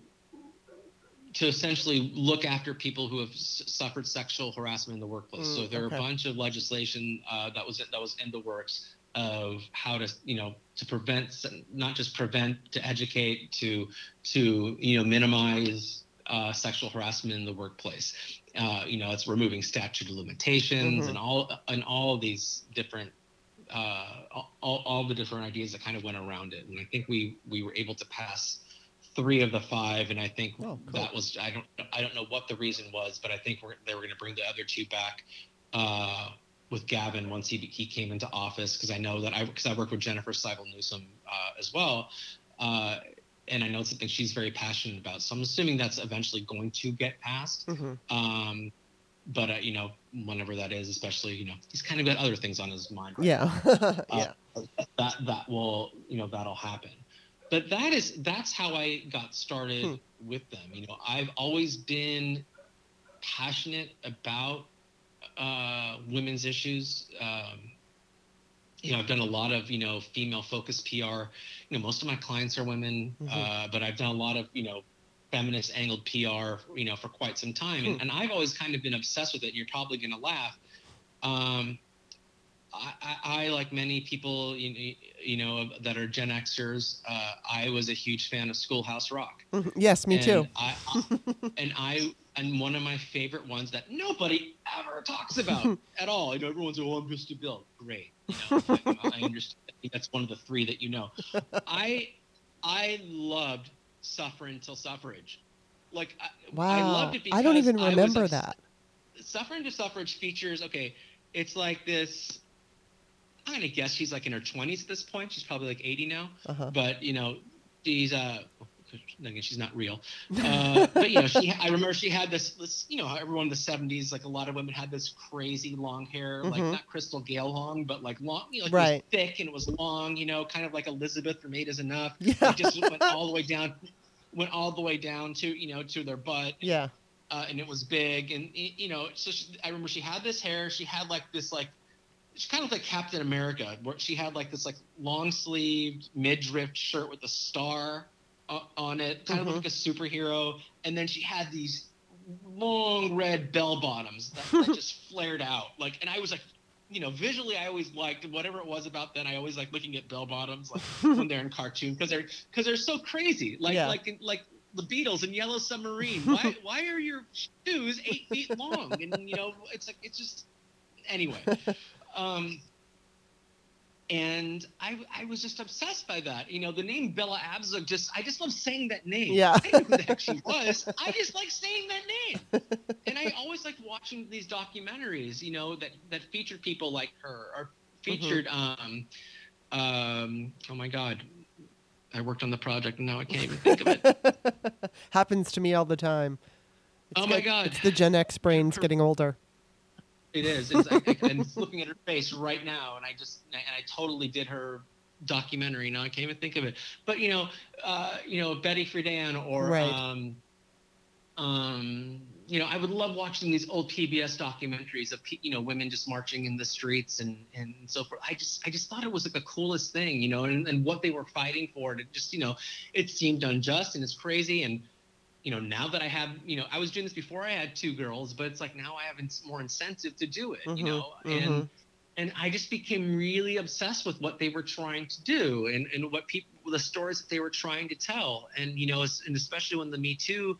Speaker 2: to essentially look after people who have s- suffered sexual harassment in the workplace. so
Speaker 1: Mm,
Speaker 2: there
Speaker 1: okay.
Speaker 2: are a bunch of legislation uh, that was that was in the works of how to you know to prevent not just prevent to educate to to you know minimize uh, sexual harassment in the workplace. Uh, you know, it's removing statute of limitations
Speaker 1: Mhm.
Speaker 2: and all and all these different uh, all, all the different ideas that kind of went around it. And I think we we were able to pass three of the five, and I think
Speaker 1: Oh, cool.
Speaker 2: that was I don't I don't know what the reason was, but I think we're, they were going to bring the other two back. Uh, with Gavin once he he came into office because I know that I because I work with Jennifer Siebel Newsom uh, as well, uh, and I know it's something she's very passionate about. So I'm assuming that's eventually going to get passed.
Speaker 1: hmm
Speaker 2: Um, but uh, you know, whenever that is, especially you know, he's kind of got other things on his mind. right
Speaker 1: Yeah. yeah.
Speaker 2: that that will you know that'll happen but that is that's how i got started
Speaker 1: Hmm.
Speaker 2: with them you know i've always been passionate about uh, women's issues um, you know i've done a lot of you know female focused pr you know most of my clients are women
Speaker 1: Mhm.
Speaker 2: uh, but i've done a lot of you know feminist angled pr you know for quite some time and,
Speaker 1: Hmm.
Speaker 2: and i've always kind of been obsessed with it you're probably going to laugh um, I, I, like many people, you, you know, that are Gen Xers, uh, I was a huge fan of Schoolhouse Rock.
Speaker 1: Mhm. Yes, me
Speaker 2: and
Speaker 1: too.
Speaker 2: I, I, and I, and one of my favorite ones that nobody ever talks about at all. You know, everyone's oh, I'm Mr. Bill. Great. You know, I, I understand. That's one of the three that you know. I, I loved Sufferin' Till Suffrage. Like, I, I
Speaker 1: Wow.
Speaker 2: loved it because
Speaker 1: I don't even
Speaker 2: I was
Speaker 1: remember that.
Speaker 2: Suffer Into Suffrage features okay, it's like this. I'm gonna guess she's like in her 20s at this point. She's probably like 80 now,
Speaker 1: Uh-huh.
Speaker 2: but you know, she's uh, again, she's not real. Uh, but you know, she I remember she had this this you know everyone in the 70s like a lot of women had this crazy long hair like
Speaker 1: Mhm.
Speaker 2: not Crystal Gayle long but like long you know like
Speaker 1: Right.
Speaker 2: thick and it was long you know kind of like Elizabeth from Eight is Enough.
Speaker 1: yeah.
Speaker 2: It just went all the way down, went all the way down to you know to their butt
Speaker 1: yeah.
Speaker 2: uh, and it was big and you know so she, i remember she had this hair she had like this like she kind of like captain america where she had like this like long sleeved midriff shirt with a star on it kind
Speaker 1: Mhm.
Speaker 2: of like a superhero and then she had these long red bell bottoms that, that just flared out like and i was like you know visually i always liked whatever it was about then i always like looking at bell bottoms like when they're in cartoon because they're because they're so crazy like
Speaker 1: Yeah.
Speaker 2: like like the Beatles and Yellow Submarine. Why why are your shoes eight feet long? And you know, it's like it's just anyway. Um, and I, I was just obsessed by that. You know, the name Bella Abzug just I just love saying that name.
Speaker 1: Yeah.
Speaker 2: I knew who the heck she was. I just like saying that name. And I always like watching these documentaries, you know, that that featured people like her or featured um um oh my god. I worked on the project and now I can't even think of it.
Speaker 1: Happens to me all the time.
Speaker 2: oh my
Speaker 1: like-
Speaker 2: god.
Speaker 1: It's the Gen X brains getting older.
Speaker 2: It is. It's, I, I, I'm looking at her face right now, and I just and I totally did her documentary. Now I can't even think of it. But you know, uh, you know Betty Friedan or
Speaker 1: Right.
Speaker 2: um, um, you know, I would love watching these old PBS documentaries of you know women just marching in the streets and and so forth. I just I just thought it was like the coolest thing, you know, and, and what they were fighting for. And it just you know, it seemed unjust and it's crazy and you know, now that I have, you know, I was doing this before I had two girls, but it's like now I have more incentive to do it, you
Speaker 1: Mhm,
Speaker 2: know,
Speaker 1: mhm.
Speaker 2: and and I just became really obsessed with what they were trying to do and and what people, the stories that they were trying to tell, and you know, and especially when the Me Too,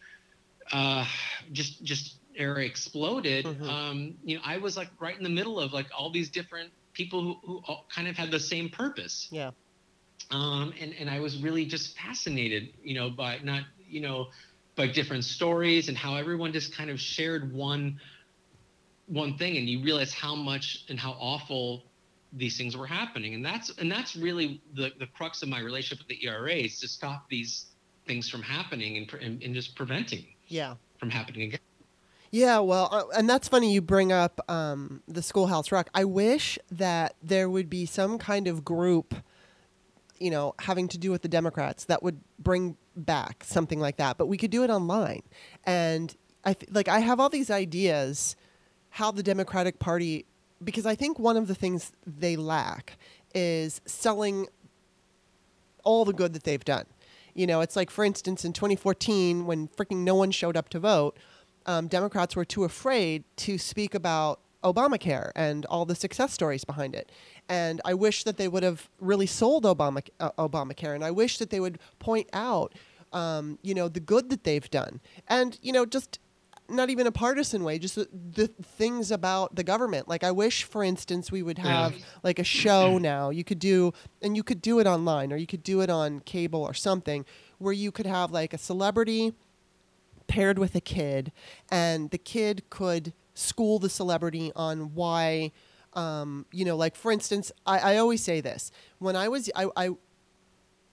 Speaker 2: uh, just just era exploded,
Speaker 1: Mhm.
Speaker 2: um, you know, I was like right in the middle of like all these different people who, who all kind of had the same purpose
Speaker 1: Yeah.
Speaker 2: um, and and I was really just fascinated, you know, by not you know, by different stories and how everyone just kind of shared one one thing, and you realize how much and how awful these things were happening, and that's and that's really the the crux of my relationship with the ERA is to stop these things from happening and and, and just preventing
Speaker 1: Yeah.
Speaker 2: from happening again.
Speaker 1: Yeah, well, uh, and that's funny you bring up um, the Schoolhouse Rock. I wish that there would be some kind of group, you know, having to do with the Democrats that would bring back something like that. But we could do it online, and I th- like I have all these ideas how the Democratic Party, because I think one of the things they lack is selling all the good that they've done. You know, it's like, for instance, in 2014, when freaking no one showed up to vote, um, Democrats were too afraid to speak about Obamacare and all the success stories behind it. And I wish that they would have really sold Obama, uh, Obamacare, and I wish that they would point out, um, you know, the good that they've done, and you know, just not even a partisan way, just the, the things about the government. Like I wish, for instance, we would
Speaker 2: Yeah.
Speaker 1: have like a show now. You could do, and you could do it online, or you could do it on cable or something, where you could have like a celebrity paired with a kid, and the kid could school the celebrity on why. Um, you know, like for instance, I, I always say this when I was I, I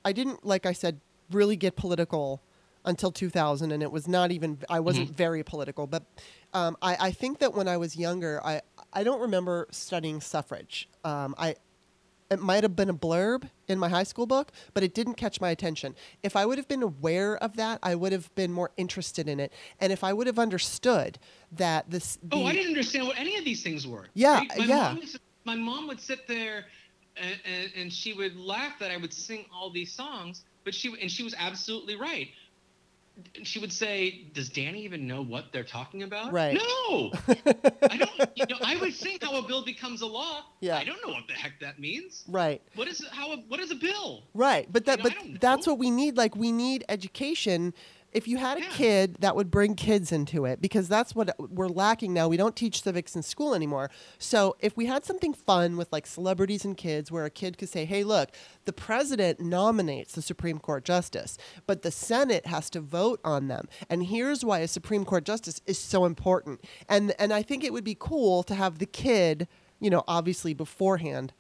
Speaker 1: I didn't like I said really get political until 2000 and it was not even I wasn't very political but um, I, I think that when I was younger I I don't remember studying suffrage um, I it might have been a blurb in my high school book but it didn't catch my attention if I would have been aware of that I would have been more interested in it and if I would have understood that this
Speaker 2: Oh, I didn't understand what any of these things were.
Speaker 1: Yeah,
Speaker 2: Right? My
Speaker 1: yeah.
Speaker 2: Mom my mom would sit there, and, and, and she would laugh that I would sing all these songs, but she and she was absolutely right. She would say, "Does Danny even know what they're talking about?"
Speaker 1: Right.
Speaker 2: No, I don't. You know, I would sing how a bill becomes a law.
Speaker 1: Yeah.
Speaker 2: I don't know what the heck that means.
Speaker 1: right
Speaker 2: What is how? A, what is a bill?
Speaker 1: Right, but that
Speaker 2: know,
Speaker 1: but that's what we need. Like we need education. If you had a
Speaker 2: Yeah.
Speaker 1: kid that would bring kids into it, because that's what we're lacking now. We don't teach civics in school anymore. So if we had something fun with like celebrities and kids, where a kid could say, "Hey, look, the president nominates the Supreme Court justice, but the Senate has to vote on them, and here's why a Supreme Court justice is so important." And and I think it would be cool to have the kid, you know, obviously beforehand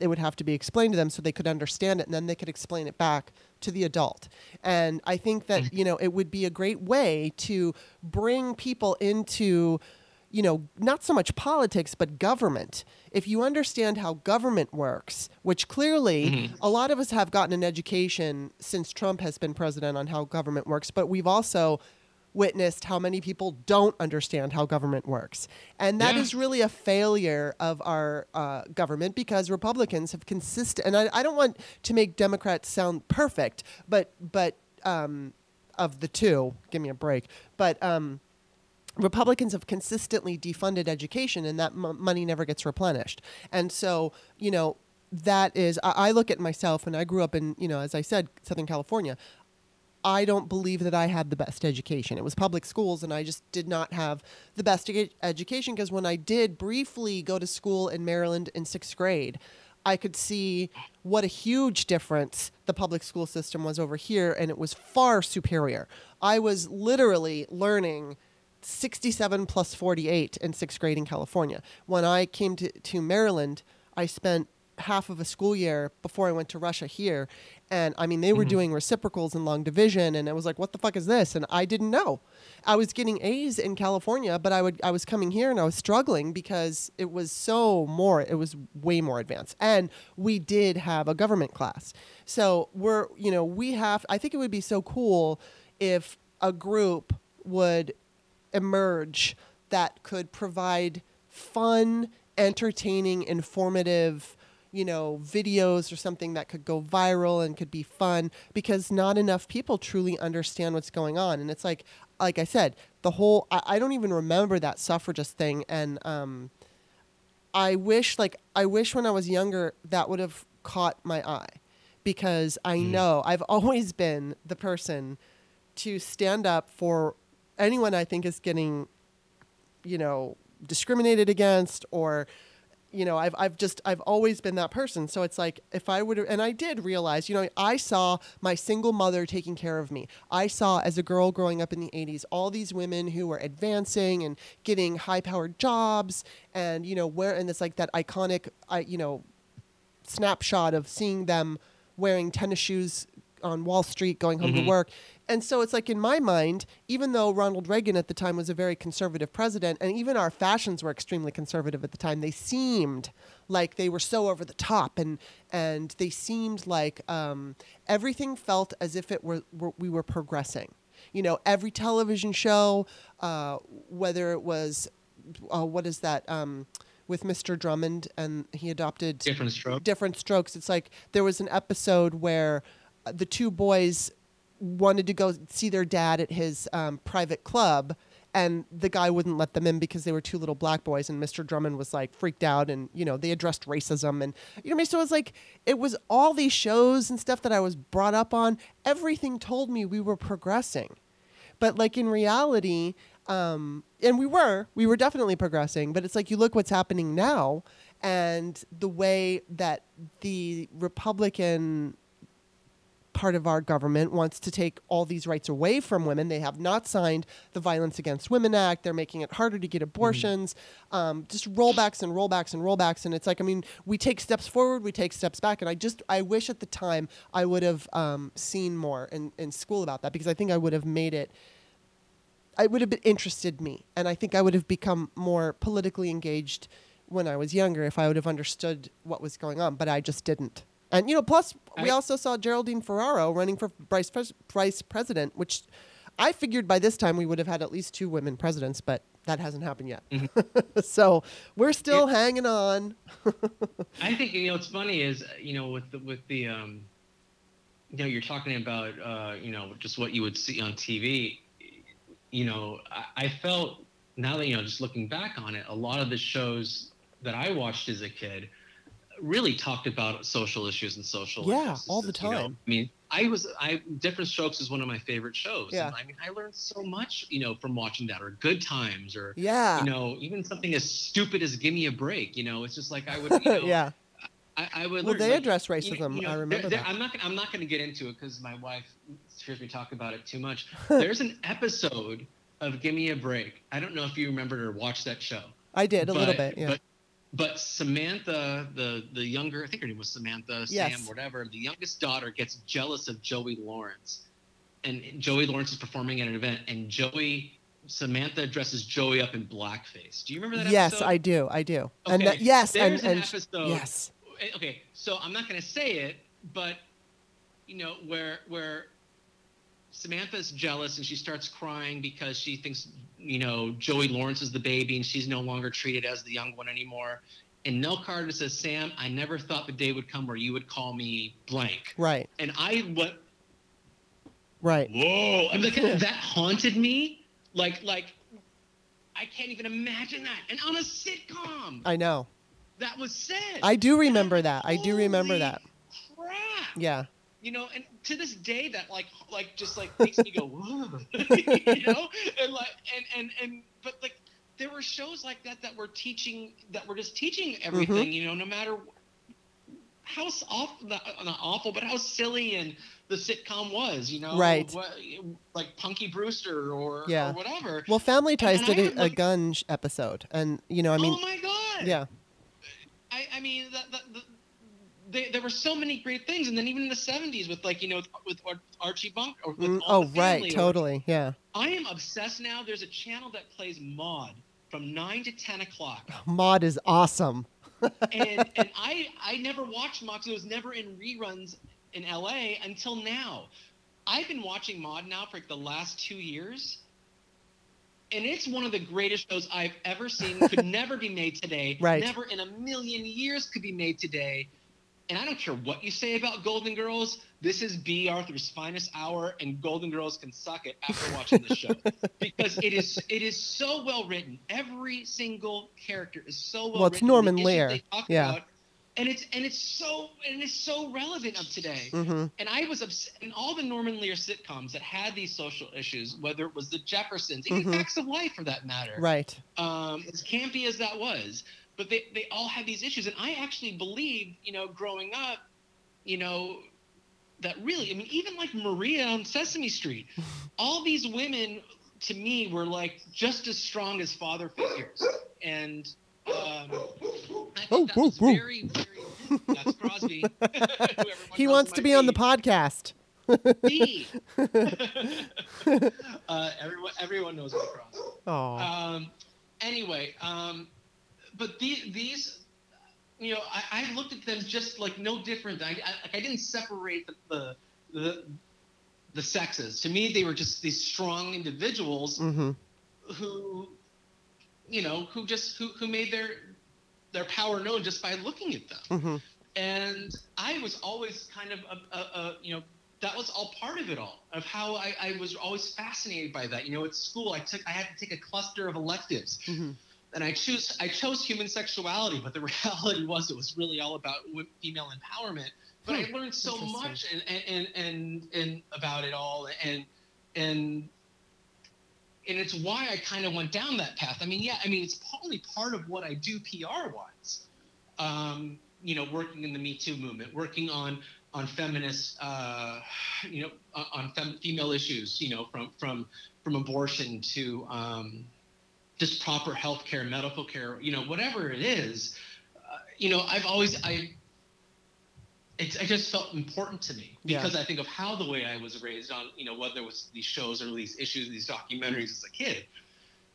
Speaker 1: it would have to be explained to them so they could understand it and then they could explain it back to the adult. And i think that mm. you know it would be a great way to bring people into you know not so much politics but government. If you understand how government works which clearly mm-hmm. a lot of us have gotten an education since trump has been president on how government works but we've also witnessed how many people don't understand how government works. And that
Speaker 2: Yeah.
Speaker 1: is really a failure of our uh, government because Republicans have consistent, and I, I don't want to make Democrats sound perfect, but, but um, of the two, give me a break, but um, Republicans have consistently defunded education, and that m- money never gets replenished. And so, you know, that is, I, I look at myself, and I grew up in, you know, as I said, Southern California. I don't believe that I had the best education. It was public schools, and I just did not have the best education because when I did briefly go to school in Maryland in sixth grade, I could see what a huge difference the public school system was over here, and it was far superior. I was literally learning 67 plus 48 in sixth grade in California. When I came to, to Maryland, I spent half of a school year before I went to Russia here. And I mean, they were mm-hmm. doing reciprocals and long division, and I was like, "What the fuck is this?" And I didn't know. I was getting A's in California, but I would I was coming here and I was struggling because it was so more. It was way more advanced, and we did have a government class. So we're you know we have. I think it would be so cool if a group would emerge that could provide fun, entertaining, informative, you know, videos or something that could go viral and could be fun because not enough people truly understand what's going on. And it's like, like I said, the whole, I, I don't even remember that suffragist thing. And, um, I wish, like, I wish when I was younger that would have caught my eye because I know I've always been the person to stand up for anyone I think is getting, you know, discriminated against or you know, I've I've just I've always been that person. So it's like if I would and I did realize, you know, I saw my single mother taking care of me. I saw as a girl growing up in the 80s all these women who were advancing and getting high-powered jobs and you know, where and it's like that iconic I you know, snapshot of seeing them wearing tennis shoes on Wall Street going home to mm-hmm. work. And so it's like in my mind, even though Ronald Reagan at the time was a very conservative president, and even our fashions were extremely conservative at the time, they seemed like they were so over the top, and and they seemed like um, everything felt as if it were, were we were progressing. You know, every television show, uh, whether it was uh, what is that um, with Mr. Drummond, and he adopted
Speaker 2: Different stroke.
Speaker 1: different strokes. It's like there was an episode where uh, the two boys wanted to go see their dad at his um, private club, and the guy wouldn't let them in because they were two little black boys. And Mr. Drummond was like freaked out, and you know they addressed racism, and you know I mean. So it was like it was all these shows and stuff that I was brought up on. Everything told me we were progressing, but like in reality. Um, and we were, we were definitely progressing, but it's like you look what's happening now and the way that the Republican part of our government wants to take all these rights away from women. They have not signed the Violence Against Women Act. They're making it harder to get abortions. Um, just rollbacks and rollbacks and rollbacks. And it's like, I mean, we take steps forward, we take steps back. And I just, I wish at the time I would have um, seen more in, in school about that because I think I would have made it. I would have been interested me, and I think I would have become more politically engaged when I was younger if I would have understood what was going on. But I just didn't. And you know, plus we
Speaker 2: I-
Speaker 1: also saw Geraldine Ferraro running for vice pres- vice president, which I figured by this time we would have had at least two women presidents, but that hasn't happened yet. so we're still hanging on.
Speaker 2: I think you know what's funny is you know with the with the um, you know you're talking about uh, you know just what you would see on TV. You know, I, I felt now that you know just looking back on it, a lot of the shows that I watched as a kid really talked about social issues and social
Speaker 1: Yeah, all the
Speaker 2: injustices, you know?
Speaker 1: time.
Speaker 2: I mean, I was I Different Strokes is one of my favorite shows.
Speaker 1: Yeah.
Speaker 2: And I mean, I learned so much, you know, from watching that, or Good Times, or
Speaker 1: Yeah.
Speaker 2: you know, even something as stupid as "Give Me a Break." You know, it's just like I would, you know,
Speaker 1: yeah.
Speaker 2: I, I would.
Speaker 1: Well,
Speaker 2: learn,
Speaker 1: they
Speaker 2: like,
Speaker 1: address racism.
Speaker 2: you know,
Speaker 1: I remember
Speaker 2: there-
Speaker 1: that.
Speaker 2: I'm not. I'm not going to get into it because my wife hears me talk about it too much. There's an episode of "Give Me a Break." I don't know if you remembered or watched that show.
Speaker 1: I did a little bit. Yeah.
Speaker 2: But, but Samantha, the the younger, I think her name was Samantha,
Speaker 1: Yes.
Speaker 2: Sam, whatever. The youngest daughter gets jealous of Joey Lawrence, and Joey Lawrence is performing at an event, and Joey. Samantha dresses Joey up in blackface. Do you remember that
Speaker 1: yes,
Speaker 2: episode?
Speaker 1: I do. I do. And
Speaker 2: Okay,
Speaker 1: that, yes, and,
Speaker 2: there's an
Speaker 1: and
Speaker 2: episode-
Speaker 1: yes.
Speaker 2: Eh, okay so i'm not going to say it but you know where where samantha's jealous and she starts crying because she thinks you know joey lawrence is the baby and she's no longer treated as the young one anymore and nell carter says sam i never thought the day would come where you would call me blank
Speaker 1: Right.
Speaker 2: and i went
Speaker 1: Right.
Speaker 2: whoa I'm like, that haunted me like like i can't even imagine that and on a sitcom
Speaker 1: I know.
Speaker 2: that was said
Speaker 1: I do remember that. I do remember that.
Speaker 2: crap
Speaker 1: Yeah.
Speaker 2: you know, and to this day, that like like just like makes me go, Whoa. you know, and like and and and but like there were shows like that that were teaching that were just teaching everything, mm-hmm. you know, no matter how awful, not, awful, but how silly and the sitcom was, you know,
Speaker 1: right?
Speaker 2: What, like Punky Brewster or
Speaker 1: yeah.
Speaker 2: or whatever.
Speaker 1: Well, Family Ties and, and did a, a, gun episode, and you know, I mean,
Speaker 2: oh my god,
Speaker 1: yeah.
Speaker 2: I, I mean, that, that, the, they, there were so many great things, and then even in the '70s with like you know with Archie Bunker. Or with mm,
Speaker 1: oh right, totally, yeah.
Speaker 2: I am obsessed now. There's a channel that plays Maude from nine to ten o'clock.
Speaker 1: Maude is awesome.
Speaker 2: and and I I never watched Maude because it was never in reruns in LA until now. I've been watching Maude now for like the last two years, and it's one of the greatest shows I've ever seen. Could never be made today.
Speaker 1: Right.
Speaker 2: Never in a million years could be made today. And I don't care what you say about Golden Girls. This is Bea Arthur's finest hour, and Golden Girls can suck it after watching the show because it is it is so well written. Every single character is so well.
Speaker 1: Well, it's
Speaker 2: written.
Speaker 1: Norman Lear. Yeah. About,
Speaker 2: and it's and it's so and it's so relevant of today.
Speaker 1: Mm-hmm.
Speaker 2: And I was obs- in all the Norman Lear sitcoms that had these social issues, whether it was the Jeffersons, even mm-hmm. Facts of Life for that matter.
Speaker 1: Right.
Speaker 2: Um, as campy as that was, but they they all had these issues, and I actually believed, you know, growing up, you know, that really, I mean, even like Maria on Sesame Street, all these women to me were like just as strong as father figures, and um, I think oh, that was very, very. That's Crosby.
Speaker 1: he wants to be, be on the podcast.
Speaker 2: uh, everyone, everyone knows about Crosby.
Speaker 1: Oh.
Speaker 2: Um, anyway, um, but the, these, you know, I, I, looked at them just like no different. I, I, I didn't separate the, the, the the sexes. To me, they were just these strong individuals
Speaker 1: mm-hmm.
Speaker 2: who you know, who just who, who made their their power known just by looking at them.
Speaker 1: Mm-hmm.
Speaker 2: And I was always kind of a, a, a, you know that was all part of it all of how I, I, was always fascinated by that. You know, at school I took I had to take a cluster of electives.
Speaker 1: Mm-hmm.
Speaker 2: And I choose I chose human sexuality, but the reality was it was really all about female empowerment. But hmm. I learned so much and, and and and about it all and and and it's why I kind of went down that path. I mean, yeah, I mean, it's only part of what I do PR wise. Um, you know, working in the Me Too movement, working on on feminist, uh, you know, on fem- female issues, you know, from from from abortion to um, just proper health care, medical care, you know, whatever it is. Uh, you know, I've always I it, it just felt important to me because
Speaker 1: yeah.
Speaker 2: I think of how the way I was raised on, you know, whether it was these shows or these issues, these documentaries as a kid,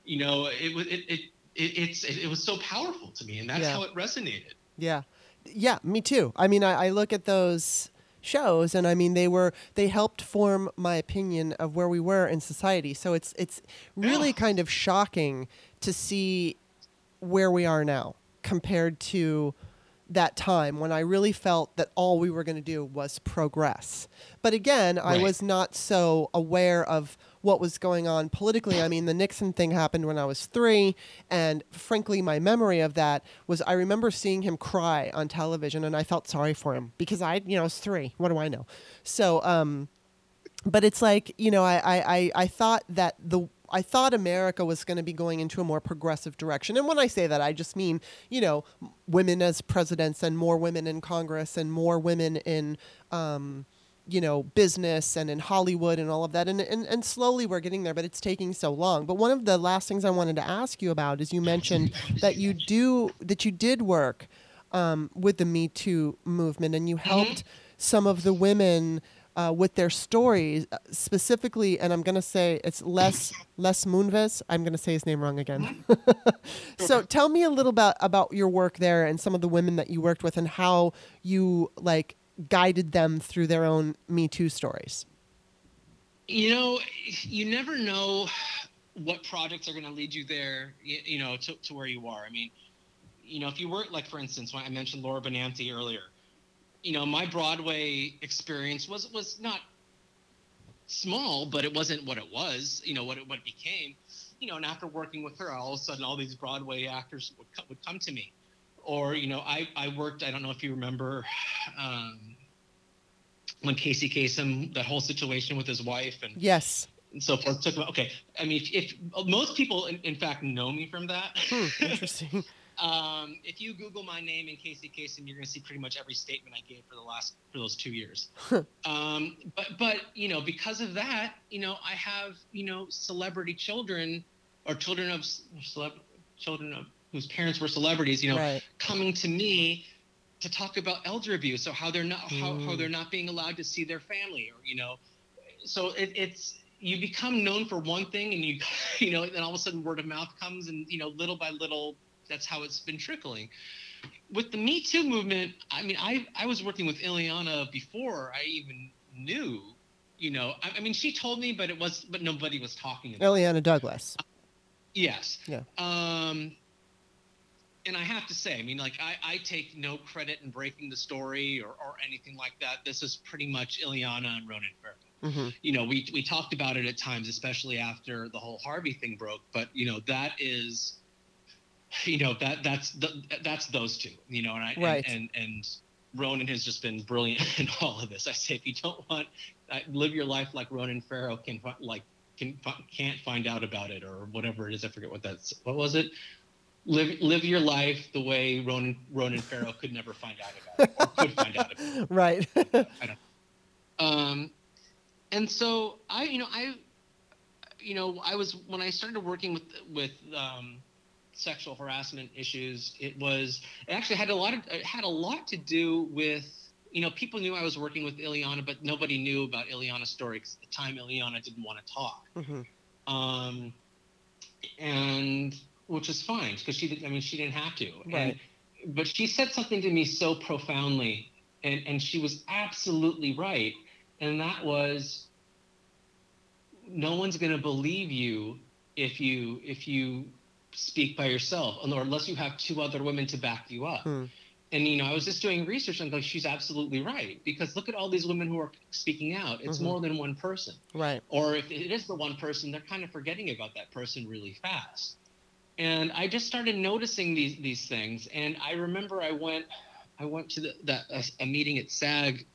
Speaker 2: you know, it was it it, it it's it, it, was so powerful to me, and that's yeah. how it resonated.
Speaker 1: Yeah, yeah, me too. I mean, I, I look at those shows and i mean they were they helped form my opinion of where we were in society so it's it's really yeah. kind of shocking to see where we are now compared to that time when I really felt that all we were going to do was progress. But again, right. I was not so aware of what was going on politically. I mean, the Nixon thing happened when I was three, and frankly, my memory of that was I remember seeing him cry on television, and I felt sorry for him because I, you know, I was three. What do I know? So, um, but it's like you know, I, I, I thought that the I thought America was going to be going into a more progressive direction. And when I say that, I just mean, you know, women as presidents and more women in Congress and more women in, um, you know, business and in Hollywood and all of that. And, and, and slowly we're getting there, but it's taking so long. But one of the last things I wanted to ask you about is you mentioned that you do, that you did work um, with the Me Too movement and you mm-hmm. helped some of the women uh, with their stories uh, specifically, and I'm gonna say it's Les Les Moonves. I'm gonna say his name wrong again. so tell me a little bit about your work there and some of the women that you worked with and how you like guided them through their own Me Too stories.
Speaker 2: You know, you never know what projects are going to lead you there. You, you know, to, to where you are. I mean, you know, if you work like, for instance, when I mentioned Laura Benanti earlier you know, my Broadway experience was was not small, but it wasn't what it was. You know, what it what it became. You know, and after working with her, all of a sudden, all these Broadway actors would come, would come to me, or you know, I I worked. I don't know if you remember. Um, when Casey Kasem, that whole situation with his wife and
Speaker 1: yes,
Speaker 2: and so forth. Took okay. I mean, if, if most people, in, in, fact, know me from that.
Speaker 1: Hmm, interesting.
Speaker 2: um, if you Google my name and Casey Kasem, you're going to see pretty much every statement I gave for the last for those two years. um, but but you know, because of that, you know, I have you know celebrity children or children of celeb children of whose parents were celebrities, you know,
Speaker 1: right.
Speaker 2: coming to me to talk about elder abuse or how they're not mm. how, how they're mm. not being allowed to see their family or you know so it, it's you become known for one thing and you you know then all of a sudden word of mouth comes and you know little by little that's how it's been trickling with the me too movement i mean i i was working with illeana before i even knew you know i, I mean she told me but it was but nobody was talking
Speaker 1: about illeana douglas uh,
Speaker 2: yes
Speaker 1: yeah
Speaker 2: um and I have to say, I mean, like I, I take no credit in breaking the story or, or anything like that. This is pretty much Illeana and Ronan Farrow.
Speaker 1: Mm-hmm.
Speaker 2: You know, we we talked about it at times, especially after the whole Harvey thing broke. But you know, that is, you know, that that's the, that's those two. You know, and I
Speaker 1: right.
Speaker 2: and, and and Ronan has just been brilliant in all of this. I say, if you don't want uh, live your life like Ronan Farrow can like can can't find out about it or whatever it is. I forget what that's. What was it? Live live your life the way Ronan Ronan Farrow could never find out about it, or could find out about it.
Speaker 1: Right.
Speaker 2: I don't. Um, and so I, you know, I, you know, I was when I started working with with um, sexual harassment issues. It was it actually had a lot of it had a lot to do with you know people knew I was working with Illeana, but nobody knew about Illeana's story because at the time Illeana didn't want to talk.
Speaker 1: Mm-hmm.
Speaker 2: Um, and which is fine because she. I mean, she didn't have to.
Speaker 1: Right.
Speaker 2: And, but she said something to me so profoundly, and and she was absolutely right, and that was, no one's going to believe you if you if you speak by yourself, or unless you have two other women to back you up.
Speaker 1: Hmm.
Speaker 2: And you know, I was just doing research and like, she's absolutely right because look at all these women who are speaking out. It's mm-hmm. more than one person,
Speaker 1: right?
Speaker 2: Or if it is the one person, they're kind of forgetting about that person really fast and I just started noticing these these things. And I remember I went I went to the, that a, a meeting at SAG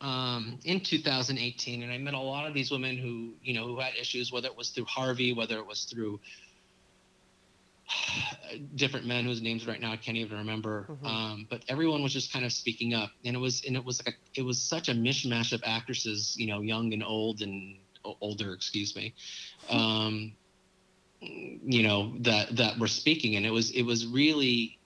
Speaker 2: um, in 2018, and I met a lot of these women who you know who had issues, whether it was through Harvey, whether it was through different men whose names right now I can't even remember. Mm-hmm. Um, but everyone was just kind of speaking up, and it was and it was like a, it was such a mishmash of actresses, you know, young and old and older, excuse me. Um, you know that that were speaking and it was it was really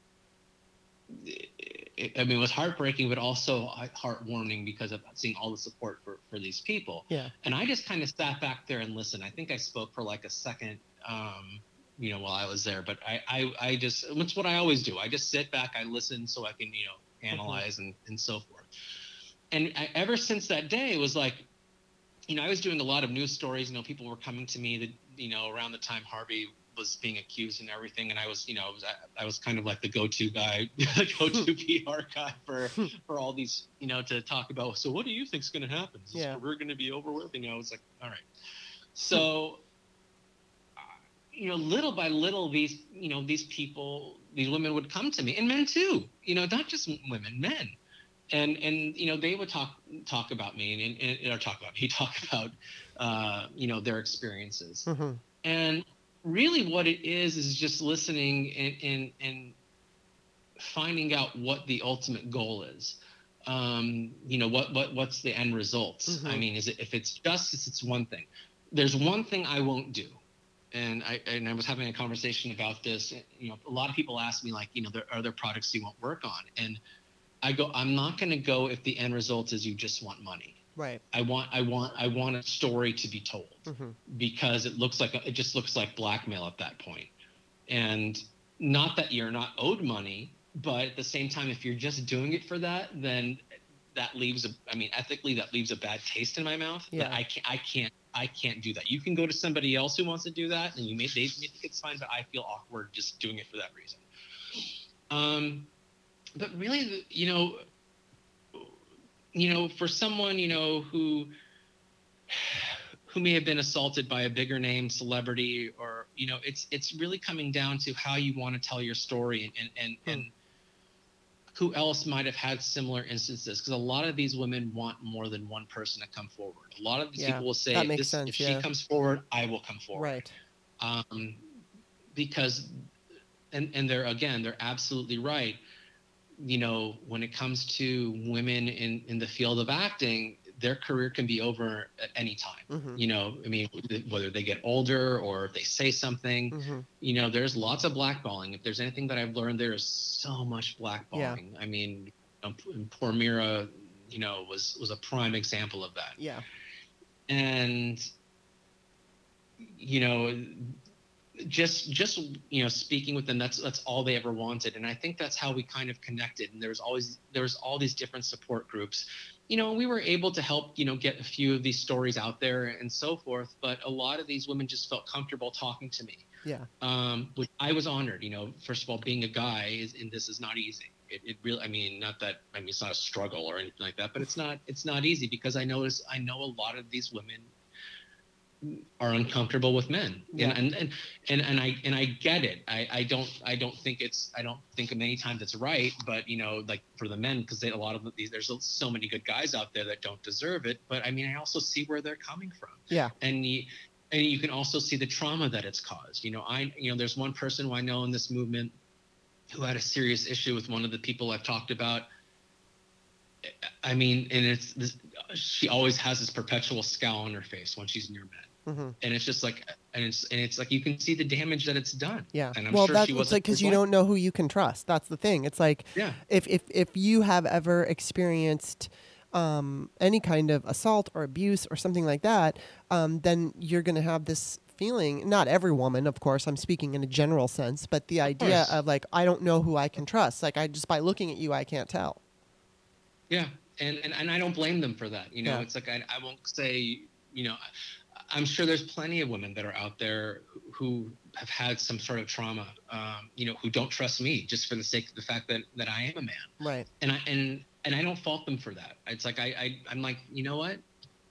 Speaker 2: I mean, it was heartbreaking, but also heartwarming because of seeing all the support for, for these people.
Speaker 1: Yeah.
Speaker 2: And I just kind of sat back there and listened. I think I spoke for like a second, um, you know, while I was there. But I, I, I just, it's what I always do. I just sit back, I listen so I can, you know, analyze mm-hmm. and, and so forth. And I, ever since that day, it was like, you know, I was doing a lot of news stories. You know, people were coming to me that, you know, around the time Harvey was being accused and everything, and I was, you know, I was, I was kind of like the go-to guy, the go-to hmm. PR guy for hmm. for all these, you know, to talk about. So, what do you think's going to happen? Is
Speaker 1: yeah.
Speaker 2: we're going to be over with? You know, I was like, all right. Hmm. So, uh, you know, little by little, these, you know, these people, these women would come to me, and men too. You know, not just women, men and and you know they would talk talk about me and, and or talk about me talk about uh, you know their experiences
Speaker 1: mm-hmm.
Speaker 2: and really what it is is just listening and and, and finding out what the ultimate goal is um, you know what what what's the end results
Speaker 1: mm-hmm.
Speaker 2: i mean is it if it's justice it's one thing there's one thing i won't do and I and I was having a conversation about this. You know, a lot of people ask me like, you know, there are there products you won't work on, and I go, I'm not going to go if the end result is you just want money.
Speaker 1: Right.
Speaker 2: I want, I want, I want a story to be told
Speaker 1: mm-hmm.
Speaker 2: because it looks like it just looks like blackmail at that point. And not that you're not owed money, but at the same time, if you're just doing it for that, then that leaves a, I mean, ethically, that leaves a bad taste in my mouth.
Speaker 1: Yeah.
Speaker 2: I can't, I can't, I can't do that. You can go to somebody else who wants to do that, and you may they may think it's fine, but I feel awkward just doing it for that reason. Um, but really, you know, you know, for someone you know who who may have been assaulted by a bigger name celebrity, or you know, it's it's really coming down to how you want to tell your story and and and,
Speaker 1: hmm.
Speaker 2: and who else might have had similar instances because a lot of these women want more than one person to come forward a lot of these
Speaker 1: Yeah,
Speaker 2: people will say this,
Speaker 1: sense,
Speaker 2: if
Speaker 1: yeah.
Speaker 2: she comes forward i will come forward
Speaker 1: Right.
Speaker 2: um, because and and they're again they're absolutely right you know when it comes to women in in the field of acting their career can be over at any time.
Speaker 1: Hmm
Speaker 2: you know i mean whether they get older or if they say something
Speaker 1: hmm
Speaker 2: you know there's lots of blackballing. If there's anything that i've learned there is so much blackballing. I mean um, poor mira you know was was a prime example of that.
Speaker 1: Yeah.
Speaker 2: and you know just just you know speaking with them that's that's all they ever wanted and i think that's how we kind of connected and there was always there was all these different support groups you know we were able to help you know get a few of these stories out there and so forth but a lot of these women just felt comfortable talking to me
Speaker 1: Yeah.
Speaker 2: um, which I was honored. You know, first of all, being a guy is, and this is not easy. It, it really, I mean, not that I mean it's not a struggle or anything like that, but it's not it's not easy because I notice I know a lot of these women are uncomfortable with men,
Speaker 1: Yeah.
Speaker 2: and, and and and I and I get it. I I don't I don't think it's I don't think many times it's right, but you know, like for the men, because a lot of these there's so many good guys out there that don't deserve it. But I mean, I also see where they're coming from
Speaker 1: Yeah.
Speaker 2: and you, and you can also see the trauma that it's caused. You know, I you know there's one person who I know in this movement who had a serious issue with one of the people I've talked about. I mean, and it's this, she always has this perpetual scowl on her face when she's near men,
Speaker 1: hmm
Speaker 2: and it's just like, and it's and it's like you can see the damage that it's done.
Speaker 1: Yeah.
Speaker 2: And I'm
Speaker 1: well,
Speaker 2: sure
Speaker 1: that's
Speaker 2: she
Speaker 1: it's
Speaker 2: wasn't
Speaker 1: like because you don't know who you can trust. That's the thing. It's like
Speaker 2: Yeah,
Speaker 1: if if if you have ever experienced um, any kind of assault or abuse or something like that, um, then you're going to have this feeling. Not every woman, of course. I'm speaking in a general sense, but the idea
Speaker 2: course.
Speaker 1: of like I don't know who I can trust. Like I just by looking at you, I can't tell.
Speaker 2: Yeah, and and, and I don't blame them for that. You know,
Speaker 1: Yeah.
Speaker 2: it's like I, I won't say, you know, I'm sure there's plenty of women that are out there who- have had some sort of trauma, um, you know, who don't trust me just for the sake of the fact that that I am a man,
Speaker 1: Right.
Speaker 2: and I and and I don't fault them for that. It's like I, I I'm like, you know what,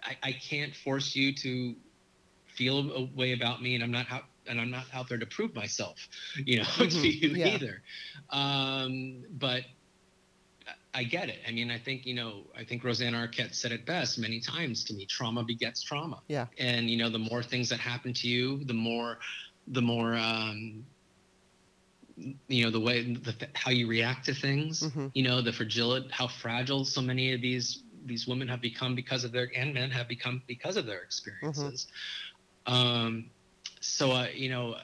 Speaker 2: I, I can't force you to feel a way about me, and I'm not out and I'm not out there to prove myself, you know, to you
Speaker 1: yeah.
Speaker 2: either. Um, but I get it. I mean, I think you know, I think Rosanna Arquette said it best many times to me: trauma begets trauma.
Speaker 1: Yeah.
Speaker 2: And you know, the more things that happen to you, the more, the more, um, you know, the way the, how you react to things.
Speaker 1: Mhm.
Speaker 2: You know, the fragility, how fragile so many of these these women have become because of their and men have become because of their experiences. Um, so uh, you know,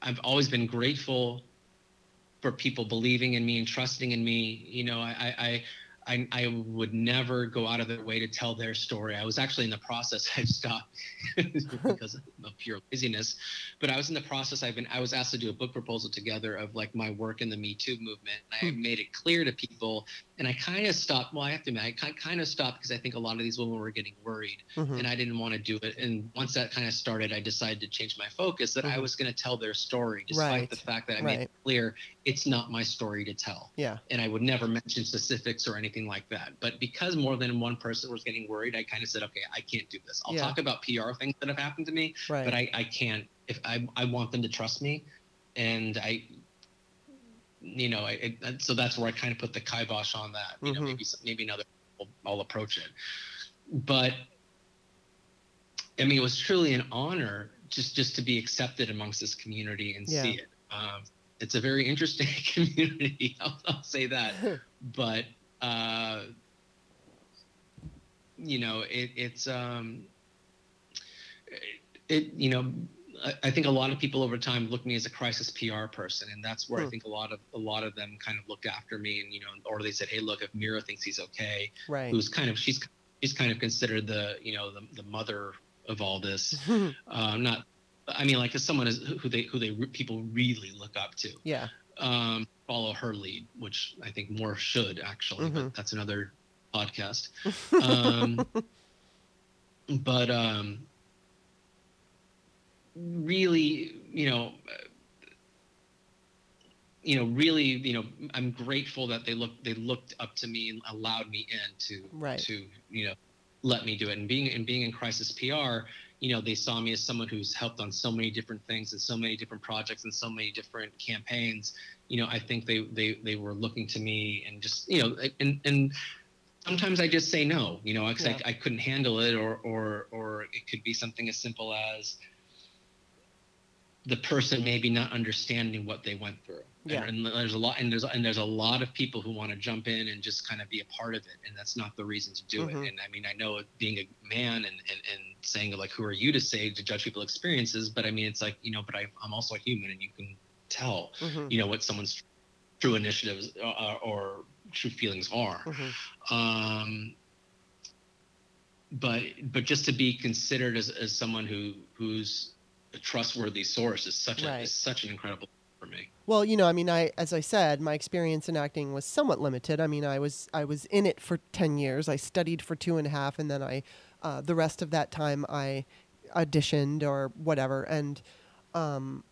Speaker 2: I've always been grateful for people believing in me and trusting in me. You know, I, I, I, I would never go out of their way to tell their story. I was actually in the process. I stopped because of pure laziness, but I was in the process. I've been. I was asked to do a book proposal together of like my work in the Me Too movement. And I
Speaker 1: Hmm.
Speaker 2: made it clear to people, and I kind of stopped. Well, I have to admit, I kind of stopped because I think a lot of these women were getting worried
Speaker 1: Mhm.
Speaker 2: and I didn't want to do it. And once that kind of started, I decided to change my focus that I
Speaker 1: Mhm.
Speaker 2: was going to tell their story, despite
Speaker 1: Right.
Speaker 2: the fact that I made
Speaker 1: Right.
Speaker 2: it clear it's not my story to tell.
Speaker 1: Yeah.
Speaker 2: And I would never mention specifics or anything like that. But because more than one person was getting worried, I kind of said, okay, I can't do this. I'll
Speaker 1: Yeah.
Speaker 2: talk about PR things that have happened to me,
Speaker 1: Right.
Speaker 2: but I, I can't. If I, I want them to trust me, and I, you know, I, I, so that's where I kind of put the kibosh on that. You know,
Speaker 1: Mhm.
Speaker 2: maybe some- maybe another I'll, I'll approach it, but I mean, it was truly an honor just just to be accepted amongst this community and
Speaker 1: Yeah.
Speaker 2: see it. Um, it's a very interesting community. I'll, I'll say that, but uh, you know, it, it's um, it you know. I- I think a lot of people over time look me as a crisis PR person, and that's where I
Speaker 1: Hmm.
Speaker 2: think a lot of a lot of them kind of looked after me, and you know, or they said, "Hey, look, if Mira thinks he's okay,
Speaker 1: right.
Speaker 2: who's kind of she's she's kind of considered the you know the, the mother of all this. Uh, not, I mean, like as someone is who they who they people really look up to.
Speaker 1: yeah.
Speaker 2: Um, follow her lead, which I think more should actually,
Speaker 1: Mhm.
Speaker 2: but that's another podcast. Um, but um, really, you know. You know, really, you know, I'm grateful that they looked they looked up to me and allowed me in to
Speaker 1: Right.
Speaker 2: to you know let me do it. And being and being in crisis PR, you know, they saw me as someone who's helped on so many different things and so many different projects and so many different campaigns. you know, I think they they they were looking to me and just you know, and and sometimes I just say no, you know, because yeah. I, I couldn't handle it, or or or it could be something as simple as the person maybe not understanding what they went through. Yeah. And, and, there's a lot and there's and there's a lot of people who want to jump in and just kind of be a part of it and that's not the reason to do mm-hmm. it. And I mean I know being a man and, and and saying like who are you to say to judge people's experiences, but I mean it's like, you know, but I, I'm also a human and you can tell, mm-hmm. you know, what someone's true initiatives or, uh, or true feelings are. Mm-hmm. Um, but but just to be considered as, as someone who who's a trustworthy source is such a is such an incredible for me.
Speaker 1: Well, you know, I mean, I as I said, my experience in acting was somewhat limited. I mean, I was I was in it for ten years. I studied for two and a half, and then I uh, the rest of that time I auditioned or whatever. And um,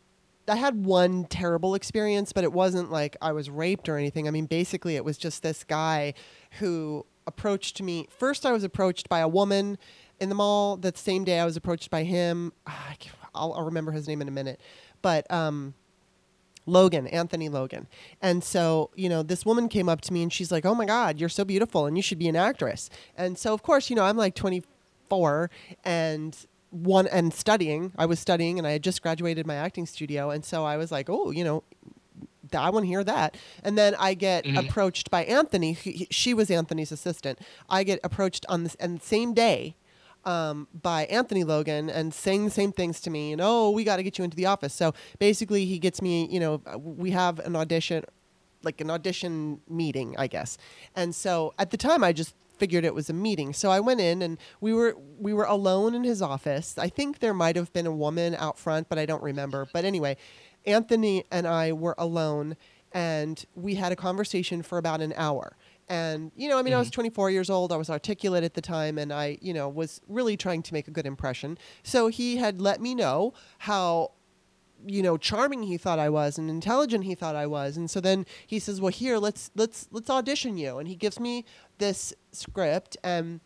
Speaker 1: I had one terrible experience, but it wasn't like I was raped or anything. I mean, basically, it was just this guy who approached me. First, I was approached by a woman in the mall. That same day, I was approached by him. I'll, I'll remember his name in a minute, but um, Logan, Anthony Logan. And so, you know, this woman came up to me and she's like, "Oh my God, you're so beautiful, and you should be an actress." And so, of course, you know, I'm like 24 and one and studying. I was studying, and I had just graduated my acting studio, and so I was like, "Oh, you know." I want to hear that. And then I get mm-hmm. approached by Anthony. He, she was Anthony's assistant. I get approached on this and same day um, by Anthony Logan and saying the same things to me. And oh, we got to get you into the office. So basically, he gets me. You know, we have an audition, like an audition meeting, I guess. And so at the time, I just figured it was a meeting. So I went in and we were we were alone in his office. I think there might have been a woman out front, but I don't remember. But anyway, Anthony and I were alone and we had a conversation for about an hour. And, you know, I mean, mm-hmm. I was mm-hmm. 24 years old. I was articulate at the time, and I, you know, was really trying to make a good impression. So he had let me know how you know charming he thought I was and intelligent he thought I was and so then he says well here let's let's let's audition you and he gives me this script and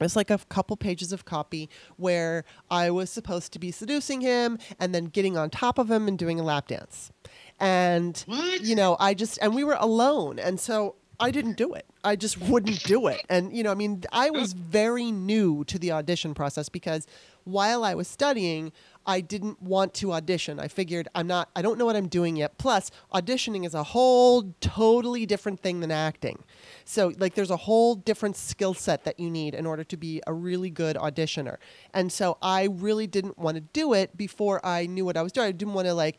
Speaker 1: it's like a couple pages of copy where I was supposed to be seducing him and then getting on top of him and doing a lap dance. And
Speaker 2: what?
Speaker 1: you know, I just and we were alone and so I didn't do it. I just wouldn't do it. And, you know, I mean, I was very new to the audition process because while I was studying, I didn't want to audition. I figured I'm not, I don't know what I'm doing yet. Plus, auditioning is a whole totally different thing than acting. So, like, there's a whole different skill set that you need in order to be a really good auditioner. And so I really didn't want to do it before I knew what I was doing. I didn't want to, like,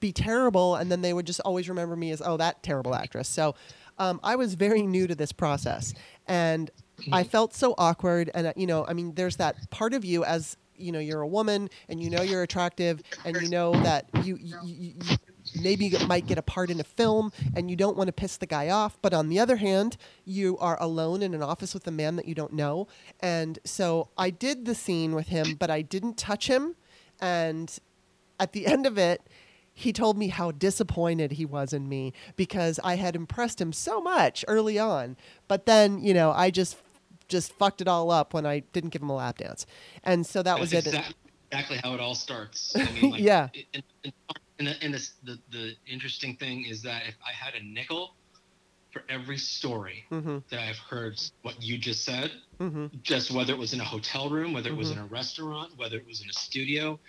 Speaker 1: be terrible and then they would just always remember me as, oh, that terrible actress. So, um, I was very new to this process, and I mm-hmm. felt so awkward. And uh, you know, I mean, there's that part of you as you know you're a woman and you know you're attractive and you know that you, you, you, you maybe might get a part in a film and you don't want to piss the guy off but on the other hand you are alone in an office with a man that you don't know and so i did the scene with him but i didn't touch him and at the end of it he told me how disappointed he was in me because I had impressed him so much early on. But then, you know, I just just fucked it all up when I didn't give him a lap dance. And so that
Speaker 2: That's
Speaker 1: was
Speaker 2: exactly,
Speaker 1: it.
Speaker 2: Exactly how it all starts. I mean, like,
Speaker 1: yeah.
Speaker 2: And, and, the, and the, the, the, interesting thing is that if I had a nickel for every story mm-hmm. that I've heard what you just said, mm-hmm. just whether it was in a hotel room, whether it was mm-hmm. in a restaurant, whether it was in a studio,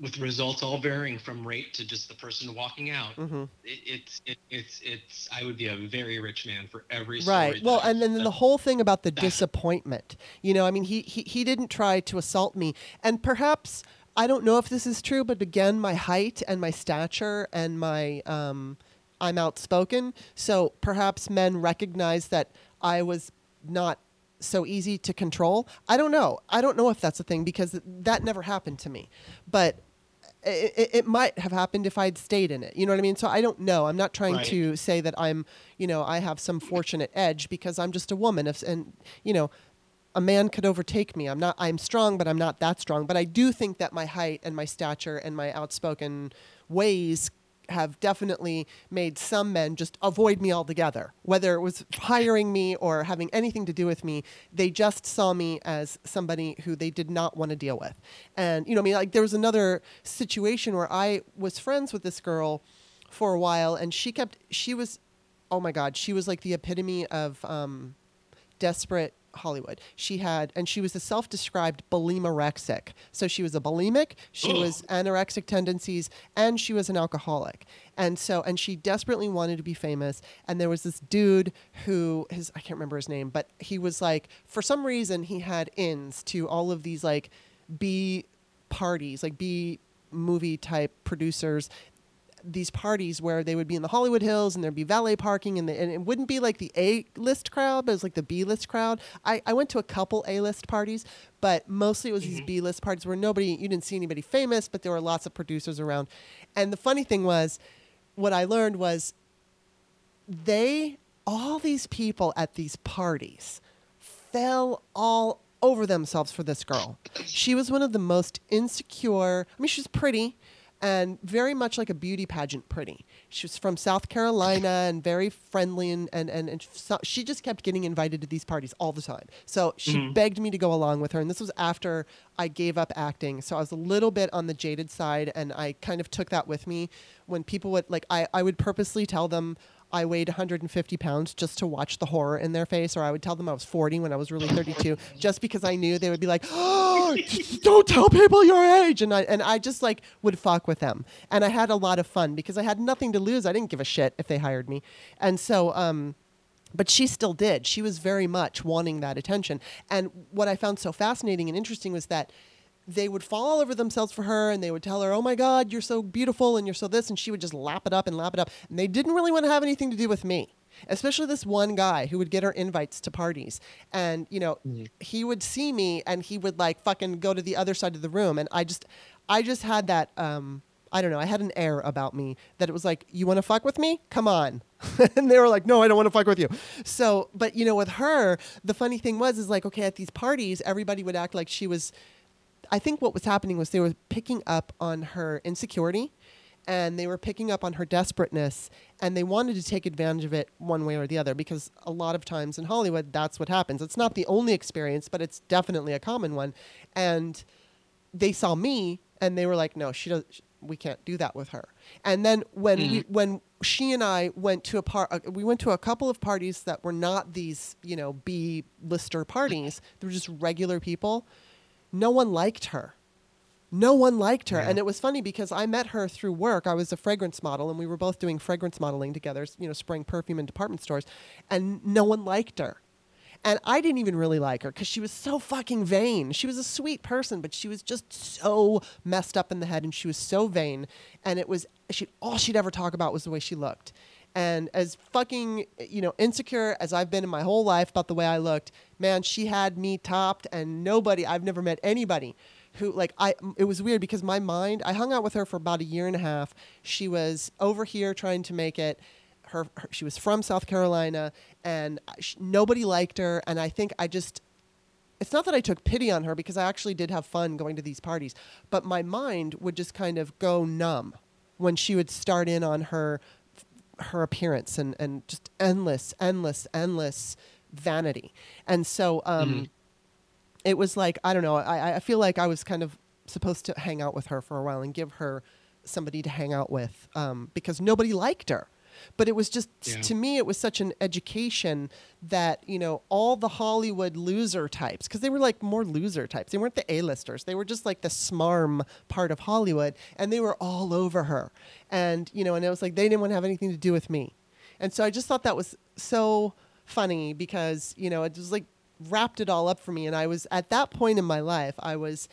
Speaker 2: with results all varying from rate to just the person walking out. Mm-hmm. It, it's it, it's it's I would be a very rich man for every
Speaker 1: right. Well, and then the whole thing about the disappointment. You know, I mean, he, he he didn't try to assault me, and perhaps I don't know if this is true, but again, my height and my stature and my um, I'm outspoken, so perhaps men recognize that I was not so easy to control. I don't know. I don't know if that's a thing because that never happened to me. But it, it, might have happened if I'd stayed in it. You know what I mean? So I don't know. I'm not trying right. to say that I'm, you know, I have some fortunate edge because I'm just a woman. If, and, you know, a man could overtake me. I'm not, I'm strong, but I'm not that strong. But I do think that my height and my stature and my outspoken ways have definitely made some men just avoid me altogether. Whether it was hiring me or having anything to do with me, they just saw me as somebody who they did not want to deal with. And, you know, I mean, like there was another situation where I was friends with this girl for a while, and she kept. She was, oh my God, she was like the epitome of um, desperate Hollywood. She had, and she was a self-described bulimorexic. So she was a bulimic, she was anorexic tendencies, and she was an alcoholic. And so, and she desperately wanted to be famous. And there was this dude who, his, I can't remember his name, but he was like, for some reason, he had ins to all of these like B parties, like B movie type producers these parties where they would be in the Hollywood Hills and there'd be valet parking and, the, and it wouldn't be like the A list crowd, but it was like the B list crowd. I, I went to a couple A list parties, but mostly it was these mm-hmm. B list parties where nobody, you didn't see anybody famous, but there were lots of producers around. And the funny thing was, what I learned was they, all these people at these parties fell all over themselves for this girl. She was one of the most insecure, I mean, she's pretty and very much like a beauty pageant pretty. She was from South Carolina and very friendly, and, and, and, and so she just kept getting invited to these parties all the time. So she
Speaker 2: Mhm.
Speaker 1: begged me to go along with her, and this was after I gave up acting. So I was a little bit on the jaded side, and I kind of took that with me when people would, like, I, I would purposely tell them. I weighed 150 pounds just to watch the horror in their face, or I would tell them I was 40 when I was really 32, just because I knew they would be like, "Oh, don't tell people your age," and I and I just like would fuck with them, and I had a lot of fun because I had nothing to lose. I didn't give a shit if they hired me, and so um, but she still did. She was very much wanting that attention. And what I found so fascinating and interesting was that they would fall all over themselves for her and they would tell her, Oh my God, you're so beautiful and you're so this. And she would just lap it up and lap it up. And they didn't really want to have anything to do with me. Especially this one guy who would get her invites to parties. And, you know, he would see me and he would like fucking go to the other side of the room. And I just, I just had that, um, I don't know, I had an air about me that it was like, you want to fuck with me? Come on. and they were like, no, I don't want to fuck with you. So, but you know, with her, the funny thing was, is like, okay, at these parties, everybody would act like she was, I think what was happening was they were picking up on her insecurity and they were picking up on her desperateness and they wanted to take advantage of it one way or the other because a lot of times in Hollywood that's what happens. It's not the only experience, but it's definitely a common one. And they saw me and they were like, "No, she does we can't do that with her." And then when we, when she and I went to a part uh, we went to a couple of parties that were not these, you know, B lister parties. They were just regular people. No one liked her. No one liked her.
Speaker 2: Yeah.
Speaker 1: And it was funny because I met her through work. I was a fragrance model and we were both doing fragrance modeling together, you know, spraying perfume in department stores. And no one liked her. And I didn't even really like her because she was so fucking vain. She was a sweet person, but she was just so messed up in the head and she was so vain. And it was, she, all she'd ever talk about was the way she looked. And as fucking, you know, insecure as I've been in my whole life about the way I looked, man, she had me topped and nobody, I've never met anybody who like I it was weird because my mind I hung out with her for about a year and a half. She was over here trying to make it. Her, her she was from South Carolina and sh nobody liked her and I think I just it's not that I took pity on her because I actually did have fun going to these parties, but my mind would just kind of go numb when she would start in on her her appearance and and just endless endless endless vanity. And so um
Speaker 2: Mhm.
Speaker 1: it was like I don't know. I I feel like I was kind of supposed to hang out with her for a while and give her somebody to hang out with um, because nobody liked her. But it was just
Speaker 2: Yeah.
Speaker 1: to me, it was such an education that you know all the Hollywood loser types because they were like more loser types. They weren't the A-listers. They were just like the smarm part of Hollywood, and they were all over her. And you know, and it was like they didn't want to have anything to do with me. And so I just thought that was so funny because, you know, it was like wrapped it all up for me. And I was at that point in my life, I was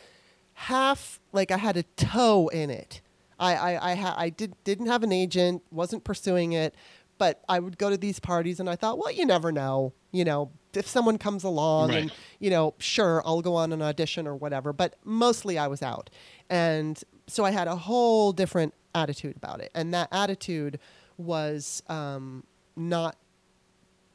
Speaker 1: half like I had a toe in it. I, I, I, ha- I did, didn't have an agent, wasn't pursuing it, but I would go to these parties and I thought, well, you never know, you know, if someone comes along and, you know, sure, I'll go on an audition or whatever. But mostly I was out. And so I had a whole different attitude about it. And that attitude was um, not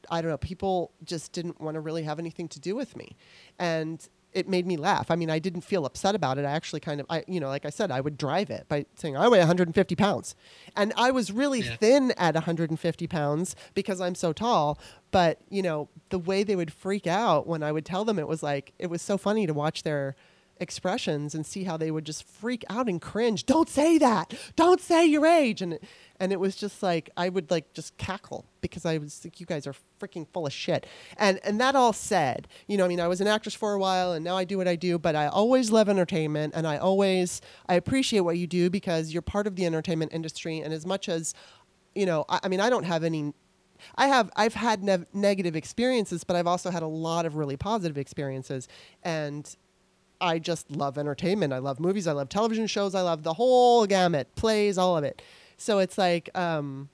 Speaker 1: I don't know, people just didn't want to really have anything to do with me. And it made me laugh. I mean, I didn't feel upset about it. I actually kind of, I, you know, like I said, I would drive it by saying I weigh 150 pounds, and I was really
Speaker 2: Yeah.
Speaker 1: thin at 150 pounds because I'm so tall. But you know, the way they would freak out when I would tell them, it was like it was so funny to watch their expressions and see how they would just freak out and cringe. Don't say that. Don't say your age. And and it was just like I would like just cackle because I was like, you guys are freaking full of shit. And and that all said, you know, I mean, I was an actress for a while and now I do what I do, but I always love entertainment and I always I appreciate what you do because you're part of the entertainment industry. And as much as you know, I, I mean, I don't have any I have I've had ne- negative experiences, but I've also had a lot of really positive experiences, and I just love entertainment. I love movies. I love television shows. I love the whole gamut, plays, all of it. So it's like um,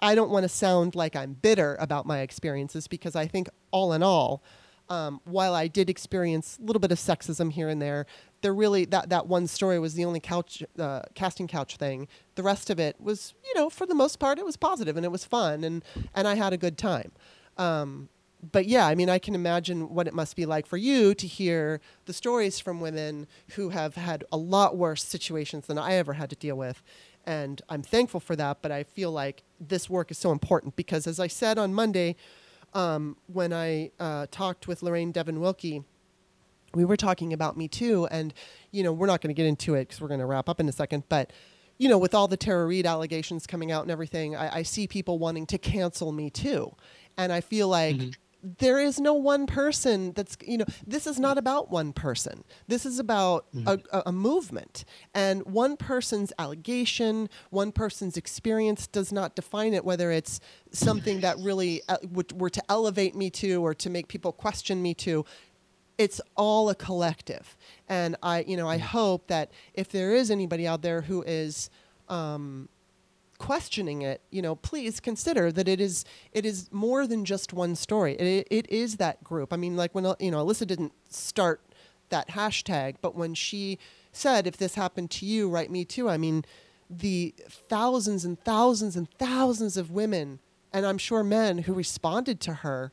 Speaker 1: I don't want to sound like I'm bitter about my experiences because I think all in all, um, while I did experience a little bit of sexism here and there, there really that that one story was the only couch uh, casting couch thing. The rest of it was, you know, for the most part, it was positive and it was fun and and I had a good time. Um, but yeah, I mean, I can imagine what it must be like for you to hear the stories from women who have had a lot worse situations than I ever had to deal with. And I'm thankful for that, but I feel like this work is so important because, as I said on Monday, um, when I uh, talked with Lorraine Devon Wilke, we were talking about Me Too. And, you know, we're not going to get into it because we're going to wrap up in a second. But, you know, with all the Tara Reade allegations coming out and everything, I, I see people wanting to cancel Me Too. And I feel like mm-hmm there is no one person that's you know this is not about one person. This is about mm-hmm. a, a, movement. And one person's allegation one person's experience does not define it whether it's something that really uh, would, were to elevate me to or to make people question me to. It's all a collective. And i you know i hope that if there is anybody out there who is um, questioning it, you know, please consider that it is it is more than just one story. It, it is that group. I mean, like when you know Alyssa didn't start that hashtag, but when she said, "If this happened to you, write me too," I mean, the thousands and thousands and thousands of women, and I'm sure men who responded to her,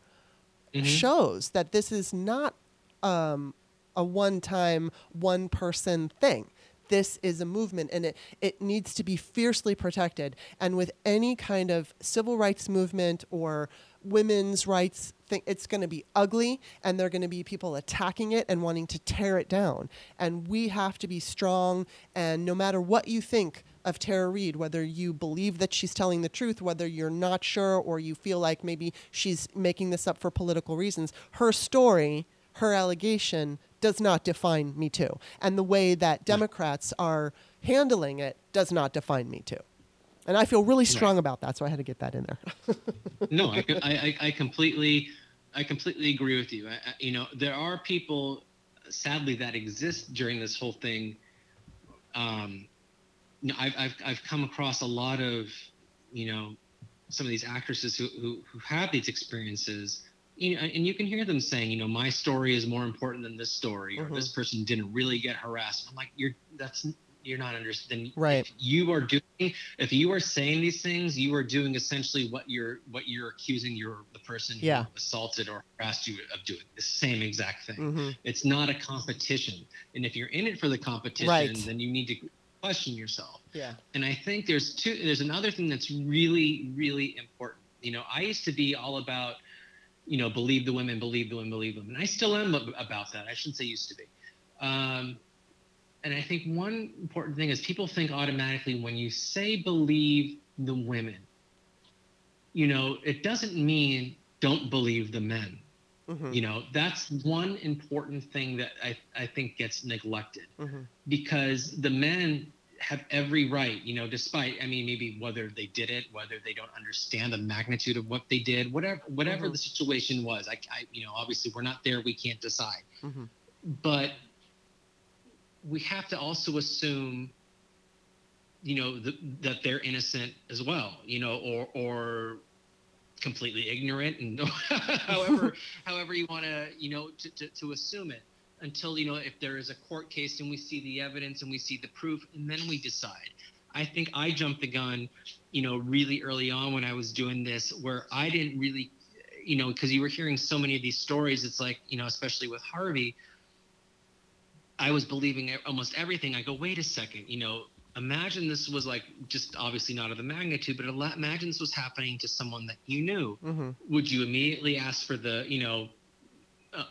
Speaker 1: mm-hmm. shows that this is not um, a one-time, one-person thing this is a movement and it, it needs to be fiercely protected. And with any kind of civil rights movement or women's rights thing, it's going to be ugly and there are going to be people attacking it and wanting to tear it down. And we have to be strong. And no matter what you think of Tara Reade, whether you believe that she's telling the truth, whether you're not sure, or you feel like maybe she's making this up for political reasons, her story, her allegation does not define Me Too. And the way that Democrats are handling it does not define Me Too. And I feel really strong right. about that, so I had to get that in there.
Speaker 2: no, I, I, I, completely, I completely agree with you. I, you know, there are people, sadly, that exist during this whole thing. Um, you know, I've, I've, I've come across a lot of, you know, some of these actresses who, who, who have these experiences you know, and you can hear them saying, you know, my story is more important than this story, mm-hmm. or this mm-hmm. person didn't really get harassed. I'm like, you're that's you're not understanding.
Speaker 1: Right.
Speaker 2: If you are doing, if you are saying these things, you are doing essentially what you're what you're accusing your the person
Speaker 1: yeah.
Speaker 2: who assaulted or harassed you of doing. The same exact thing.
Speaker 1: Mm-hmm.
Speaker 2: It's not a competition, and if you're in it for the competition,
Speaker 1: right.
Speaker 2: then you need to question yourself.
Speaker 1: Yeah.
Speaker 2: And I think there's two. There's another thing that's really really important. You know, I used to be all about you know, believe the women, believe the women, believe them. And I still am about that. I shouldn't say used to be. Um, and I think one important thing is people think automatically when you say believe the women, you know, it doesn't mean don't believe the men. Mm-hmm. You know, that's one important thing that I, I think gets neglected mm-hmm. because the men have every right, you know, despite, I mean, maybe whether they did it, whether they don't understand the magnitude of what they did, whatever, whatever mm-hmm. the situation was. I, I, you know, obviously we're not there, we can't decide. Mm-hmm. But we have to also assume, you know, the, that they're innocent as well, you know, or, or completely ignorant and however, however you want to, you know, to, to, to assume it until you know if there is a court case and we see the evidence and we see the proof and then we decide. I think i jumped the gun you know really early on when i was doing this where i didn't really you know because you were hearing so many of these stories it's like you know especially with harvey i was believing almost everything. I go wait a second you know imagine this was like just obviously not of the magnitude but imagine this was happening to someone that you knew.
Speaker 1: Mm-hmm.
Speaker 2: would you immediately ask for the you know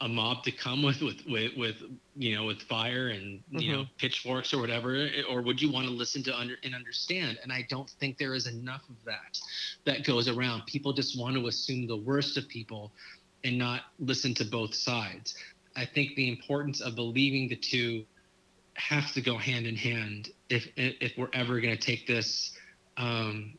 Speaker 2: a mob to come with with with, with you know with fire and you mm-hmm. know pitchforks or whatever or would you want to listen to under and understand? And i don't think there is enough of that that goes around. People just want to assume the worst of people and not listen to both sides. I think the importance of believing the two have to go hand in hand if if we're ever going to take this um,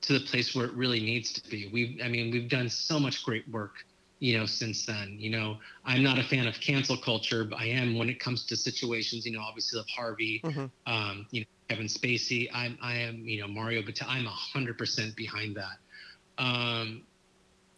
Speaker 2: to the place where it really needs to be. We've i mean we've done so much great work you know, since then. You know, I'm not a fan of cancel culture, but I am when it comes to situations, you know, obviously of Harvey, mm-hmm. um, you know, Kevin Spacey. I'm, I am, you know, Mario But I'm hundred percent behind that. Um,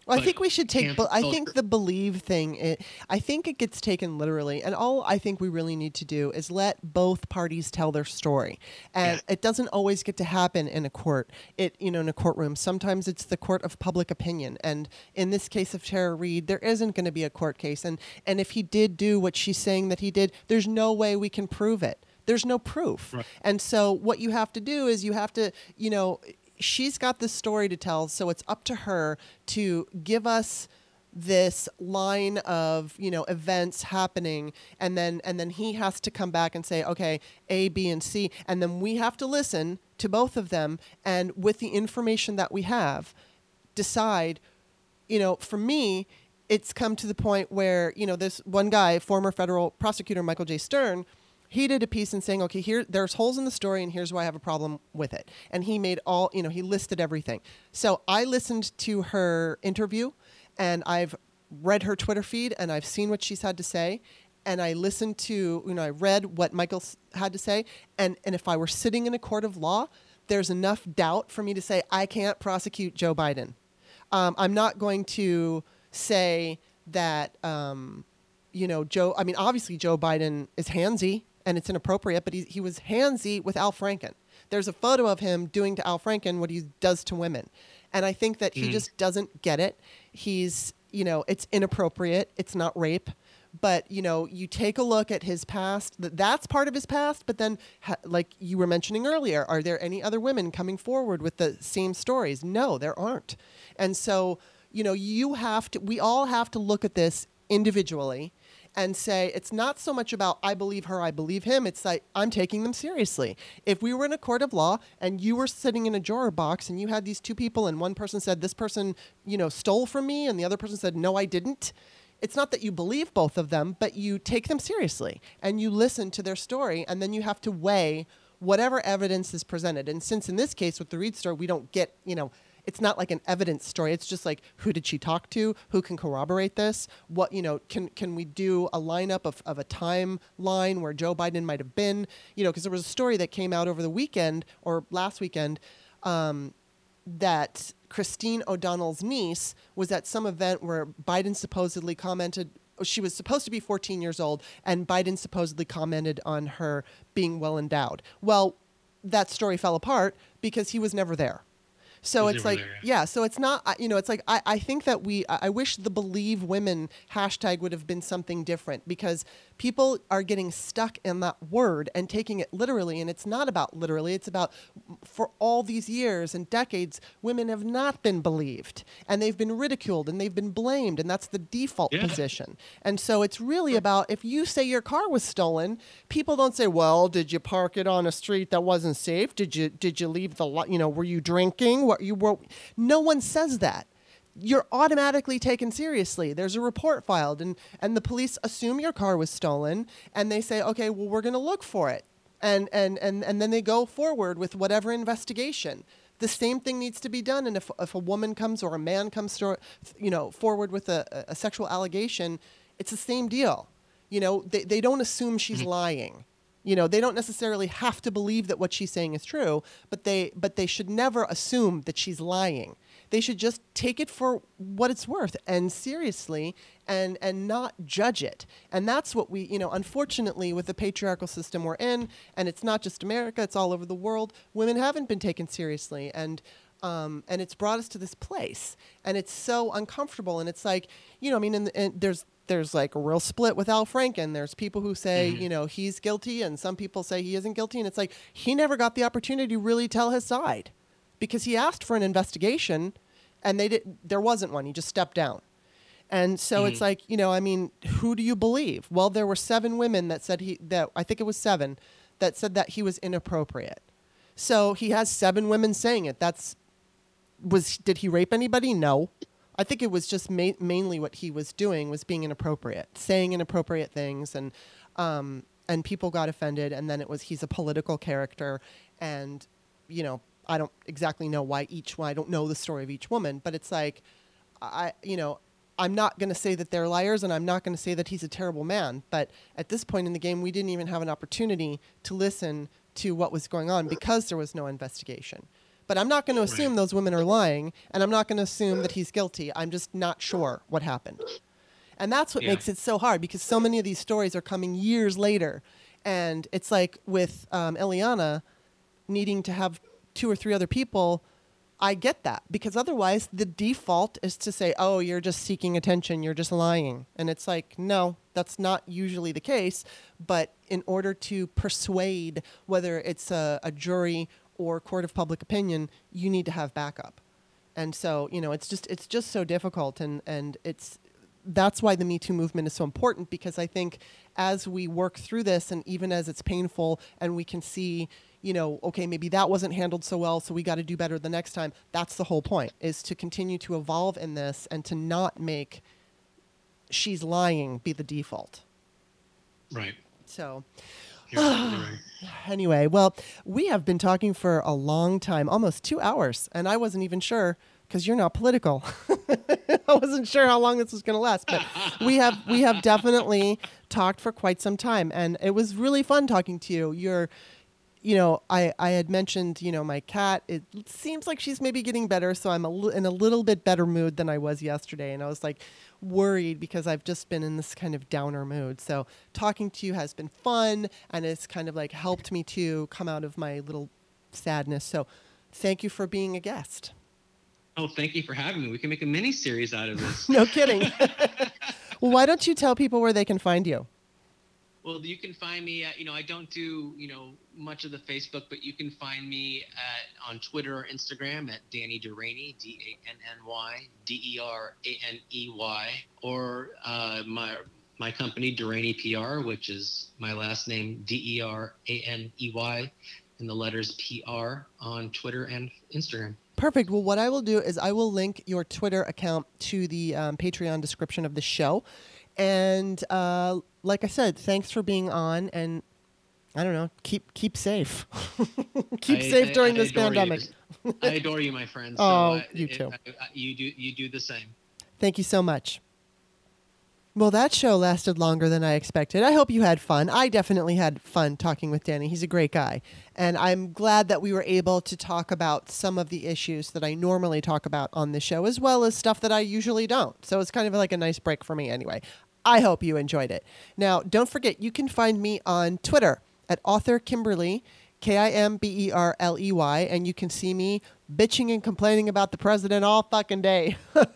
Speaker 1: well, I think we should take. I think the believe thing. It, I think it gets taken literally, and all I think we really need to do is let both parties tell their story. And yeah. it doesn't always get to happen in a court. It you know in a courtroom. Sometimes it's the court of public opinion. And in this case of Tara Reade, there isn't going to be a court case. And and if he did do what she's saying that he did, there's no way we can prove it. There's no proof. Right. And so what you have to do is you have to you know she's got this story to tell, so it's up to her to give us this line of you know events happening and then and then he has to come back and say okay a b and c and then we have to listen to both of them and with the information that we have decide you know for me it's come to the point where you know this one guy former federal prosecutor michael j. Stern he did a piece and saying, okay, here there's holes in the story, and here's why I have a problem with it. And he made all, you know, he listed everything. So I listened to her interview, and I've read her Twitter feed, and I've seen what she's had to say, and I listened to, you know, I read what Michael had to say, and and if I were sitting in a court of law, there's enough doubt for me to say I can't prosecute Joe Biden. Um, I'm not going to say that. Um, you know, Joe. I mean, obviously, Joe Biden is handsy and it's inappropriate, but he, he was handsy with Al Franken. There's a photo of him doing to Al Franken what he does to women. And I think that he mm. just doesn't get it. He's, you know, it's inappropriate, it's not rape. But you know, you take a look at his past. That's part of his past. But then, like you were mentioning earlier, are there any other women coming forward with the same stories? No, there aren't. And so, you know, you have to. We all have to look at this individually and say it's not so much about I believe her, I believe him. It's like I'm taking them seriously. If we were in a court of law and you were sitting in a juror box and you had these two people and one person said this person, you know, stole from me and the other person said no, I didn't. It's not that you believe both of them, but you take them seriously and you listen to their story and then you have to weigh whatever evidence is presented. And since in this case with the Reade story, we don't get, you know, it's not like an evidence story. It's just like who did she talk to? Who can corroborate this? What you know? Can can we do a lineup of, of a timeline where Joe Biden might have been? You know, because there was a story that came out over the weekend or last weekend um, that Christine O'Donnell's niece was at some event where Biden supposedly commented she was supposed to be 14 years old, and Biden supposedly commented on her being well endowed. Well, that story fell apart because he was never there. So it's like, there, yeah. yeah. So it's not, you know, it's like I, I think that we, I wish the believe women hashtag would have been something different because people are getting stuck in that word and taking it literally. And it's not about literally, it's about for all these years and decades, women have not been believed and they've been ridiculed and they've been blamed. And that's the default yeah. position. And so it's really about if you say your car was stolen, people don't say, well, did you park it on a street that wasn't safe? Did you, did you leave the, you know, were you drinking? What you were? No one says that you're automatically taken seriously. There's a report filed, and, and the police assume your car was stolen, and they say, okay, well, we're going to look for it. And, and, and, and then they go forward with whatever investigation. The same thing needs to be done. And if, if a woman comes or a man comes to, you know, forward with a, a sexual allegation, it's the same deal. You know, they, they don't assume she's mm-hmm. lying you know they don't necessarily have to believe that what she's saying is true but they but they should never assume that she's lying they should just take it for what it's worth and seriously and and not judge it. And that's what we, you know, unfortunately with the patriarchal system we're in, and it's not just America, it's all over the world, women haven't been taken seriously and um, and it's brought us to this place, and it's so uncomfortable. And it's like, you know, I mean, and, and there's there's like a real split with Al Franken. There's people who say, mm-hmm. you know, he's guilty, and some people say he isn't guilty. And it's like he never got the opportunity to really tell his side because he asked for an investigation and they did there wasn't one he just stepped down And so it's
Speaker 2: Mhm.
Speaker 1: like, you know, I mean, who do you believe? Well, there were seven women that said he that I think it was seven that said that he was inappropriate. So he has seven women saying it. That's was did he rape anybody? No. I think it was just ma- mainly what he was doing was being inappropriate, saying inappropriate things, and um, and people got offended. And then it was he's a political character, and you know I don't exactly know why each one. I don't know the story of each woman, but it's like I you know I'm not going to say that they're liars, and I'm not going to say that he's a terrible man. But at this point in the game, we didn't even have an opportunity to listen to what was going on because there was no investigation. But I'm not going to assume those women are lying, and I'm not going to assume that he's guilty. I'm just not sure what happened. And that's what
Speaker 2: Yeah.
Speaker 1: makes it so hard because so many of these stories are coming years later. And it's like with um, Illeana needing to have two or three other people, I get that because otherwise the default is to say, oh, you're just seeking attention, you're just lying. And it's like, no, that's not usually the case. But in order to persuade whether it's a, a jury or court of public opinion, you need to have backup. And so, you know, it's just it's just so difficult and and it's that's why the Me Too movement is so important because I think as we work through this and even as it's painful and we can see, you know, okay, maybe that wasn't handled so well, so we got to do better the next time. That's the whole point is to continue to evolve in this and to not make she's lying be the default.
Speaker 2: Right.
Speaker 1: So,
Speaker 2: right.
Speaker 1: anyway, well, we have been talking for a long time, almost two hours, and I wasn't even sure because you're not political. I wasn't sure how long this was going to last, but we have we have definitely talked for quite some time, and it was really fun talking to you. You're you know, I, I had mentioned, you know, my cat, it seems like she's maybe getting better. So I'm a li- in a little bit better mood than I was yesterday. And I was like worried because I've just been in this kind of downer mood. So talking to you has been fun and it's kind of like helped me to come out of my little sadness. So thank you for being a guest.
Speaker 2: Oh, thank you for having me. We can make a mini series out of this.
Speaker 1: No kidding. well, why don't you tell people where they can find you?
Speaker 2: Well, you can find me at, you know, I don't do, you know, much of the Facebook, but you can find me at on Twitter or Instagram at Danny Deraney, D A N N Y D E R A N E Y, or uh, my my company Deraney PR, which is my last name D E R A N E Y, and the letters PR on Twitter and Instagram.
Speaker 1: Perfect. Well, what I will do is I will link your Twitter account to the um, Patreon description of the show. And uh, like I said, thanks for being on. And I don't know, keep keep safe. keep
Speaker 2: I-
Speaker 1: safe
Speaker 2: I-
Speaker 1: during
Speaker 2: I
Speaker 1: this
Speaker 2: you.
Speaker 1: pandemic.
Speaker 2: I adore you, my friend.
Speaker 1: Oh,
Speaker 2: uh,
Speaker 1: you
Speaker 2: it-
Speaker 1: too.
Speaker 2: You do you do the same.
Speaker 1: Thank you so much. Well, that show lasted longer than I expected. I hope you had fun. I definitely had fun talking with Danny. He's a great guy. And I'm glad that we were able to talk about some of the issues that I normally talk about on the show, as well as stuff that I usually don't. So it's kind of like a nice break for me anyway. I hope you enjoyed it. Now, don't forget, you can find me on Twitter at author Kimberley, K I M B E R L E Y, and you can see me bitching and complaining about the president all fucking day.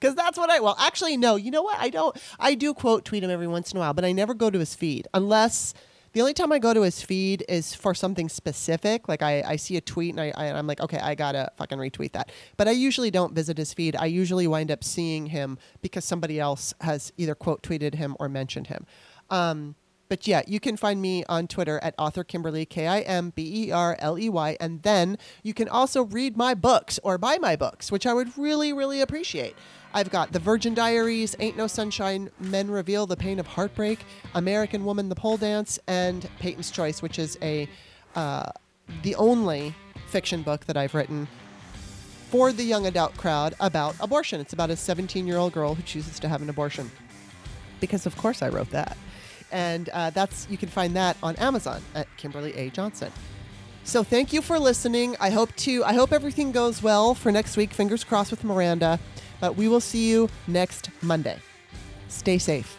Speaker 1: Because that's what I, well, actually, no, you know what? I don't, I do quote tweet him every once in a while, but I never go to his feed unless. The only time I go to his feed is for something specific. Like I, I see a tweet and I, I, I'm like, okay, I gotta fucking retweet that. But I usually don't visit his feed. I usually wind up seeing him because somebody else has either quote tweeted him or mentioned him. Um, but yeah, you can find me on Twitter at author Kimberley, K I M B E R L E Y. And then you can also read my books or buy my books, which I would really, really appreciate. I've got The Virgin Diaries, Ain't No Sunshine, Men Reveal the Pain of Heartbreak, American Woman, The Pole Dance, and Peyton's Choice, which is a uh, the only fiction book that I've written for the young adult crowd about abortion. It's about a 17 year old girl who chooses to have an abortion. Because, of course, I wrote that. And uh, that's you can find that on Amazon at Kimberley A. Johnson. So thank you for listening. I hope to I hope everything goes well for next week. Fingers crossed with Miranda we will see you next Monday. Stay safe.